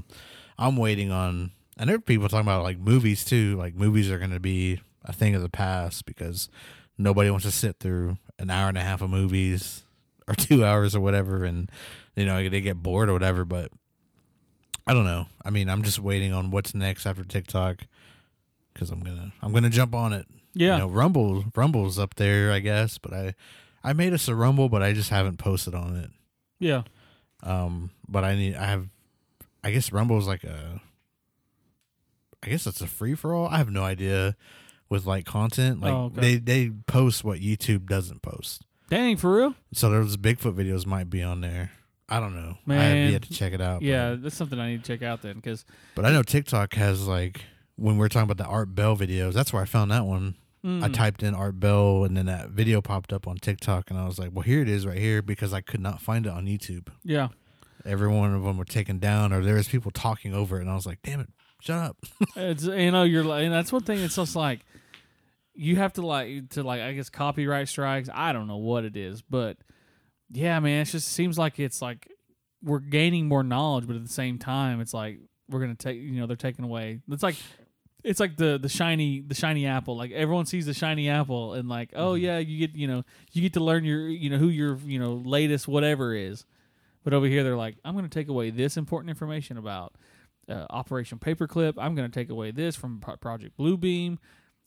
I'm waiting on I know people talking about like movies too. Like movies are gonna be a thing of the past because nobody wants to sit through an hour and a half of movies or two hours or whatever and you know they get bored or whatever but i don't know. I mean i'm just waiting on what's next after tiktok because i'm gonna i'm gonna jump on it. Yeah. you know rumble rumble's up there i guess but i i made us a rumble but i just haven't posted on it. Yeah. Um but i need i have i guess rumble's like a i guess it's a free-for-all? I have no idea with like content. Like Oh, okay. they they post what youtube doesn't post. Dang for real? So those bigfoot videos might be on there I don't know. I have yet to check it out. but- Yeah, that's something I need to check out then because But I know TikTok has like when we're talking about the Art Bell videos. That's where I found that one. mm, I typed in Art Bell, and then that video popped up on TikTok, and I was like, "Well, here it is, right here," because I could not find it on YouTube. yeah, Every one of them were taken down, or there was people talking over it, and I was like, "Damn it, shut up!" it's you know you're like, and that's one thing. It's just like you have to like to like I guess copyright strikes. I don't know what it is, but yeah, man, it just seems like it's like we're gaining more knowledge, but at the same time, it's like we're gonna take you know they're taking away. It's like it's like the the shiny the shiny apple. Like everyone sees the shiny apple and like oh yeah, you get you know you get to learn your you know who your you know latest whatever is. But over here, they're like, I'm going to take away this important information about uh, Operation Paperclip. I'm going to take away this from Pro- Project Bluebeam.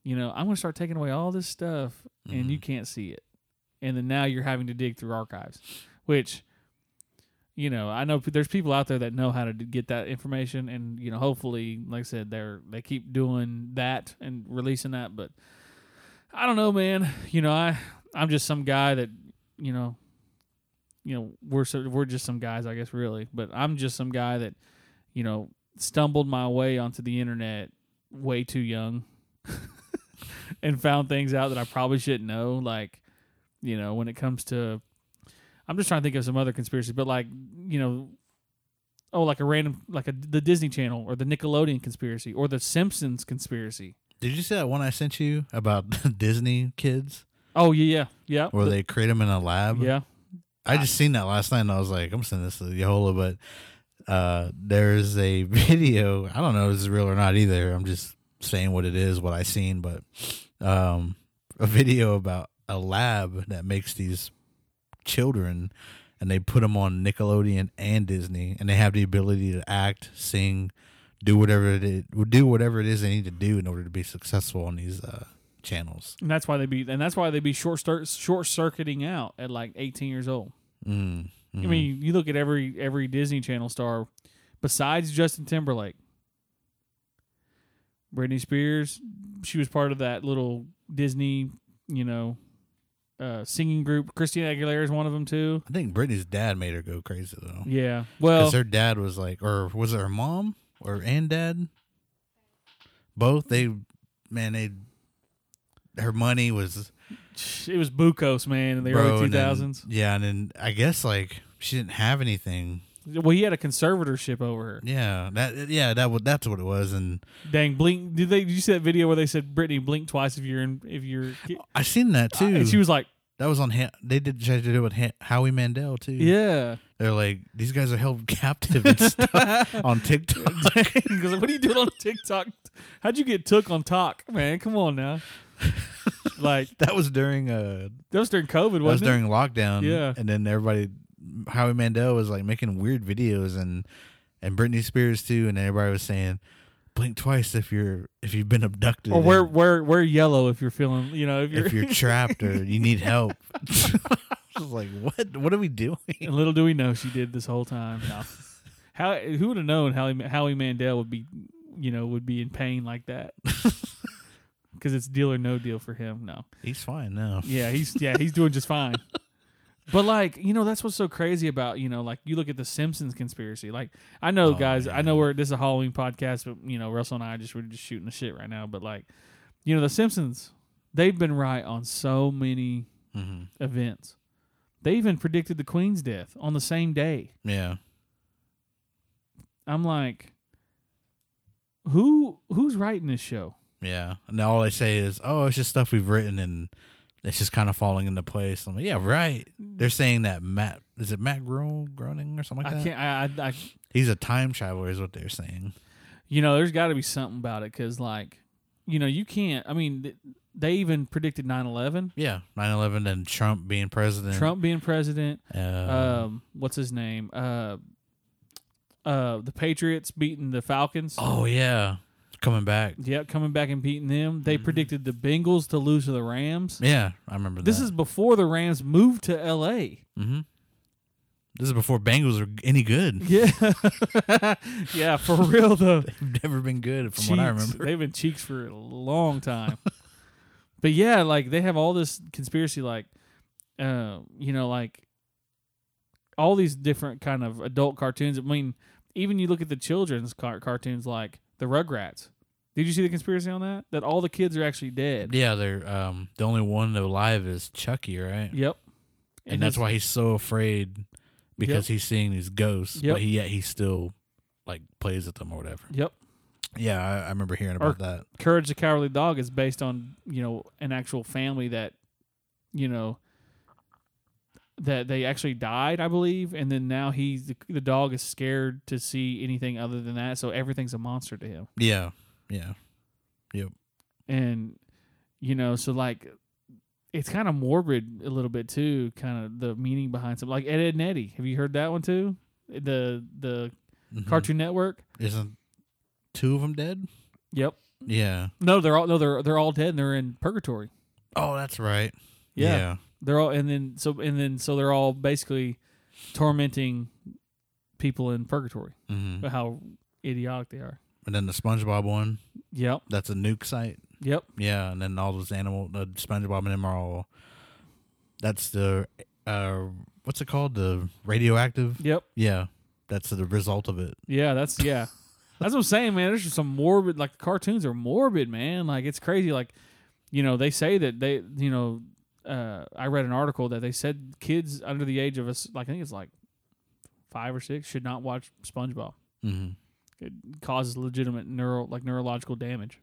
You know, I'm going to start taking away all this stuff, and you can't see it. And then now you're having to dig through archives, which, you know, I know there's people out there that know how to get that information, and you know, hopefully, like I said, they're they keep doing that and releasing that. But I don't know, man. You know, I I'm just some guy that you know you know we're we're just some guys, I guess, really. But I'm just some guy that you know stumbled my way onto the internet way too young and found things out that I probably shouldn't know. Like, you know, when it comes to, I'm just trying to think of some other conspiracies, but like, you know, oh, like a random, like a the Disney Channel or the Nickelodeon conspiracy or the Simpsons conspiracy. Did you see that one I sent you about Disney kids, Oh yeah, yeah, yeah, where The- they create them in a lab? yeah. I just seen that last night, and I was like, I'm sending this to Yahola, but uh, there's a video. I don't know if it's real or not either. I'm just saying what it is, what I seen, but um, a video about a lab that makes these children, and they put them on Nickelodeon and Disney, and they have the ability to act, sing, do whatever it is, do whatever it is they need to do in order to be successful on these uh, channels. And that's why they be, and that's why they be short start, short circuiting out at like 18 years old. Mm, I mean, you look at every every Disney Channel star, besides Justin Timberlake, Britney Spears, she was part of that little Disney, you know, uh, singing group. Christina Aguilera is one of them too. I think Britney's dad made her go crazy though. Yeah. Well, Because her dad was like, or was it her mom or and dad? Both. They, man, they, her money was it was Bukos, man, in the bro, early and then- 2000s. yeah, and then I guess like she didn't have anything. Well, he had a conservatorship over her. Yeah, that yeah that was that's what it was, and Dang, blink! Did they? Did you see that video where they said Britney blink twice if you're in if you're? I seen that too. And she was like, that was on. Ha- they did try to do it with ha- Howie Mandel too. "Yeah." they're like these guys are held captive and stuff on TikTok. goes, "What are you doing on TikTok? How'd you get took on talk, man? Come on now." like that was during uh that was during COVID, That was wasn't it? during lockdown. Yeah. And then everybody, Howie Mandel was like making weird videos and and Britney Spears too, and everybody was saying, "Blink twice if you're if you've been abducted, Or wear wear wear yellow if you're feeling, you know, if you're. if you're trapped or you need help." I was like, "What? What are we doing?" and little do we know she did this whole time. No. How who would have known Howie, Howie Mandel would be, you know, would be in pain like that? Because it's deal or no deal for him. No. He's fine now. Yeah, he's yeah, he's doing just fine. But like, you know, that's what's so crazy about, you know, like you look at the Simpsons conspiracy. Like I know Oh, guys, I know we're this is a Halloween podcast, but you know, Russell and I just we're just shooting the shit right now. But like, you know, the Simpsons, they've been right on so many hmm events. They even predicted the Queen's death on the same day. Yeah. I'm like, who who's writing this show? Yeah. And all they say is, "Oh, it's just stuff we've written and." It's just kind of falling into place. I'm like, yeah, right. They're saying that Matt is it Matt Gro- Groening or something like I that. can't. I, I, I He's a time traveler, is what they're saying. you know, there's got to be something about it because, like, you know, you can't. I mean, th- they even predicted 9/11, Yeah, 9/11 and Trump being president. Trump being president. Uh, Um, what's his name? Uh, uh, the Patriots beating the Falcons. oh yeah, coming back. Yep, coming back and beating them. They Mhm. predicted the Bengals to lose to the Rams. Yeah, I remember This that. is before the Rams moved to L.A. hmm This is before Bengals are any good. Yeah, yeah, for real though. They've never been good, from what I remember. They've been cheeks for a long time. but yeah, like they have all this conspiracy, like, uh, you know, like all these different kind of adult cartoons. I mean, even you look at the children's car- cartoons like the Rugrats. Did you see the conspiracy on that? That all the kids are actually dead. Yeah, they're um the only one alive is Chucky, right? Yep. And, that's why he's so afraid because he's seeing these ghosts, Yep. but he yet he still like plays with them or whatever. Yep. Yeah, I, I remember hearing Or- about that. Courage the Cowardly Dog is based on you know an actual family that you know that they actually died, I believe, and then now he's the, the dog is scared to see anything other than that, so everything's a monster to him. Yeah, yeah, yep. and you know so like it's kind of morbid a little bit too kind of the meaning behind something like ed, ed and eddie have you heard that one too the the Mhm. cartoon network Isn't two of them dead? yep Yeah. no they're all no they're they're all dead and they're in purgatory Oh, that's right. Yeah. yeah. They're all and then so and then so they're all basically tormenting people in purgatory hmm but how idiotic they are And then the SpongeBob one, yep that's a nuke site. yep Yeah, and then all those animal, the SpongeBob and them are all. That's the uh, what's it called? The radioactive. yep Yeah, that's the result of it. Yeah, that's yeah. that's what I'm saying, man. There's just some morbid like the cartoons are morbid, man. Like it's crazy. Like, you know, they say that they you know, uh I read an article that they said kids under the age of us like I think it's like five or six should not watch SpongeBob. hmm It causes legitimate neuro like neurological damage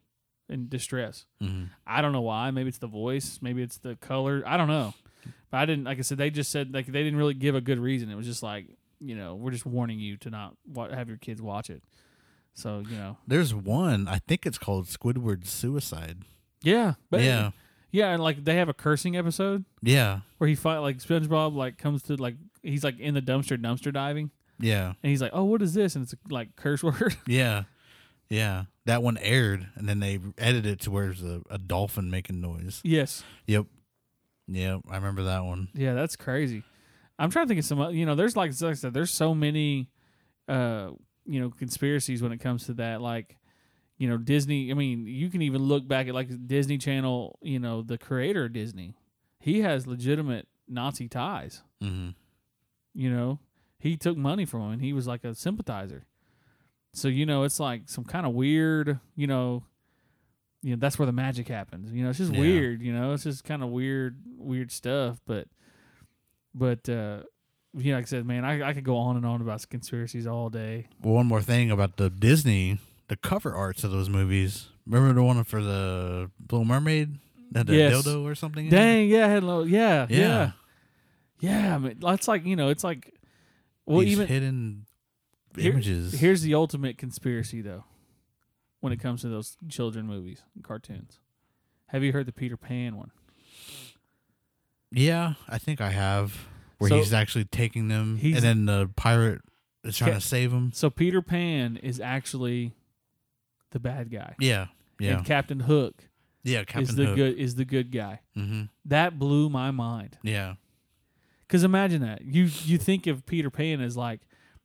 and distress. hmm I don't know why. Maybe it's the voice. Maybe it's the color. I don't know. But I didn't. Like I said, they just said like they didn't really give a good reason. It was just like you know we're just warning you to not wa- have your kids watch it. So you know, There's one. I think it's called Squidward's Suicide. yeah, but yeah, yeah, and like they have a cursing episode yeah, where he fight like SpongeBob like comes to like he's like in the dumpster dumpster diving yeah, and he's like oh what is this and it's like curse word. yeah, yeah. That one aired, and then they edited it to where there's a, a dolphin making noise. yes, Yep, yep. I remember that one. Yeah, that's crazy. I'm trying to think of some. oth- You know, there's like, like I said, there's so many, uh, you know, conspiracies when it comes to that. Like, you know, Disney. I mean, you can even look back at like Disney Channel. You know, the creator of Disney, he has legitimate Nazi ties. hmm You know, he took money from him, and he was like a sympathizer. So you know, it's like some kind of weird. You know. You know that's where the magic happens. You know, it's just Yeah. weird. You know, it's just kind of weird, weird stuff. But but uh yeah, like I said, man, I, I could go on and on about conspiracies all day. One more thing about the Disney, the cover arts of those movies. Remember the one for the Little Mermaid? That the Yes. dildo or something? Dang, yeah, hello, yeah, yeah, Yeah. yeah. I mean, that's like you know, it's like, well, These even hidden here- images. here's the ultimate conspiracy though, when it comes to those children movies and cartoons. Have you heard the Peter Pan one? Yeah, I think I have. Where So- he's actually taking them, and then the pirate is trying to save him. So Peter Pan is actually the bad guy, Yeah, yeah, and Captain Hook yeah. Captain is the Hook. good is the good guy. hmm That blew my mind. Yeah, Because imagine that you you think of Peter Pan as like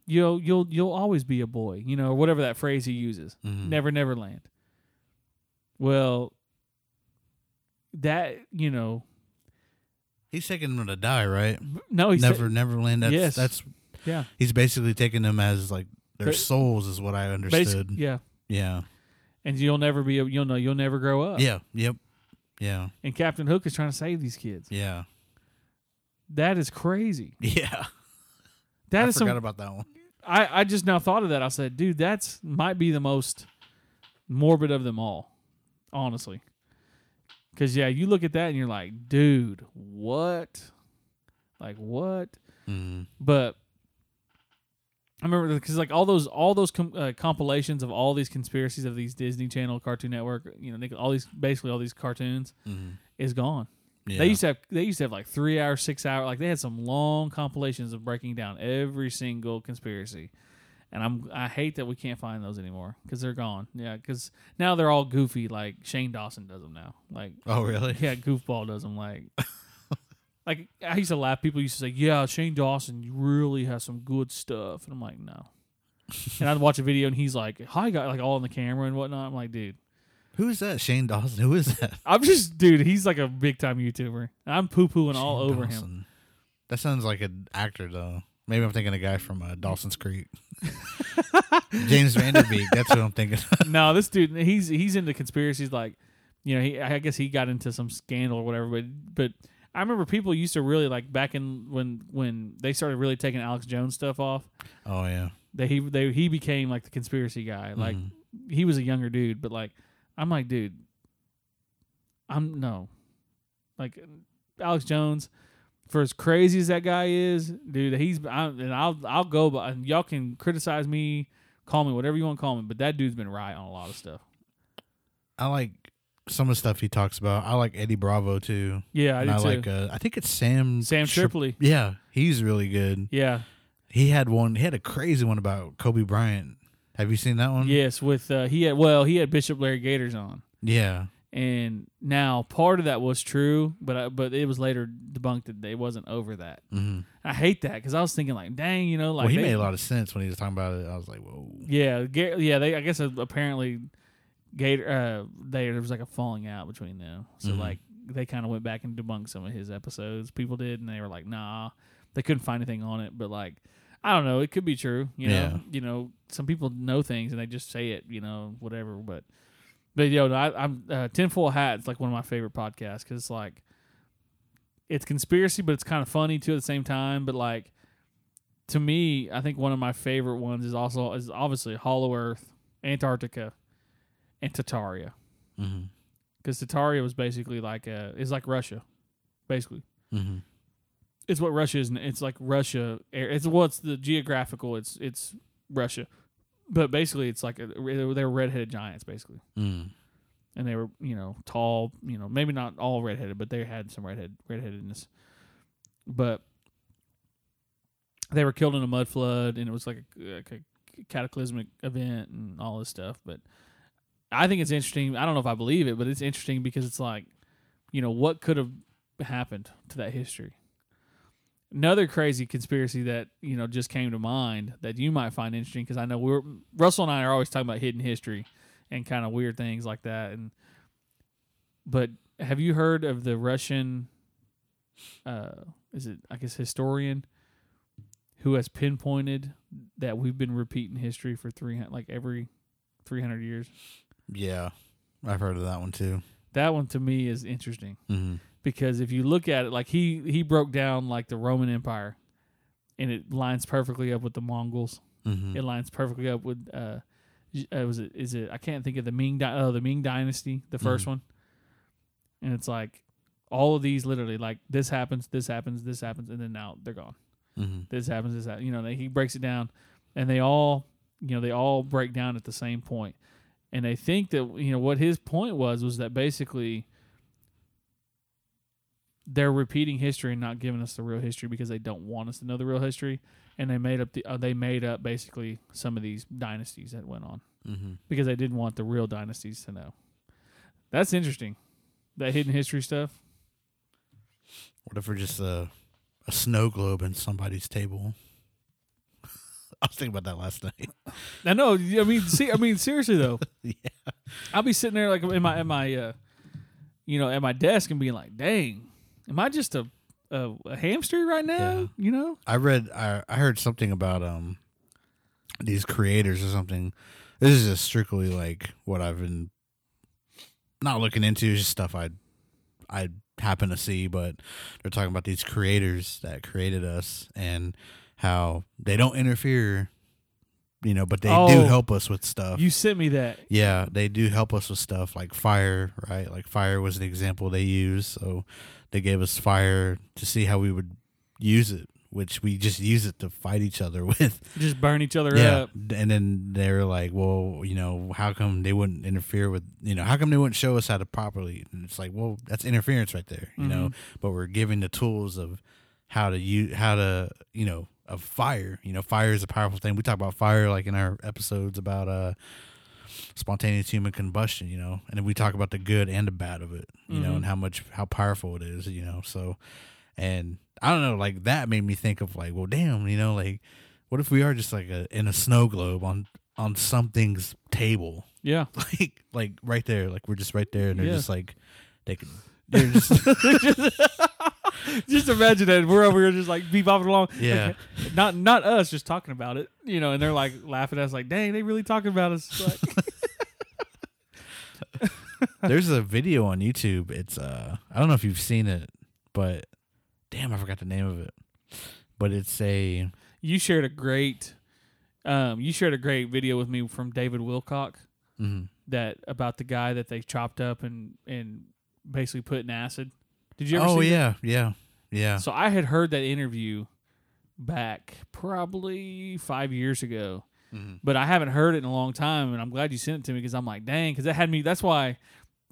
you'll you'll you'll always be a boy, you know, or whatever that phrase he uses. Mhm. Never, never land. Well, that you know, he's taking them to die, right? no, he's Never, never land. That's Yes. that's yeah, he's basically taking them as like their Ba- souls, is what I understood. yeah, Yeah, and you'll never be, you'll know, you'll never grow up. yeah, yep, yeah, and Captain Hook is trying to save these kids. yeah, That is crazy. yeah. That I is forgot some. about that one. I I just now thought of that. I said, dude, that's might be the most morbid of them all, honestly. Because yeah, you look at that and you're like, dude, what? Like what? Mm. But I remember because like all those all those com- uh, compilations of all these conspiracies of these Disney Channel, Cartoon Network, you know, all these basically all these cartoons Mm. is gone. Yeah. They used to have they used to have like three hour, six hour, like they had some long compilations of breaking down every single conspiracy. And I'm I hate that we can't find those anymore because they're gone. Yeah, because now they're all goofy. Like Shane Dawson does them now. Like oh, really? yeah, Goofball does them. Like like I used to laugh. People used to say, "Yeah, Shane Dawson really has some good stuff," and I'm like, no. and I'd watch a video and he's like, "Hi, guy," like all on the camera and whatnot. I'm like, dude, Who is that? Shane Dawson. Who is that? I'm just dude. He's like a big time YouTuber. I'm poo pooing all over him. That sounds like an actor though. Maybe I'm thinking a guy from uh, Dawson's Creek. James Van Der Beek. That's what I'm thinking. no, this dude, he's he's into conspiracies. Like, you know, he I guess he got into some scandal or whatever. But but I remember people used to really like back in when when they started really taking Alex Jones stuff off. oh yeah. That he they he became like the conspiracy guy. Like Mhm. he was a younger dude, but like I'm like, dude, I'm no, like Alex Jones. For as crazy as that guy is, dude, he's I, and I'll I'll go. But y'all can criticize me, call me whatever you want to call me, but that dude's been right on a lot of stuff. I like some of the stuff he talks about. I like Eddie Bravo too. Yeah, I and do I too. like uh, I think it's Sam Sam Tri- Yeah, he's really good. Yeah. He had one. He had a crazy one about Kobe Bryant. Have you seen that one? Yes, with uh, he had well, he had Bishop Larry Gaiters on, Yeah. and now part of that was true, but I, but it was later debunked that they wasn't over that. hmm I hate that because I was thinking like, dang, you know, like well, he they- made a lot of sense when he was talking about it. I was like, whoa. Yeah, yeah. They I guess uh, apparently Gator uh, they, there was like a falling out between them, so Mhm. like they kind of went back and debunked some of his episodes. People did, and they were like, nah, they couldn't find anything on it, but like. I don't know. It could be true. You know. Yeah. You know. Some people know things and they just say it. You know. Whatever. But. But yo, I, I'm uh, tinfoil hat. It's like one of my favorite podcasts because it's like, it's conspiracy, but it's kind of funny too at the same time. But like, to me, I think one of my favorite ones is also is obviously Hollow Earth, Antarctica, and Tartaria. hmm Because Tartaria was basically like a is like Russia, basically. hmm It's what Russia is. It's like Russia. It's what's the geographical. It's it's Russia, but basically it's like a, they were redheaded giants basically, Mm. and they were you know tall. You know maybe not all redheaded, but they had some redhead redheadedness. But they were killed in a mud flood, and it was like a, like a cataclysmic event and all this stuff. But I think it's interesting. I don't know if I believe it, but it's interesting because it's like, you know, what could have happened to that history. Another crazy conspiracy that you know just came to mind that you might find interesting because I know we're Russell and I are always talking about hidden history and kind of weird things like that. And but have you heard of the Russian? Uh, is it I guess historian who has pinpointed that we've been repeating history for three like every three hundred years. Yeah. I've heard of that one too. That one to me is interesting hmm because if you look at it, like he he broke down like the Roman Empire, and it lines perfectly up with the Mongols. hmm It lines perfectly up with uh, uh was it is it I can't think of the Ming Dy- oh the Ming Dynasty the 1st Mhm. one, and it's like all of these literally like this happens this happens this happens and then now they're gone hmm this happens this happens. you know they, he breaks it down and they all you know they all break down at the same point and they think that you know what his point was was that basically they're repeating history and not giving us the real history because they don't want us to know the real history. And they made up the uh, they made up basically some of these dynasties that went on hmm because they didn't want the real dynasties to know. That's interesting. That hidden history stuff. What if we're just a, a snow globe in somebody's table? I was thinking about that last night. I know. I mean, see, I mean, seriously though, yeah. I'll be sitting there like in my in my uh, you know, at my desk and being like, "Dang, am I just a a, a hamster right now?" Yeah. You know? I read I I heard something about um these creators or something. This is just strictly like what I've been not looking into, just stuff I I happen to see, but they're talking about these creators that created us and how they don't interfere, you know, but they do Oh. help us with stuff. You sent me that. Yeah, they do help us with stuff like fire, right? Like fire was the example they used. So they gave us fire to see how we would use it, which we just use it to fight each other with. Just burn each other yeah. up. And then they're like, well, you know, how come they wouldn't interfere with, you know, how come they wouldn't show us how to properly? And it's like, well, that's interference right there, you know, mm-hmm. but we're giving the tools of how to use, how to, you know, of fire. You know, fire is a powerful thing. We talk about fire like in our episodes about, uh, spontaneous human combustion, you know, and we talk about the good and the bad of it, you know, Mhm. and how much how powerful it is, you know. So, and I don't know, like that made me think of like, well, damn, you know, like what if we are just like a in a snow globe on on something's table, Yeah. like like right there, like we're just right there, and they're Yeah. just like they can. They're just just imagine that we're over here just like be bopping along. Yeah. Like, not not us just talking about it, you know, and they're like laughing at us like, dang, they really talking about us. Like, There's a video on YouTube. It's uh I don't know if you've seen it, but damn, I forgot the name of it. But it's a you shared a great um you shared a great video with me from David Wilcock mhm. that about the guy that they chopped up and and basically put in acid. Did you ever Oh see that? yeah, yeah. Yeah. So I had heard that interview back probably five years ago, Mhm. but I haven't heard it in a long time, and I'm glad you sent it to me because I'm like, dang, because that had me. That's why,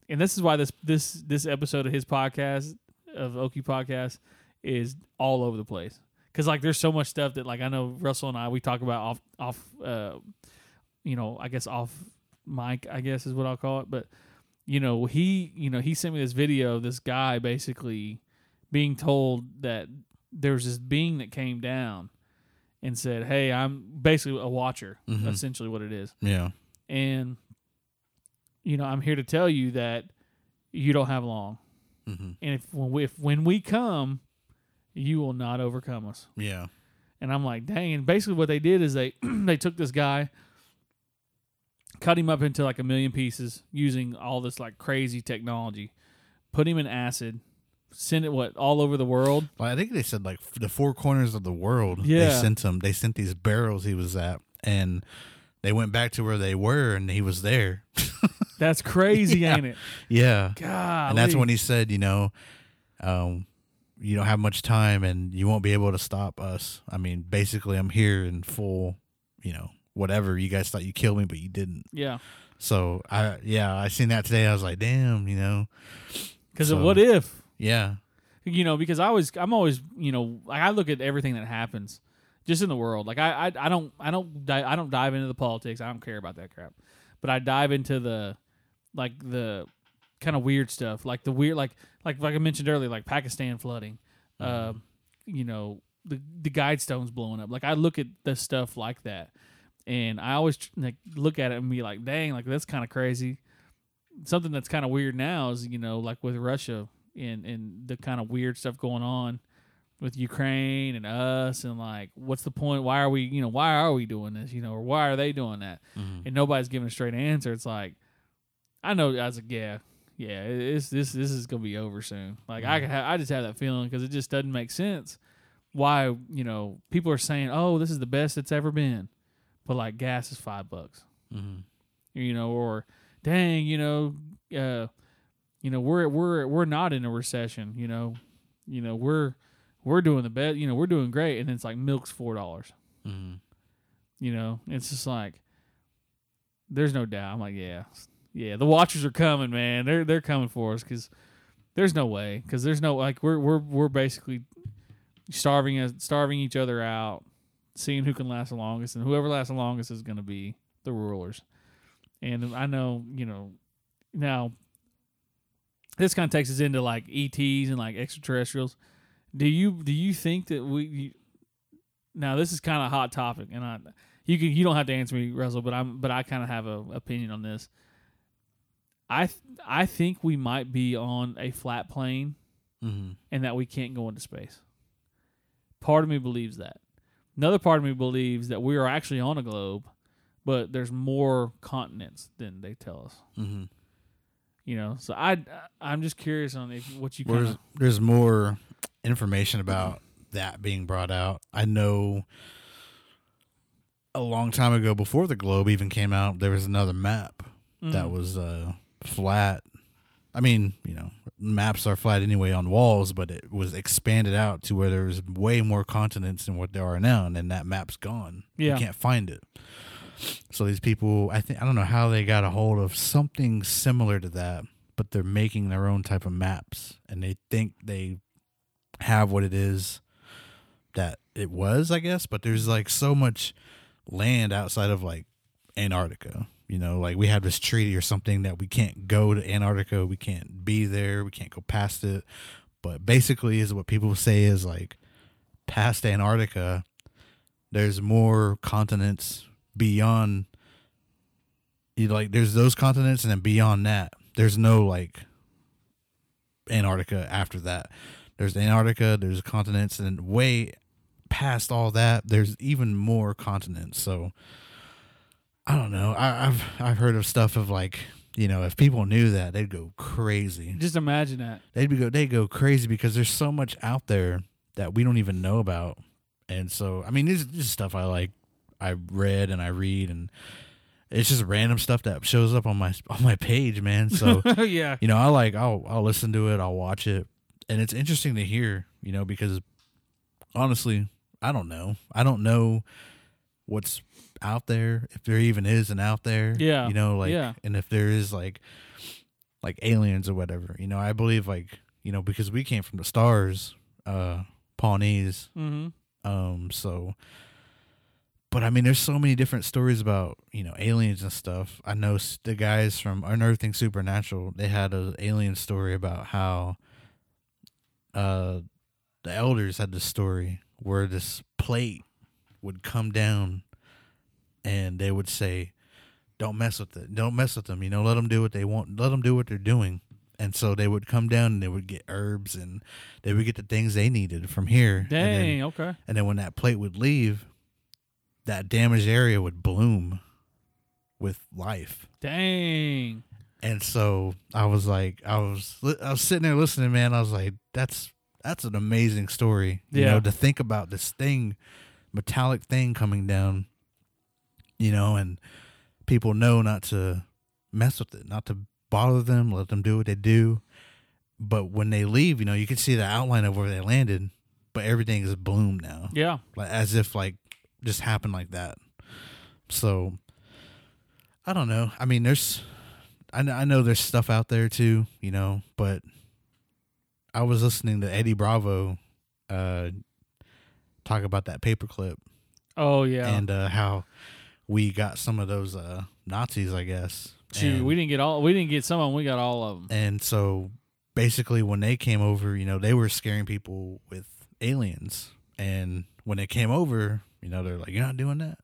and this is why this this this episode of his podcast of Oki podcast is all over the place. Because like, there's so much stuff that like I know Russell and I we talk about off off, uh, you know, I guess off mic, I guess is what I'll call it, but. You know, he you know, he sent me this video of this guy basically being told that there's this being that came down and said, "Hey, I'm basically a watcher." Mhm. Essentially, what it is, Yeah. and you know, I'm here to tell you that you don't have long, hmm and if when we, if when we come, you will not overcome us. Yeah. And I'm like, dang. And basically, what they did is they they took this guy, cut him up into like a million pieces using all this like crazy technology, put him in acid, send it what all over the world. Well, I think they said like the four corners of the world. Yeah, They sent him. They sent these barrels he was at, and they went back to where they were, and he was there. That's crazy, Yeah. ain't it? Yeah. God. and that's when he said, you know, um, you don't have much time, and you won't be able to stop us. I mean, basically, I'm here in full, you know, whatever. You guys thought you killed me, but you didn't. Yeah. So I, yeah, I seen that today. I was like, damn, you know, Because So- of what if? yeah, You know, because I always, I'm always, you know, like I look at everything that happens just in the world. Like I, I, I don't, I don't, di- I don't dive into the politics. I don't care about that crap. But I dive into the, like the kind of weird stuff, like the weird, like, like, like I mentioned earlier, like Pakistan flooding, uh, you know, the the guide stones blowing up. Like I look at the stuff like that, and I always like look at it and be like, dang, like that's kind of crazy. Something that's kind of weird now is you know like with Russia and and the kind of weird stuff going on with Ukraine and us and like what's the point? Why are we you know why are we doing this? You know or why are they doing that? Mm-hmm. And nobody's giving a straight answer. It's like I know I was like yeah yeah it- it's this this is gonna be over soon. Like I can ha- I just have that feeling because it just doesn't make sense why you know people are saying oh this is the best it's ever been, but like gas is five bucks. Hmm you know, or dang, you know, uh, you know, we're we're we're not in a recession, you know, you know, we're we're doing the best, you know, we're doing great, and it's like milk's four dollars, hmm you know, it's just like there's no doubt. I'm like, yeah, yeah, the watchers are coming, man. They're they're coming for us because there's no way because there's no like we're we're we're basically starving us starving each other out, seeing who can last the longest, and whoever lasts the longest is going to be the rulers. And I know, you know, now this kind of takes us into like ETs and like extraterrestrials. Do you do you think that we? You, now this is kind of a hot topic, and I you can you don't have to answer me, Russell, but I'm but I kind of have a opinion on this. I th- I think we might be on a flat plane hmm and that we can't go into space. Part of me believes that. Another part of me believes that we are actually on a globe, but there's more continents than they tell us. hmm You know, so I I'm just curious on if what you kind There's, there's more information about that being brought out. I know a long time ago, before the globe even came out, there was another map Mm. that was uh, flat. I mean, you know, maps are flat anyway on walls, but it was expanded out to where there's way more continents than what there are now, and then that map's gone. Yeah. You can't find it. So these people, I think, I don't know how they got a hold of something similar to that, but they're making their own type of maps, and they think they have what it is that it was, I guess. But there's like so much land outside of like Antarctica. You know, like we have this treaty or something that we can't go to Antarctica, we can't be there, we can't go past it. But basically, is what people say is like past Antarctica, there's more continents beyond. You like, there's those continents, and then beyond that, there's no like Antarctica after that. There's Antarctica, there's continents, and way past all that, there's even more continents. So I don't know. I, I've I've heard of stuff of like you know if people knew that they'd go crazy. Just imagine that. They'd be go they go crazy because there's so much out there that we don't even know about. And so I mean this is just stuff I like I read and I read and it's just random stuff that shows up on my on my page, man. So yeah. you know, I like I'll I'll listen to it, I'll watch it, and it's interesting to hear, you know, because honestly, I don't know. I don't know what's out there, if there even is an out there. Yeah. You know, like Yeah. and if there is like like aliens or whatever. You know, I believe like, you know, because we came from the stars, uh Pawnees. Mm-hmm. Um, so but I mean, there's so many different stories about you know aliens and stuff. I know the guys from Unearthing Supernatural. They had an alien story about how uh the elders had this story where this plate would come down, and they would say, "Don't mess with it. Don't mess with them. You know, let them do what they want. Let them do what they're doing." And so they would come down and they would get herbs and they would get the things they needed from here. And then- Dang. okay. and then when that plate would leave, that damaged area would bloom with life. Dang. And so I was like, I was, I was sitting there listening, man. I was like, that's that's an amazing story. You Yeah. know, to think about this thing, metallic thing coming down. You know, and people know not to mess with it, not to bother them, let them do what they do. But when they leave, you know, you can see the outline of where they landed, but everything is bloomed now Yeah. like as if like just happened like that. So I don't know. I mean, there's I know, I know there's stuff out there too, you know, but I was listening to Eddie Bravo uh talk about that paperclip Oh yeah. and uh how we got some of those uh Nazis, I guess. Shoot, And- we didn't get all. We didn't get some of them. We got all of them. and so basically when they came over, you know, they were scaring people with aliens. And when they came over, you know, they're like, You're not doing that.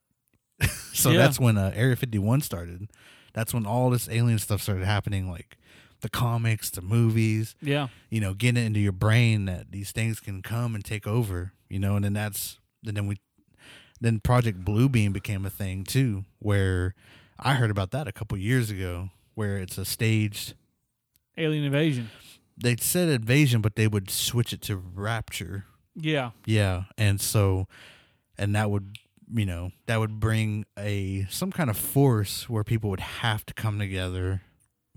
so Yeah. that's when uh, Area 51 started. That's when all this alien stuff started happening, like the comics, the movies, Yeah. you know, getting it into your brain that these things can come and take over, you know, and then that's, and then we, then Project Bluebeam became a thing too, where I heard about that a couple years ago, where it's a staged Alien invasion. they said invasion, but they would switch it to rapture. Yeah. Yeah, and so, and that would, you know, that would bring a some kind of force where people would have to come together,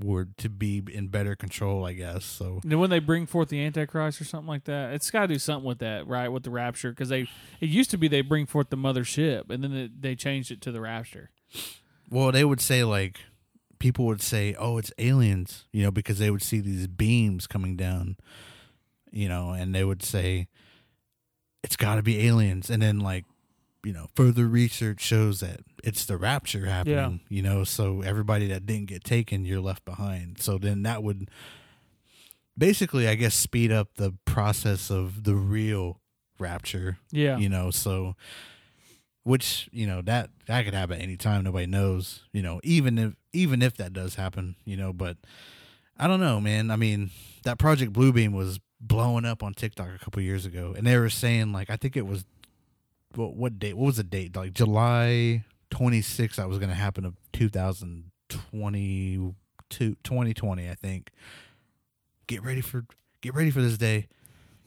or to be in better control, I guess. So And when they bring forth the Antichrist or something like that, it's got to do something with that, right? With the rapture, because they it used to be they bring forth the mothership, and then it, they changed it to the rapture. Well, they would say like people would say, "Oh, it's aliens," you know, because they would see these beams coming down, you know, and they would say it's got to be aliens, and then like you know, further research shows that it's the rapture happening, you know, so everybody that didn't get taken, you're left behind. So then that would basically, I guess, speed up the process of the real rapture Yeah. you know so which you know that that could happen anytime nobody knows you know even if even if that does happen you know but i don't know man i mean that project bluebeam was blowing up on tiktok a couple years ago and they were saying like i think it was what what date what was the date like july 26th that was going to happen of 2022 2020 i think get ready for get ready for this day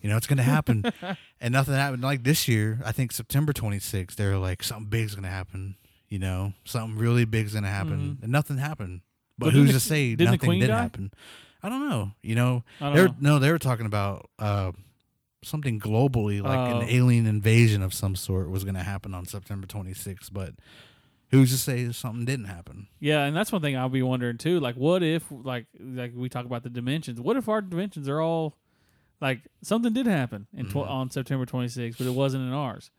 you know it's going to happen and nothing happened. Like this year, I think September 26th, they're like something big's gonna happen. You know, something really big's gonna happen, and nothing happened. But, But who's to say nothing did die? happen? I don't know. You know, they're know. no, they were talking about uh, something globally, like Oh. an alien invasion of some sort was gonna happen on September 26th. But who's to say something didn't happen? Yeah, and that's one thing I'll be wondering too. Like, what if, like, like we talk about the dimensions? What if our dimensions are all, like, something did happen in tw- Mhm. on September 26th, but it wasn't in ours?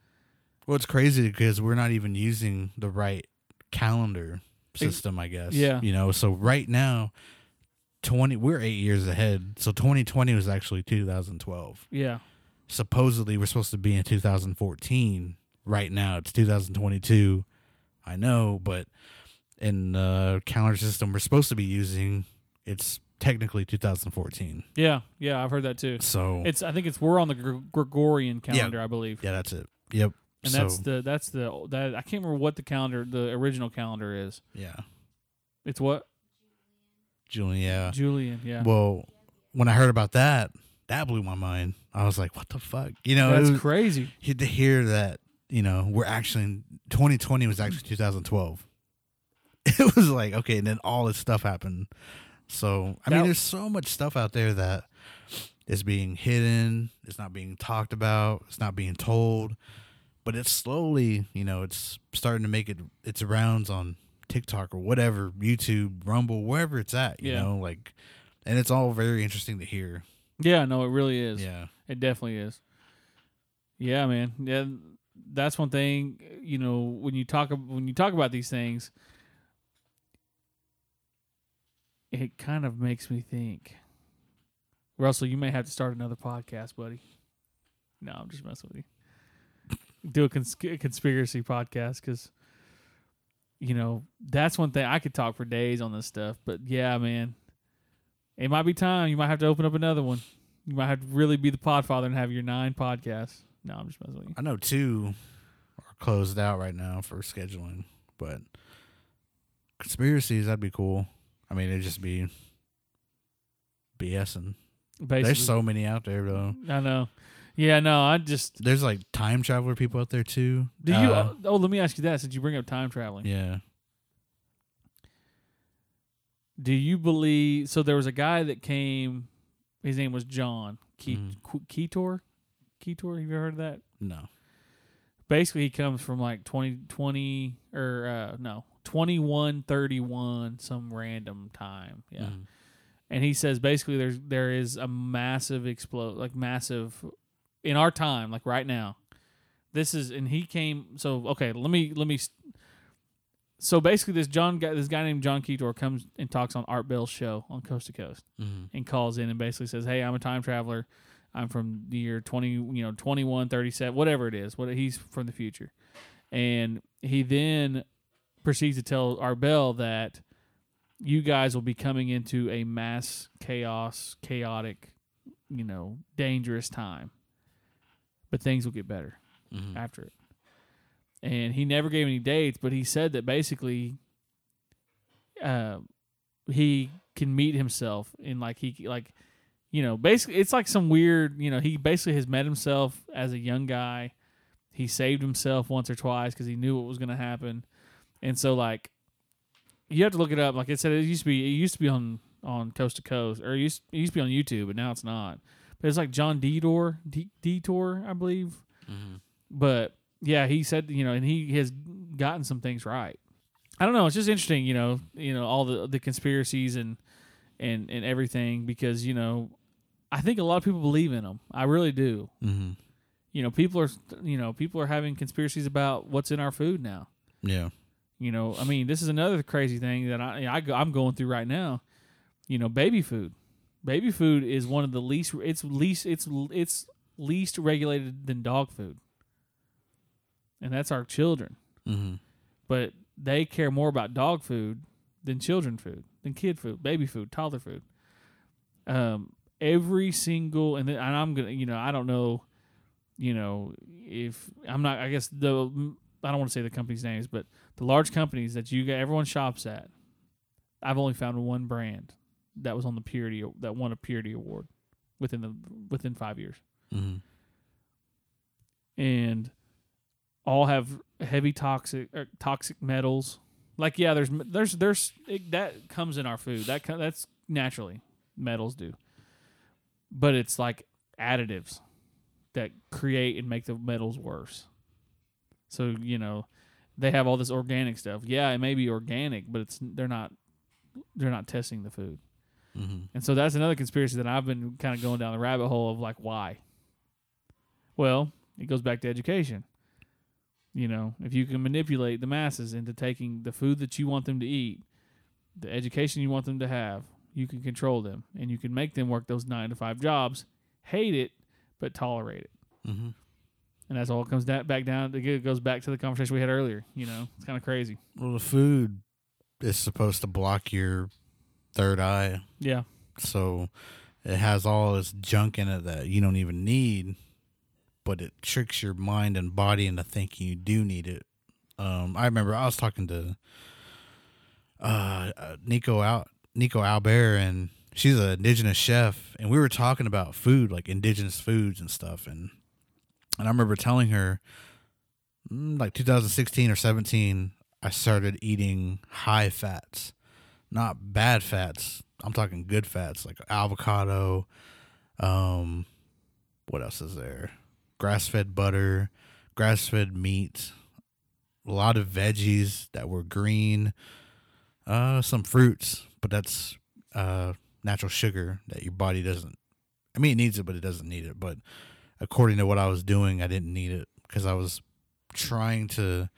Well, it's crazy because we're not even using the right calendar system, I guess. Yeah. You know, so right now, 20, we're eight years ahead. So 2020 was actually 2012. Yeah, Supposedly, we're supposed to be in 2014. Right now, it's 2022. I know, but in the calendar system we're supposed to be using, it's technically 2014. Yeah, yeah, I've heard that too. So It's I think it's we're on the Gr- Gregorian calendar, I believe. yeah, that's it. Yep. And so, that's the that's the that I can't remember what the calendar the original calendar is. yeah, It's what Julian. Yeah. Julian, yeah. Well, when I heard about that, that blew my mind. I was like, "What the fuck?" You know, That's was- crazy. to hear that. You know, we're actually 2020 was actually 2012. It was like okay, and then all this stuff happened. So I mean, there's so much stuff out there that is being hidden. It's not being talked about. It's not being told. But it's slowly, you know, it's starting to make it its rounds on TikTok or whatever, YouTube, Rumble, wherever it's at. You Yeah. know, like, and it's all very interesting to hear. Yeah, no, it really is. Yeah. It definitely is. Yeah, man. Yeah, that's one thing. You know, when you talk when you talk about these things, it kind of makes me think. Russell, you may have to start another podcast, buddy. No, I'm just messing with you. Do a cons- conspiracy podcast because, you know, that's one thing I could talk for days on this stuff. But yeah, man, it might be time. You might have to open up another one. You might have to really be the podfather and have your nine podcasts. No, I'm just messing with you. I know two are closed out right now for scheduling, but conspiracies that'd be cool. I mean, it'd just be BSing. Basically, There's so many out there though. I know. Yeah, no, I just There's like time traveler people out there too. do you. Uh, oh, let me ask you that since you bring up time traveling. yeah. Do you believe? So there was a guy that came. His name was John Ke- Ketor. Ketor, have you ever heard of that? No. Basically, he comes from like 2020 or uh, no 2131, some random time. Yeah. Mhm. and he says basically there's there is a massive explode like massive in our time like right now this is and he came so okay let me let me so basically this john guy this guy named john Ketor comes and talks on art bell's show on coast to coast Mhm. and calls in and basically says hey i'm a time traveler i'm from the year 20 you know 2137 whatever it is what he's from the future and he then proceeds to tell art bell that you guys will be coming into a mass chaos, chaotic, you know, dangerous time. But things will get better Mhm. after it. And he never gave any dates, but he said that basically uh, he can meet himself in like he like you know, basically it's like some weird, you know, he basically has met himself as a young guy. He saved himself once or twice cuz he knew what was going to happen. And so like you have to look it up. Like I said, it used to be it used to be on on Coast to Coast, or it used, it used to be on YouTube, but now it's not. But it's like John Detour, D- Detour, I believe. Mhm. But yeah, he said you know, and he has gotten some things right. I don't know. It's just interesting, you know, you know all the the conspiracies and and and everything because you know, I think a lot of people believe in them. I really do. Mhm. You know, people are you know people are having conspiracies about what's in our food now. Yeah. You know, I mean, this is another crazy thing that I, I go- I'm going through right now. You know, baby food. Baby food is one of the least. It's least. It's it's least regulated than dog food, and that's our children. Mhm. But they care more about dog food than children food, than kid food, baby food, toddler food. Um, every single, and, then, and I'm gonna, you know, I don't know, you know, if I'm not, I guess the, I don't want to say the company's names, but the large companies that you get, everyone shops at, I've only found one brand that was on the purity that won a purity award within the within five years, Mhm. and all have heavy toxic er, toxic metals. Like yeah, there's there's there's it, that comes in our food. That that's naturally metals do, but it's like additives that create and make the metals worse. So you know, they have all this organic stuff. Yeah, it may be organic, but it's they're not they're not testing the food. Mhm. And so that's another conspiracy that I've been kind of going down the rabbit hole of like why. Well, it goes back to education. You know, if you can manipulate the masses into taking the food that you want them to eat, the education you want them to have, you can control them and you can make them work those 9 to 5 jobs, hate it but tolerate it. Mm-hmm. And that's all it comes back down. It goes back to the conversation we had earlier. You know, it's kind of crazy. Well, the food is supposed to block your third eye. Yeah, So it has all this junk in it that you don't even need, but it tricks your mind and body into thinking you do need it. Um, I remember I was talking to uh, uh, Nico out Nico Albert, and she's an indigenous chef, and we were talking about food, like indigenous foods and stuff, and and I remember telling her, mm, like 2016 or 17, I started eating high fats, not bad fats. I'm talking good fats like avocado. Um, what else is there? Grass fed butter, grass fed meat, a lot of veggies that were green, uh, some fruits, but that's uh natural sugar that your body doesn't. I mean, it needs it, but it doesn't need it. But according to what I was doing, I didn't need it because I was trying to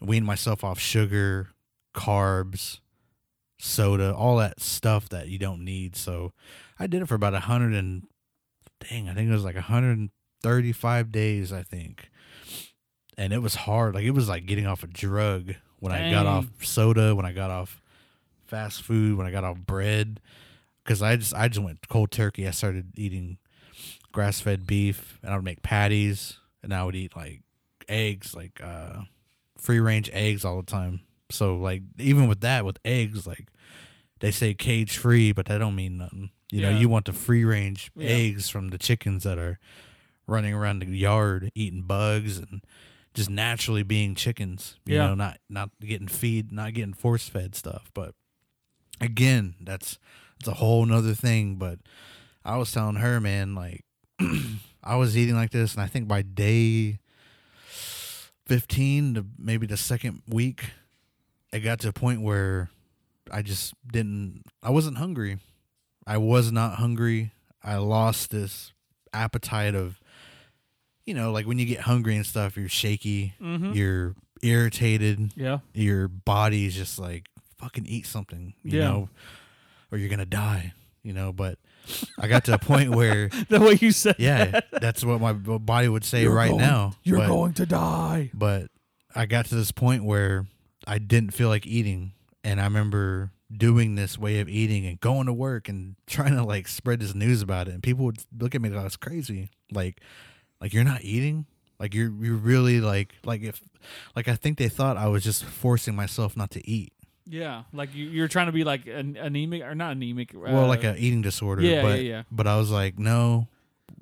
wean myself off sugar, carbs, soda, all that stuff that you don't need. So I did it for about a hundred and dang, I think it was like 135 days, I think. And it was hard. Like it was like getting off a drug when I got off soda, when I got off fast food, when I got off bread. Cause I just I just went cold turkey. I started eating grass fed beef and I would make patties and I would eat like eggs, like uh free range eggs all the time. So like even with that, with eggs, like they say cage free, but that don't mean nothing. You know, you want the free range Yeah. eggs from the chickens that are running around the yard eating bugs and just naturally being chickens. You Yeah. know, not not getting feed, not getting force fed stuff. But again, that's that's a whole nother thing. But I was telling her, man, like I was eating like this, and I think by day fifteen to maybe the second week, it got to a point where I just didn't. I wasn't hungry. I was not hungry. I lost this appetite of, you know, like when you get hungry and stuff, you're shaky, Mm-hmm. you're irritated, Yeah. your body's just like fucking eat something, you Yeah. know, or you're gonna die, you know. But I got to a point where, The way you said yeah, that. that's what my body would say You're right going- now. You're but, going to die. but I got to this point where I didn't feel like eating, and I remember doing this way of eating and going to work and trying to like spread this news about it, and people would look at me like I was crazy, like, like you're not eating, like you're you're really like like if like I think they thought I was just forcing myself not to eat. Yeah. Like you, you're trying to be like an, anemic or not anemic. well, uh, like an eating disorder. yeah, but, yeah, yeah. But I was like, no,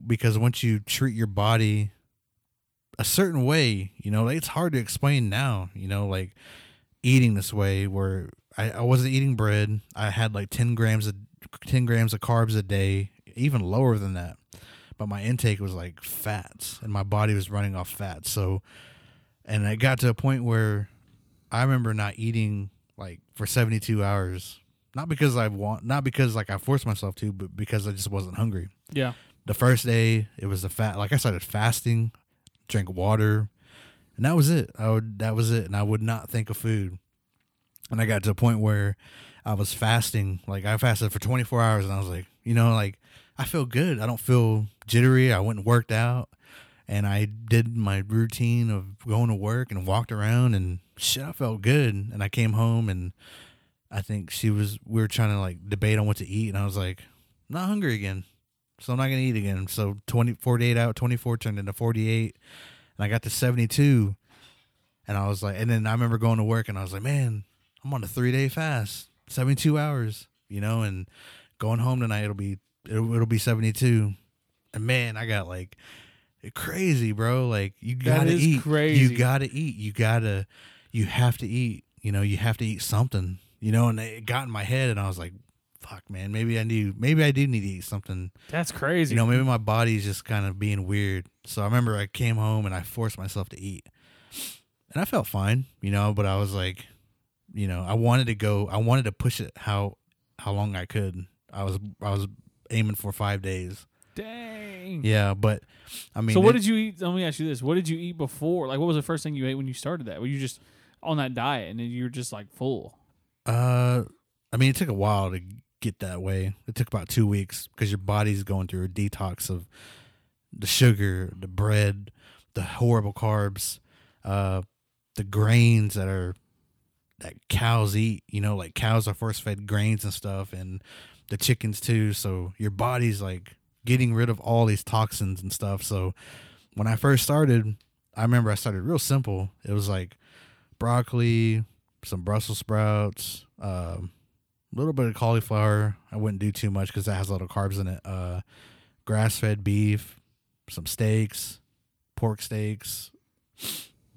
because once you treat your body a certain way, you know, like, it's hard to explain now. You know, like eating this way, where I, I wasn't eating bread. I had like ten grams of ten grams of carbs a day, even lower than that. But my intake was like fats, and my body was running off fats. So, and it got to a point where I remember not eating like for 72 hours not because I want not because like I forced myself to but because I just wasn't hungry. Yeah. The first day it was the fat like I started fasting, drank water, and that was it. I would that was it and I would not think of food. And I got to a point where I was fasting, like I fasted for 24 hours and I was like, you know, like I feel good. I don't feel jittery. I went and worked out and I did my routine of going to work and walked around and shit, I felt good. And I came home and I think she was, we were trying to like debate on what to eat. And I was like, I'm not hungry again. So I'm not going to eat again. So 20, 48 out, 24 turned into 48. And I got to 72. And I was like, and then I remember going to work and I was like, man, I'm on a three day fast, 72 hours, you know, and going home tonight, it'll be, it'll, it'll be 72. And man, I got like, crazy, bro. Like you gotta eat. crazy. You gotta eat. You gotta. You have to eat. You know. You have to eat something. You know. And it got in my head, and I was like, "Fuck, man. Maybe I do. Maybe I do need to eat something. That's crazy. You know. Maybe my body's just kind of being weird." So I remember I came home and I forced myself to eat, and I felt fine. You know. But I was like, you know, I wanted to go. I wanted to push it how how long I could. I was I was aiming for five days. Dang. Yeah, but I mean, so what it- did you eat? Let me ask you this: What did you eat before? Like, what was the first thing you ate when you started that? Were you just on that diet and then you were just like full? Uh, I mean, it took a while to get that way. It took about two weeks because your body's going through a detox of the sugar, the bread, the horrible carbs, uh, the grains that are that cows eat. You know, like cows are force fed grains and stuff, and the chickens too. So your body's like getting rid of all these toxins and stuff. So when I first started, I remember I started real simple. It was like broccoli, some Brussels sprouts, a um, little bit of cauliflower. I wouldn't do too much because that has a lot of carbs in it. Uh, grass fed beef, some steaks, pork steaks,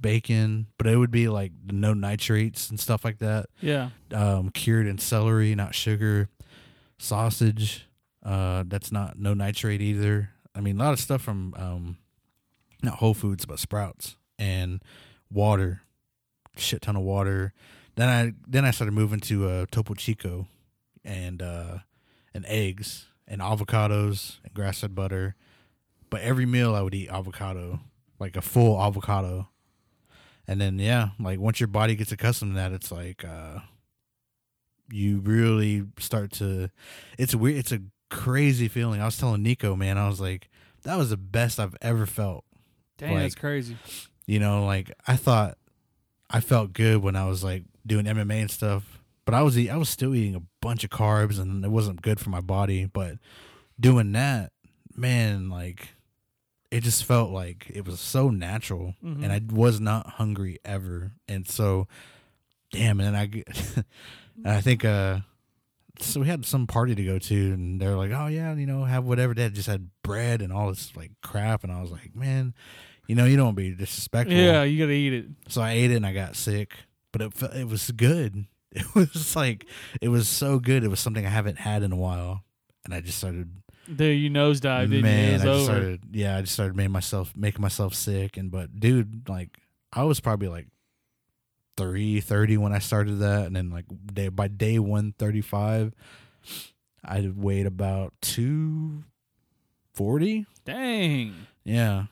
bacon, but it would be like no nitrates and stuff like that. Yeah. Um, cured in celery, not sugar. Sausage, uh, that's not no nitrate either. I mean, a lot of stuff from um, not Whole Foods, but Sprouts and water, shit ton of water. Then I then I started moving to uh, Topo Chico, and uh, and eggs and avocados and grass fed butter. But every meal I would eat avocado, like a full avocado. And then yeah, like once your body gets accustomed to that, it's like uh you really start to it's weird it's a crazy feeling. I was telling Nico, man, I was like, that was the best I've ever felt. Dang, Like- that's crazy. You know, like I thought I felt good when I was like doing MMA and stuff, but I was I was still eating a bunch of carbs and it wasn't good for my body. But doing that, man, like it just felt like it was so natural, Mhm. and I was not hungry ever. And so, damn, and I, get- and I think uh. So we had some party to go to, and they're like, "Oh yeah, you know, have whatever." They had just had bread and all this like crap, and I was like, "Man, you know, you don't be disrespectful." Yeah, you gotta eat it. So I ate it and I got sick, but it it was good. It was like it was so good. It was something I haven't had in a while, and I just started. Dude, you nosedive, didn't man, you? I just over. started. Yeah, I just started making myself making myself sick, and but dude, like I was probably like three thirty when I started that, and then like day by day one thirty five, I weighed about two forty. Dang. Yeah.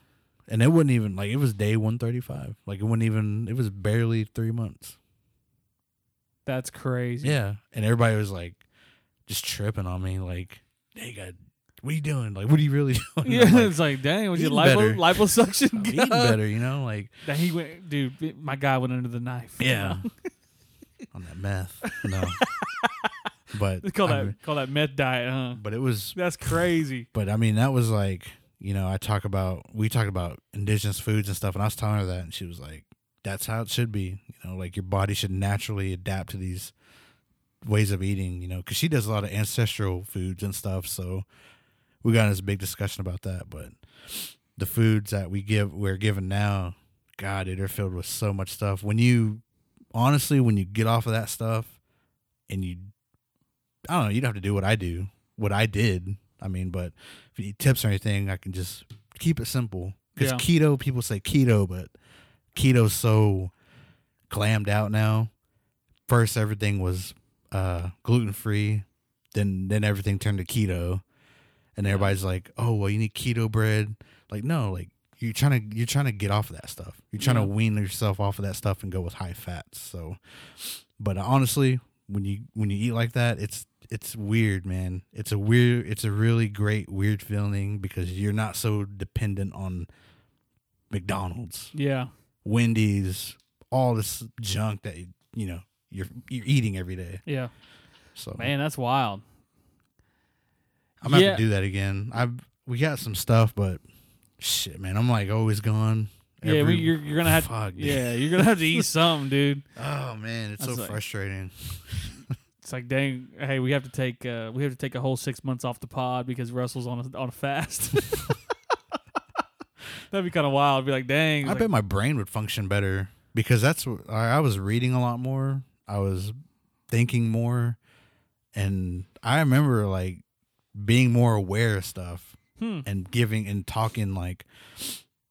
And it wouldn't even like it was day one thirty five. Like it wouldn't even it was barely three months. That's crazy. Yeah. And everybody was like just tripping on me, like, hey God, what are you doing? Like, what are you really doing? Yeah, like, it's like, dang, was your lipo, liposuction? I'm eating better, you know, like Dang, he went, dude. My guy went under the knife. yeah. on that meth. No. but call I that mean- call that meth diet, huh? but it was That's crazy. but I mean that was like, you know, I talk about we talked about indigenous foods and stuff and I was telling her that and she was like, That's how it should be. You know, like your body should naturally adapt to these ways of eating, you know, because she does a lot of ancestral foods and stuff. So we got in this big discussion about that. But the foods that we give, we're given now, God, dude, they're filled with so much stuff. When you, honestly, when you get off of that stuff and you, I don't know, you don't have to do what I do, what I did. I mean, but if you need tips or anything, I can just keep it simple. Because Yeah. keto, people say keto, but keto's so clammed out now. First, everything was uh, gluten free. Then, then everything turned to keto, and everybody's like, "Oh, well, you need keto bread." Like, no, like you're trying to you're trying to get off of that stuff. You're trying Yeah. to wean yourself off of that stuff and go with high fats. So, but honestly, when you when you eat like that, it's it's weird, man. It's a weird. It's a really great weird feeling because you're not so dependent on McDonald's. Yeah. Wendy's, all this junk that you know you're you're eating every day. Yeah. So Man, that's wild. I'm gonna have to do that again. I we got some stuff, but shit, man, I'm like always gone. Yeah, every- you're you're gonna have Fuck, dude. yeah, you're gonna have to eat something, dude. Oh man, it's That's so like- frustrating. It's like, dang, hey, we have to take uh, we have to take a whole six months off the pod because Russell's on a on a fast. That'd be kind of wild. Be like, dang, I like, bet my brain would function better because that's what I, I was reading a lot more. I was thinking more, and I remember like being more aware of stuff hmm, and giving and talking like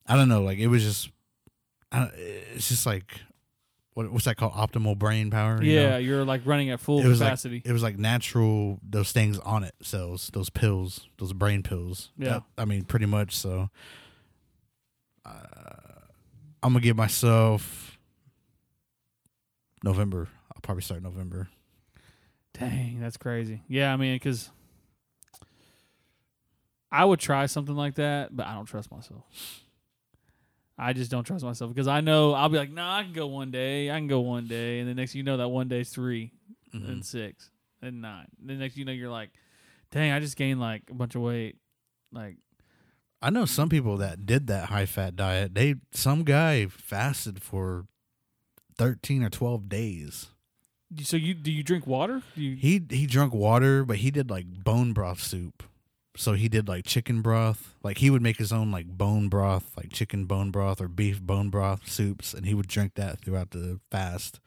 I don't know, like it was just I, it's just like what what's that called? Optimal brain power. you know? yeah, you're like running at full it was capacity. like it was like natural those things on it cells, those pills, those brain pills. Yeah. That- I mean, pretty much. So uh, I'm gonna give myself November. I'll probably start November. Dang, that's crazy. Yeah, I mean, because I would try something like that, but I don't trust myself. I just don't trust myself because I know I'll be like, no, I can go one day, I can go one day, and the next you know that one day's 3 Mhm. and six and nine. The next you know you're like, Dang, I just gained like a bunch of weight. Like, I know some people that did that high fat diet. They some guy fasted for thirteen or twelve days. so you do you drink water? Do you, He he drank water, but he did like bone broth soup. So he did like chicken broth. Like he would make his own like bone broth, like chicken bone broth or beef bone broth soups, and he would drink that throughout the fast.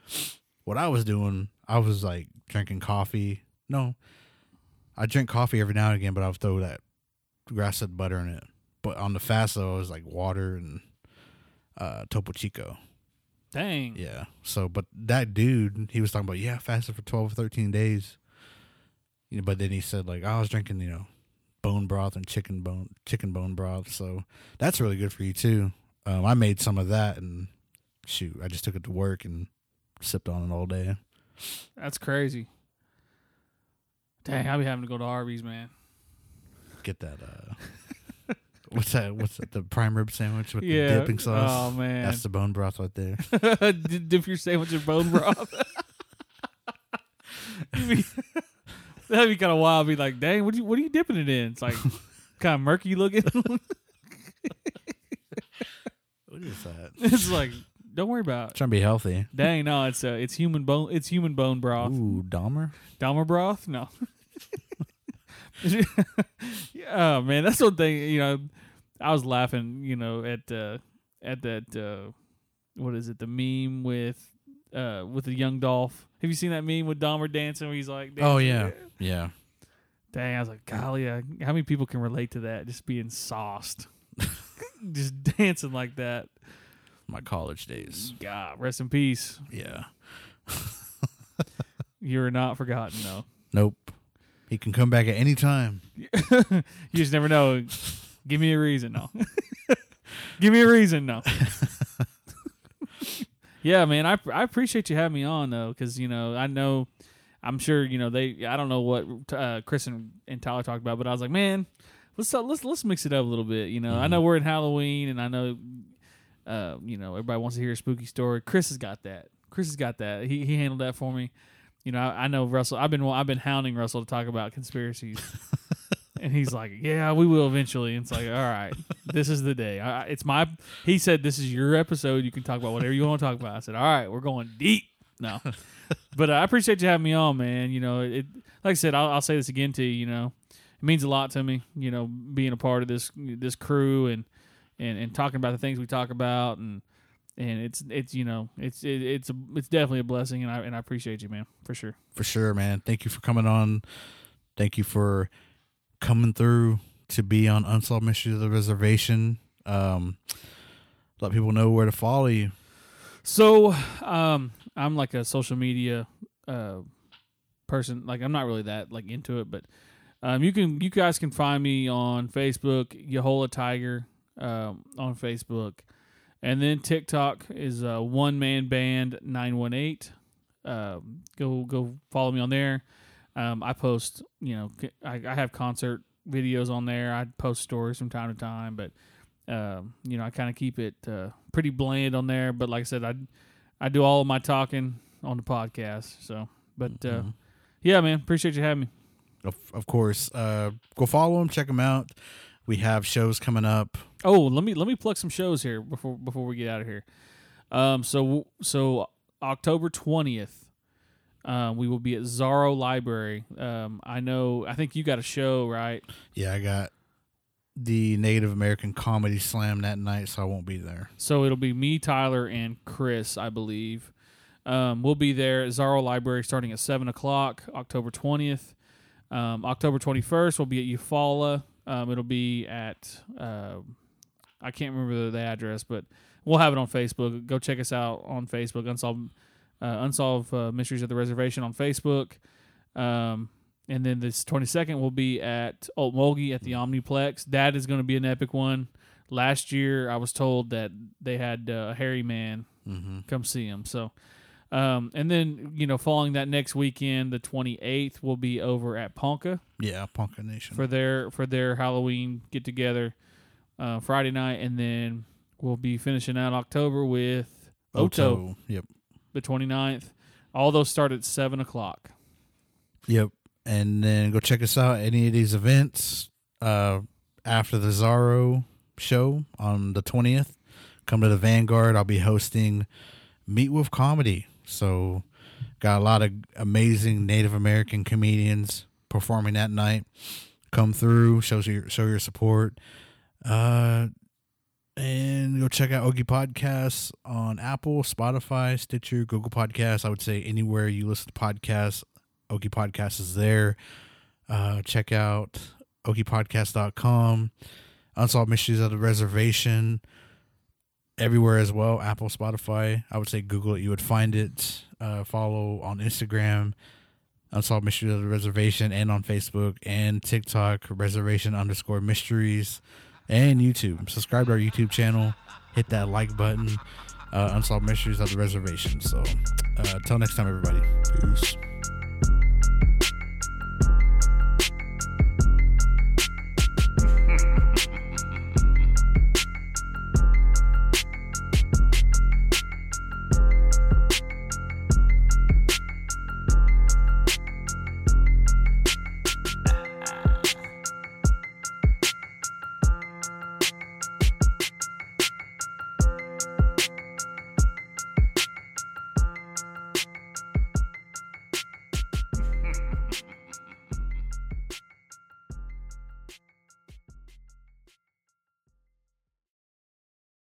What I was doing, I was like drinking coffee. No, I drink coffee every now and again, but I would throw that grass fed butter in it. But on the fast though, it was like water and uh, Topo Chico. dang. Yeah. So, but that dude, he was talking about, yeah, fasted for 12 or 13 days. You know, but then he said, like, I was drinking, you know, bone broth and chicken bone, chicken bone broth. So that's really good for you, too. Um, I made some of that and shoot, I just took it to work and sipped on it all day. That's crazy. Dang, I'll be having to go to Arby's, man. Get that, uh, what's that? What's that? The prime rib sandwich with yeah. the dipping sauce? Oh man. That's the bone broth right there. Dip dip your sandwich in bone broth. You'd be- That'd be kind of wild. Be like, dang, what you what are you dipping it in? It's like kind of murky looking. What is that? it's like, don't worry about. it. Trying to be healthy. Dang, no, it's uh, it's human bone. It's human bone broth. Ooh, Dahmer? Dahmer broth? No. oh man, that's one thing. You know, I was laughing. You know, at uh, at that uh, what is it? The meme with uh with the young Dolph. Have you seen that meme with Dahmer dancing? Where he's like, Oh, dancing? yeah. Yeah. Dang, I was like, golly, how many people can relate to that? Just being sauced, just dancing like that. My college days. God, rest in peace. Yeah. You're not forgotten, though. Nope. He can come back at any time. you just never know. Give me a reason, no. Give me a reason, no. Yeah, man, I I appreciate you having me on though, because you know I know, I'm sure you know they. I don't know what uh, Chris and, and Tyler talked about, but I was like, man, let's let's let's mix it up a little bit. You know, I know we're in Halloween, and I know, uh, you know, everybody wants to hear a spooky story. Chris has got that. Chris has got that. He he handled that for me. You know, I, I know Russell. I've been I've been hounding Russell to talk about conspiracies. And he's like, "Yeah, we will eventually." And it's like, "All right, this is the day. I, it's my." He said, "This is your episode. You can talk about whatever you want to talk about." I said, "All right, we're going deep." No, but uh, I appreciate you having me on, man. You know, it. Like I said, I'll, I'll say this again to you. You know, it means a lot to me. You know, being a part of this this crew and and and talking about the things we talk about and and it's it's you know it's it, it's a, it's definitely a blessing and I and I appreciate you, man, for sure. For sure, man. Thank you for coming on. Thank you for coming through to be on Unsolved Mysteries of the Reservation. Um, let people know where to follow you. So, um, I'm like a social media uh, person. Like, I'm not really that like into it, but um, you can you guys can find me on Facebook, Yahola Tiger, um, on Facebook, and then TikTok is uh, One Man Band Nine One Eight. Um, go go follow me on there. Um, I post, you know, I have concert videos on there. I post stories from time to time, but um, you know, I kind of keep it uh, pretty bland on there. But like I said, I I do all of my talking on the podcast. So, but uh, Mhm. yeah, man, appreciate you having me. Of, of course, uh, go follow them, check them out. We have shows coming up. Oh, let me let me plug some shows here before before we get out of here. Um, so so October twentieth, uh, we will be at Zorro Library. Um, I know. I think you got a show, right? Yeah, I got the Native American Comedy Slam that night, so I won't be there. So it'll be me, Tyler, and Chris, I believe. Um, we'll be there at Zorro Library starting at seven o'clock, October twentieth. Um, October twenty first, we'll be at Eufaula. Um, it'll be at uh, I can't remember the, the address, but we'll have it on Facebook. Go check us out on Facebook. Unsolved uh, Unsolved uh, Mysteries of the Reservation on Facebook. Um, and then this twenty second will be at Okmulgee at the Omniplex. That is going to be an epic one. Last year, I was told that they had uh, a hairy man Mm-hmm. come see him. So, um, and then you know, following that next weekend, the twenty eighth, will be over at Ponca Yeah, Ponca Nation. for their for their Halloween get together uh, Friday night, and then we'll be finishing out October with Oto, Yep. The 29th. All those start at seven o'clock. Yep. and then go check us out any of these events uh, after the Zorro show on the 20th. Come to the Vanguard. I'll be hosting Meet with Comedy. So, got a lot of amazing Native American comedians performing that night. Come through, shows your show your support. Uh, and go check out Ogie Podcasts on Apple, Spotify, Stitcher, Google Podcasts. I would say anywhere you listen to podcasts, Ogie Podcast is there. Uh, check out ogiepodcast.com. Unsolved Mysteries of the Reservation everywhere as well. Apple, Spotify. I would say Google it. You would find it. Uh, follow on Instagram, Unsolved Mysteries of the Reservation, and on Facebook and TikTok, Reservation underscore Mysteries, and YouTube. Subscribe to our YouTube channel. Hit that like button. Uh, Unsolved Mysteries of the Reservation. So, uh, until next time, everybody. Peace.